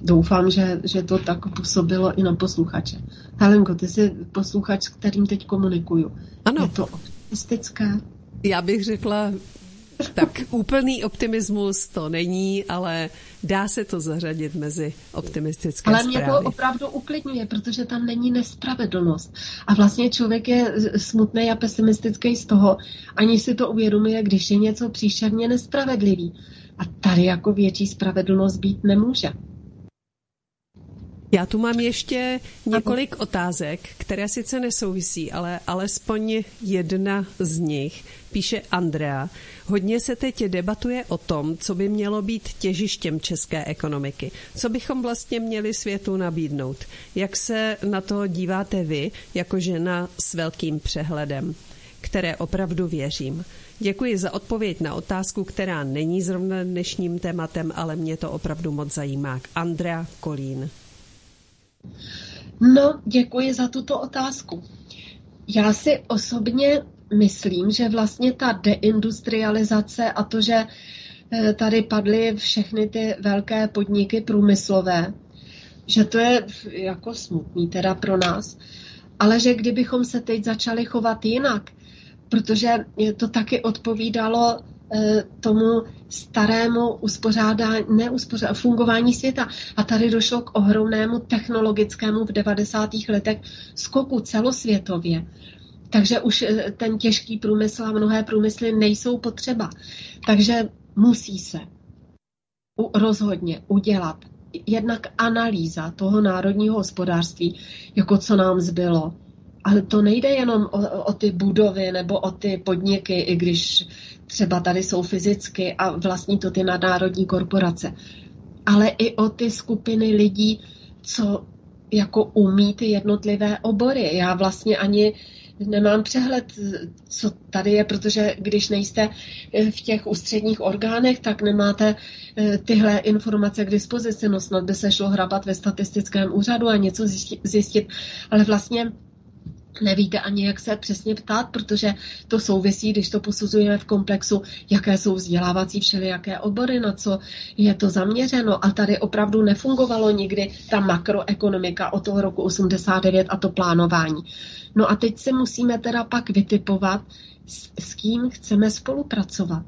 Doufám, že, že to tak působilo i na posluchače. Helenko, ty jsi posluchač, s kterým teď komunikuju. Ano. Je to optimistické? Já bych řekla tak úplný optimismus to není, ale dá se to zařadit mezi optimistické Ale mě to opravdu uklidňuje, protože tam není nespravedlnost. A vlastně člověk je smutný a pesimistický z toho, ani si to uvědomuje, když je něco příšerně nespravedlivý. A tady jako větší spravedlnost být nemůže. Já tu mám ještě několik otázek, které sice nesouvisí, ale alespoň jedna z nich. Píše Andrea. Hodně se teď debatuje o tom, co by mělo být těžištěm české ekonomiky. Co bychom vlastně měli světu nabídnout. Jak se na to díváte vy, jako žena s velkým přehledem, které opravdu věřím? Děkuji za odpověď na otázku, která není zrovna dnešním tématem, ale mě to opravdu moc zajímá. Andrea Kolín. No, děkuji za tuto otázku. Já si osobně myslím, že vlastně ta deindustrializace a to, že eh, tady padly všechny ty velké podniky průmyslové, že to je jako smutný teda pro nás, ale že kdybychom se teď začali chovat jinak, protože to taky odpovídalo tomu starému uspořádání, ne uspořádání, fungování světa. A tady došlo k ohromnému technologickému v 90. letech skoku celosvětově. Takže už eh, ten těžký průmysl a mnohé průmysly nejsou potřeba. Takže musí se rozhodně udělat jednak analýza toho národního hospodářství, jako co nám zbylo. Ale to nejde jenom o, o ty budovy nebo o ty podniky, i když třeba tady jsou fyzicky a vlastní to ty nadnárodní korporace, ale i o ty skupiny lidí, co jako umí ty jednotlivé obory. Já vlastně ani nemám přehled, co tady je, protože když nejste eh, v těch ústředních orgánech, tak nemáte eh, tyhle informace k dispozici. No snad by se šlo hrabat ve statistickém úřadu a něco zjistit, ale vlastně nevíte ani, jak se přesně ptát, protože to souvisí, když to posuzujeme v komplexu, jaké jsou vzdělávací všelijaké obory, na co je to zaměřeno. A tady opravdu nefungovalo nikdy ta makroekonomika od toho roku 89 a to plánování. No a teď se musíme teda pak vytipovat, s, s kým chceme spolupracovat.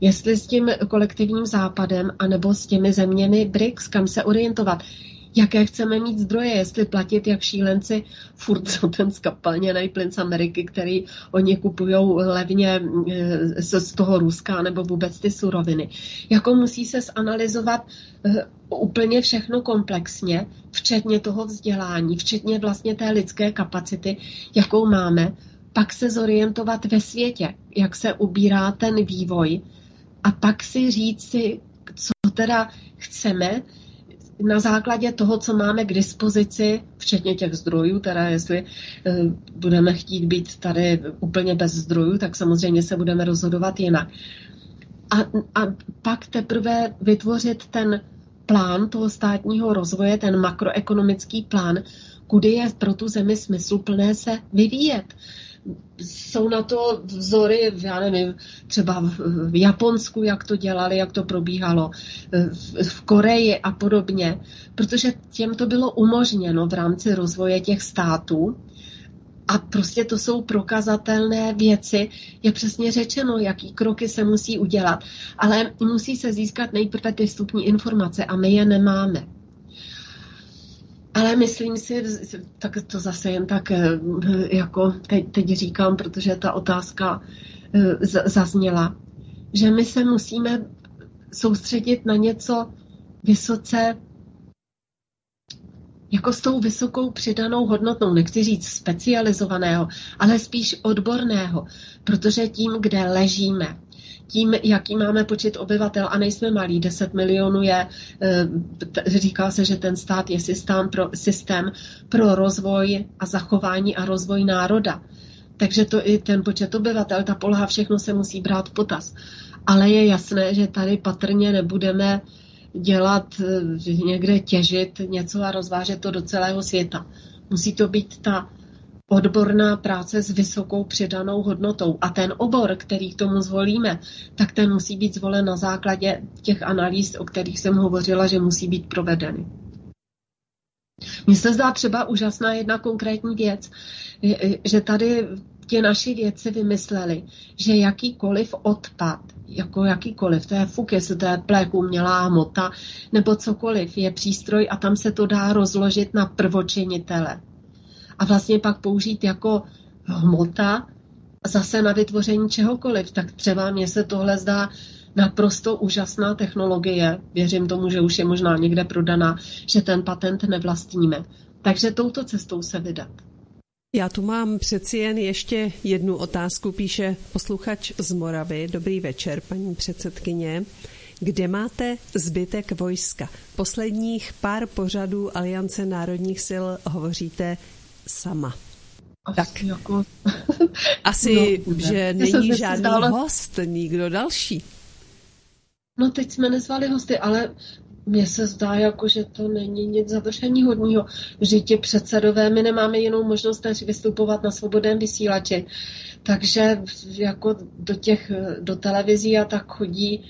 Jestli s tím kolektivním západem, anebo s těmi zeměmi BRICS, kam se orientovat jaké chceme mít zdroje, jestli platit jak šílenci furt za ten skapalněný plyn z Ameriky, který oni kupují levně eh, z toho Ruska nebo vůbec ty suroviny. Jako musí se zanalizovat eh, úplně všechno komplexně, včetně toho vzdělání, včetně vlastně té lidské kapacity, jakou máme, pak se zorientovat ve světě, jak se ubírá ten vývoj a pak si říct si, co teda chceme, na základě toho, co máme k dispozici, včetně těch zdrojů, teda jestli eh, budeme chtít být tady úplně bez zdrojů, tak samozřejmě se budeme rozhodovat jinak. A, a pak teprve vytvořit ten plán toho státního rozvoje, ten makroekonomický plán, kudy je pro tu zemi smysluplné se vyvíjet jsou na to vzory, já nevím, třeba v Japonsku, jak to dělali, jak to probíhalo, v Koreji a podobně, protože těm to bylo umožněno v rámci rozvoje těch států. A prostě to jsou prokazatelné věci, je přesně řečeno, jaký kroky se musí udělat. Ale musí se získat nejprve ty vstupní informace a my je nemáme. Ale myslím si, tak to zase jen tak eh, jako teď, teď říkám, protože ta otázka eh, zazněla, že my se musíme soustředit na něco vysoce jako s tou vysokou přidanou hodnotou, nechci říct specializovaného, ale spíš odborného, protože tím, kde ležíme, tím, jaký máme počet obyvatel a nejsme malí, 10 milionů je, eh, říká se, že ten stát je systém pro, systém pro rozvoj a zachování a rozvoj národa. Takže to i ten počet obyvatel, ta poloha, všechno se musí brát potaz. Ale je jasné, že tady patrně nebudeme dělat, eh, někde těžit něco a rozvážet to do celého světa. Musí to být ta odborná práce s vysokou přidanou hodnotou. A ten obor, který k tomu zvolíme, tak ten musí být zvolen na základě těch analýz, o kterých jsem hovořila, že musí být provedeny. Mně se zdá třeba úžasná jedna konkrétní věc, že tady ti naši věci vymysleli, že jakýkoliv odpad, jako jakýkoliv, to je fuk, jestli to je plek, umělá hmota, nebo cokoliv, je přístroj a tam se to dá rozložit na prvočinitele a vlastně pak použít jako hmota zase na vytvoření čehokoliv. Tak třeba mně se tohle zdá naprosto úžasná technologie. Věřím tomu, že už je možná někde prodaná, že ten patent nevlastníme. Takže touto cestou se vydat. Já tu mám přeci jen ještě jednu otázku, píše posluchač z Moravy. Dobrý večer, paní předsedkyně. Kde máte zbytek vojska? Posledních pár pořadů Aliance národních sil hovoříte sama. Asi tak jako... Asi, no, že není žádný zdále... host, nikdo další. No teď jsme nezvali hosty, ale mně se zdá, jako, že to není nic završení hodního. Vždyť předsedové, my nemáme jinou možnost než vystupovat na svobodném vysílači. Takže jako do těch, do televizí a tak chodí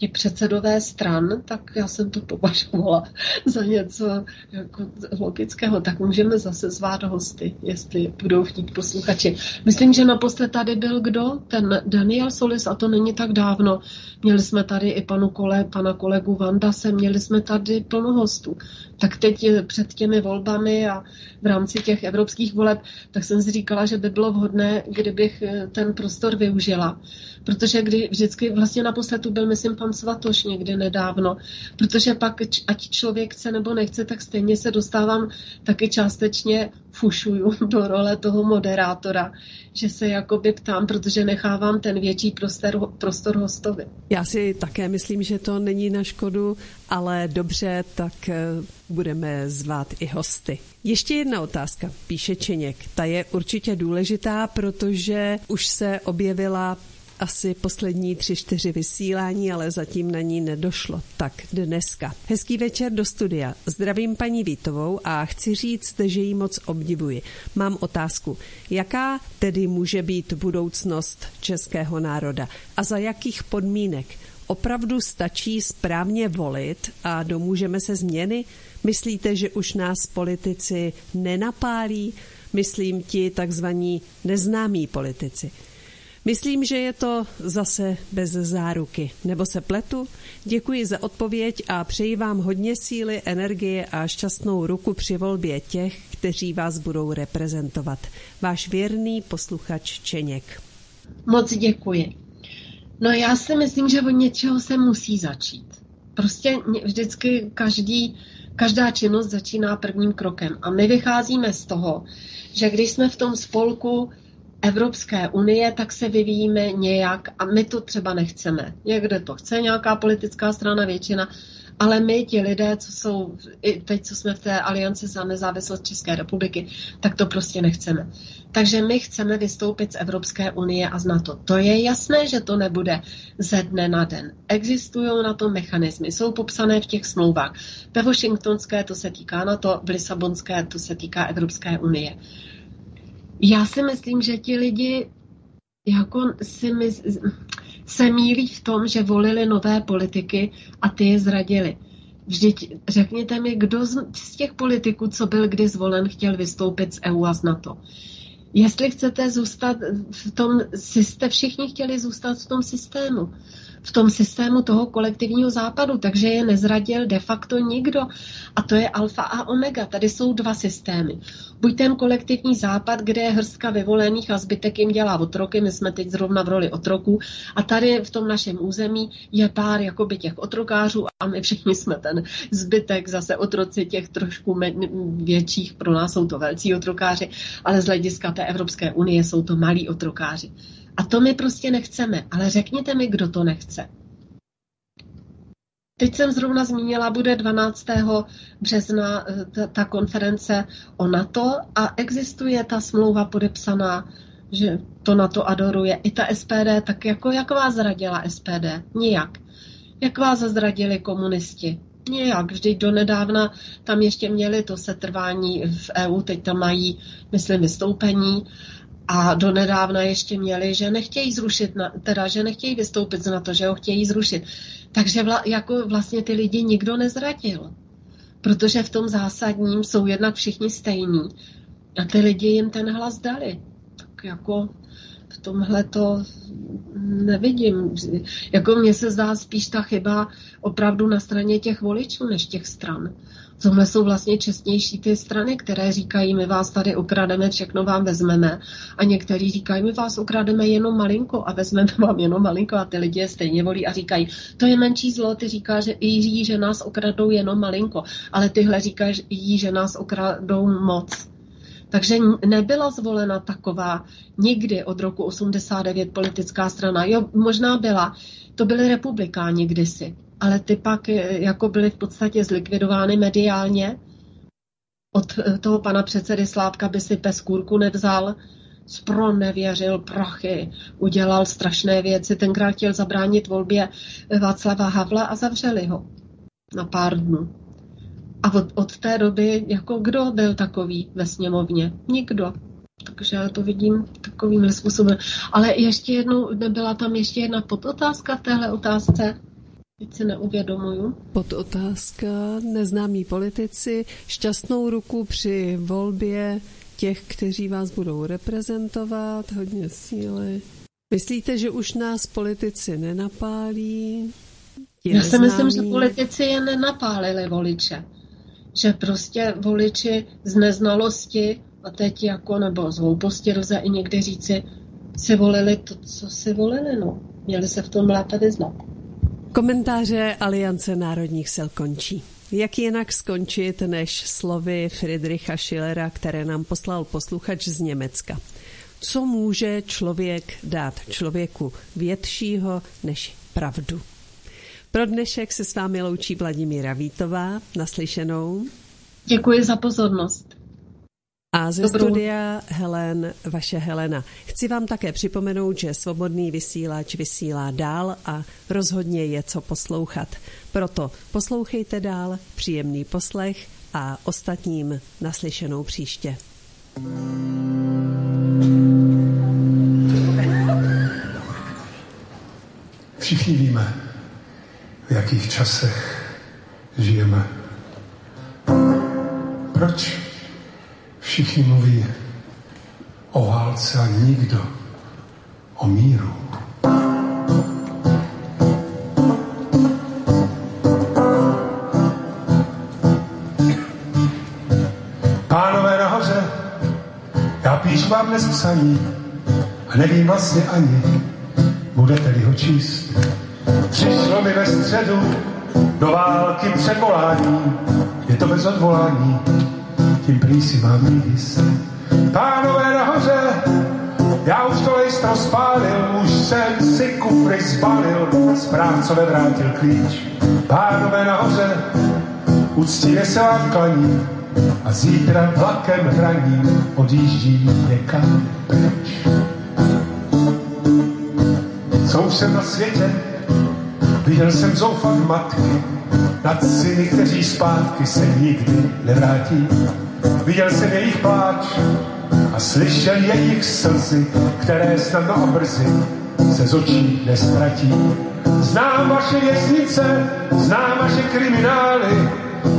ti předsedové stran, tak já jsem to považovala za něco jako logického. Tak můžeme zase zvát hosty, jestli budou chtít posluchači. Myslím, že naposled tady byl kdo? Ten Daniel Solis a to není tak dávno. Měli jsme tady i panu kole, pana kolegu Vandase, měli jsme tady plno hostů. Tak teď před těmi volbami a v rámci těch evropských voleb, tak jsem si říkala, že by bylo vhodné, kdybych ten prostor využila. Protože kdy vždycky vlastně naposled tu byl, myslím, pan Svatoš někdy nedávno, protože pak, ať člověk chce nebo nechce, tak stejně se dostávám taky částečně fušuju do role toho moderátora, že se jakoby ptám, protože nechávám ten větší prostor, prostor hostovi. Já si také myslím, že to není na škodu, ale dobře, tak eh, budeme zvát i hosty. Ještě jedna otázka, píše Čeněk. Ta je určitě důležitá, protože už se objevila asi poslední tři, čtyři vysílání, ale zatím na ní nedošlo. Tak dneska. Hezký večer do studia. Zdravím paní Vítovou a chci říct, že ji moc obdivuji. Mám otázku. Jaká tedy může být budoucnost českého národa a za jakých podmínek? Opravdu stačí správně volit a domůžeme se změny? Myslíte, že už nás politici nenapálí? Myslím ti takzvaní neznámí politici. Myslím, že je to zase bez záruky. Nebo se pletu? Děkuji za odpověď a přeji vám hodně síly, energie a šťastnou ruku při volbě těch, kteří vás budou reprezentovat. Váš věrný posluchač Čeněk. Moc děkuji. No já si myslím, že od něčeho se musí začít. Prostě vždycky každý, každá činnost začíná prvním krokem. A my vycházíme z toho, že když jsme v tom spolku Evropské unie, tak se vyvíjíme nějak a my to třeba nechceme. Někde to chce nějaká politická strana, většina, ale my, ti lidé, co jsou, i teď, co jsme v té alianci za nezávislost České republiky, tak to prostě nechceme. Takže my chceme vystoupit z Evropské unie a z NATO. To je jasné, že to nebude ze dne na den. Existují na to mechanismy, jsou popsané v těch smlouvách. Ve Washingtonské to se týká NATO, v Lisabonské to se týká Evropské unie. Já si myslím, že ti lidi jako si my, se mílí v tom, že volili nové politiky a ty je zradili. Vždyť řekněte mi, kdo z, z těch politiků, co byl kdy zvolen, chtěl vystoupit z EU a z NATO. Jestli chcete zůstat v tom, jste všichni chtěli zůstat v tom systému v tom systému toho kolektivního západu, takže je nezradil de facto nikdo. A to je alfa a omega. Tady jsou dva systémy. Buď ten kolektivní západ, kde je hrstka vyvolených a zbytek jim dělá otroky, my jsme teď zrovna v roli otroků, a tady v tom našem území je pár jakoby těch otrokářů a my všichni jsme ten zbytek, zase otroci těch trošku větších, pro nás jsou to velcí otrokáři, ale z hlediska té Evropské unie jsou to malí otrokáři. A to my prostě nechceme. Ale řekněte mi, kdo to nechce. Teď jsem zrovna zmínila, bude 12. března eh, ta, konference o NATO a existuje ta smlouva podepsaná, že to NATO adoruje. I ta SPD, tak jako jak vás zradila SPD? Nijak. Jak vás zradili komunisti? Nijak. Vždyť donedávna tam ještě měli to setrvání v EU, teď tam mají, myslím, vystoupení a donedávna ještě měli, že nechtějí zrušit, teda, že nechtějí vystoupit na to, že ho chtějí zrušit. Takže vla, jako vlastně ty lidi nikdo nezradil. Protože v tom zásadním jsou jednak všichni stejní. A ty lidi jim ten hlas dali. Tak jako v tomhle to nevidím. Jako mně se zdá spíš ta chyba opravdu na straně těch voličů než těch stran. Tohle jsou vlastně čestnější ty strany, které říkají, my vás tady ukrademe, všechno vám vezmeme. A někteří říkají, my vás ukrademe jenom malinko a vezmeme vám jenom malinko a ty lidi je stejně volí a říkají, to je menší zlo, ty říká, že jí, že nás okradou jenom malinko, ale tyhle říkají, že nás okradou moc. Takže nebyla zvolena taková nikdy od roku 89 politická strana. Jo, možná byla. To byly republikáni kdysi ale ty pak eh, jako byly v podstatě zlikvidovány mediálně. Od eh, toho pana předsedy Slávka by si pes kůrku nevzal, nevěřil prachy, udělal strašné věci. Tenkrát chtěl zabránit volbě Václava Havla a zavřeli ho na pár dnů. A od, od té doby, jako kdo byl takový ve sněmovně? Nikdo. Takže já to vidím takovým způsobem. Ale ještě jednou, nebyla tam ještě jedna podotázka v téhle otázce? Teď se neuvědomuju. Pod otázka neznámí politici, šťastnou ruku při volbě těch, kteří vás budou reprezentovat, hodně síly. Myslíte, že už nás politici nenapálí? Já si myslím, že politici je nenapálili voliče. Že prostě voliči z neznalosti a teď jako, nebo z hlouposti lze i někdy říci, si volili to, co si volili, no. Měli se v tom lépe vyznat. Komentáře Aliance národních sil končí. Jak jinak skončit než slovy Friedricha Schillera, které nám poslal posluchač z Německa? Co může člověk dát člověku většího než pravdu? Pro dnešek se s vámi loučí Vladimíra Vítová. Naslyšenou. Děkuji za pozornost. A ze Dobrou. studia Helen, vaše Helena. Chci vám také připomenout, že svobodný vysílač vysílá dál a rozhodně je co poslouchat. Proto poslouchejte dál, příjemný poslech a ostatním naslyšenou příště. Všichni víme, v jakých časech žijeme. Proč všichni mluví o válce a nikdo o míru? Pánové nahoře, já píšu vám dnes psaní a nevím vlastně ani, budete-li ho číst. Přišlo mi ve středu do války předvolání, je to bez odvolání, tím prý si mám jíst. Pánové nahoře, já už to lejstro spálil, už jsem si kufry zbalil, správcové vrátil klíč. Pánové nahoře, uctivě se vám klaní a zítra vlakem hraní odjíždí někam pryč. Co už jsem na světě, Viděl jsem zoufat matky nad syny, kteří zpátky se nikdy nevrátí. Viděl jsem jejich pláč a slyšel jejich slzy, které snadno a brzy se z očí nestratí. Znám vaše věznice, znám vaše kriminály,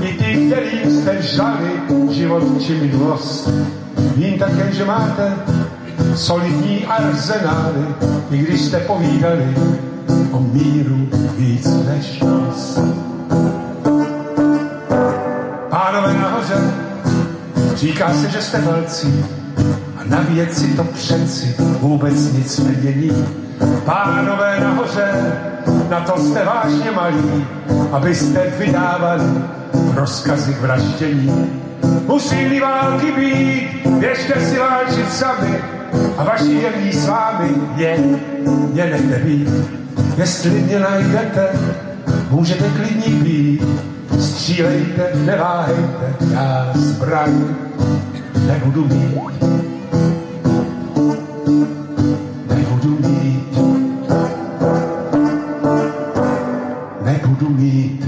i ty, kterým jste žali život či minulost. Vím také, že máte solidní arzenály, i když jste povídali o míru víc než nos. Pánové nahoře, říká se, že jste velcí a na věci to přeci vůbec nic nedění. Pánové nahoře, na to jste vážně malí, abyste vydávali rozkazy k vraždění. Musí války být, běžte si válčit sami a vaši jemní s vámi je, mě nechte být. Jestli mě najdete, můžete klidní být. Střílejte, neváhejte, já zbraň 来口重机。Mick will do me.